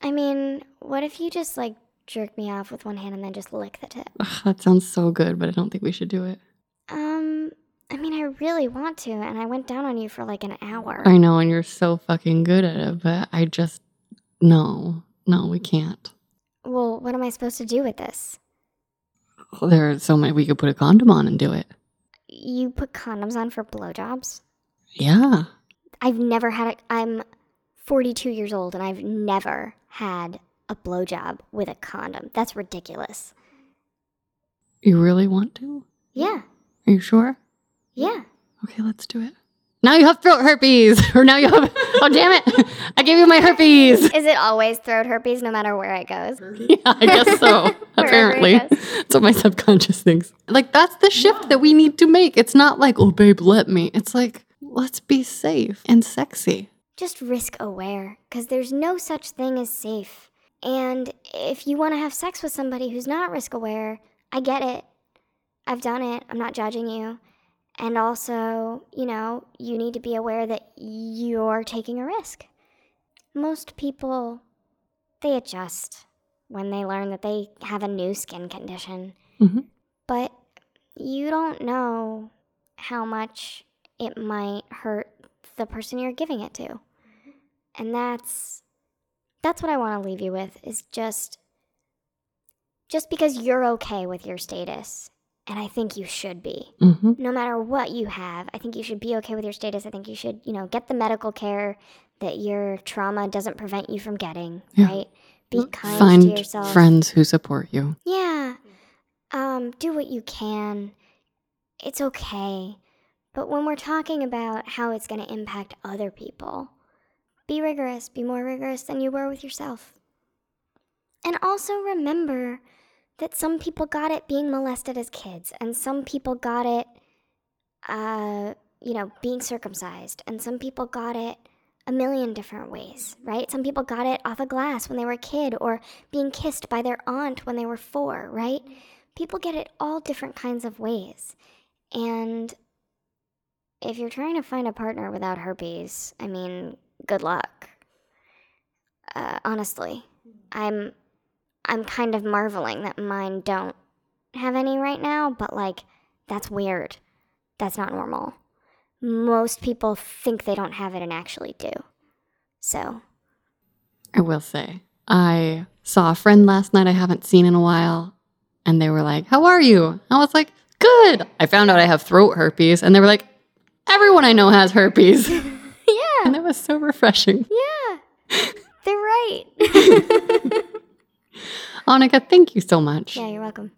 I mean, what if you just like jerk me off with one hand and then just lick the tip? Ugh, that sounds so good, but I don't think we should do it. Um, I mean, I really want to, and I went down on you for like an hour. I know, and you're so fucking good at it, but I just, no, no, we can't. Well, what am I supposed to do with this? There are so many, we could put a condom on and do it. You put condoms on for blowjobs? Yeah. I've never had a. I'm 42 years old, and I've never had a blowjob with a condom. That's ridiculous. You really want to? Yeah, Are you sure? yeah. Okay, let's do it. Now you have throat herpes, or now you have, oh damn it, I gave you my herpes. Is it always throat herpes no matter where it goes? Yeah, I guess so. Apparently. That's what my subconscious thinks. Like, that's the shift that we need to make. It's not like, oh, babe, let me. It's like, let's be safe and sexy. Just risk aware, because there's no such thing as safe. And if you want to have sex with somebody who's not risk aware, I get it. I've done it. I'm not judging you. And also, you know, you need to be aware that you're taking a risk. Most people, they adjust when they learn that they have a new skin condition. Mhm. But you don't know how much it might hurt the person you're giving it to. And that's that's what I want to leave you with is just just because you're okay with your status and I think you should be. Mm-hmm. No matter what you have, I think you should be okay with your status. I think you should, you know, get the medical care that your trauma doesn't prevent you from getting, Yeah. right? Be kind Find to yourself. friends who support you. Yeah. Um, do what you can. It's okay. But when we're talking about how it's going to impact other people, be rigorous. Be more rigorous than you were with yourself. And also remember that some people got it being molested as kids, and some people got it, uh, you know, being circumcised, and some people got it a million different ways, right? Some people got it off a glass when they were a kid, or being kissed by their aunt when they were four, right? People get it all different kinds of ways. And if you're trying to find a partner without herpes, I mean, good luck. Uh, honestly, I'm I'm kind of marveling that mine don't have any right now, but like that's weird. That's not normal. Most people think they don't have it and actually do. So, I will say, I saw a friend last night I haven't seen in a while, and they were like, How are you? I was like, Good. I found out I have throat herpes, and they were like, Everyone I know has herpes. yeah. And it was was so refreshing. Yeah. They're right. Annika, thank you so much. yeah, you're welcome.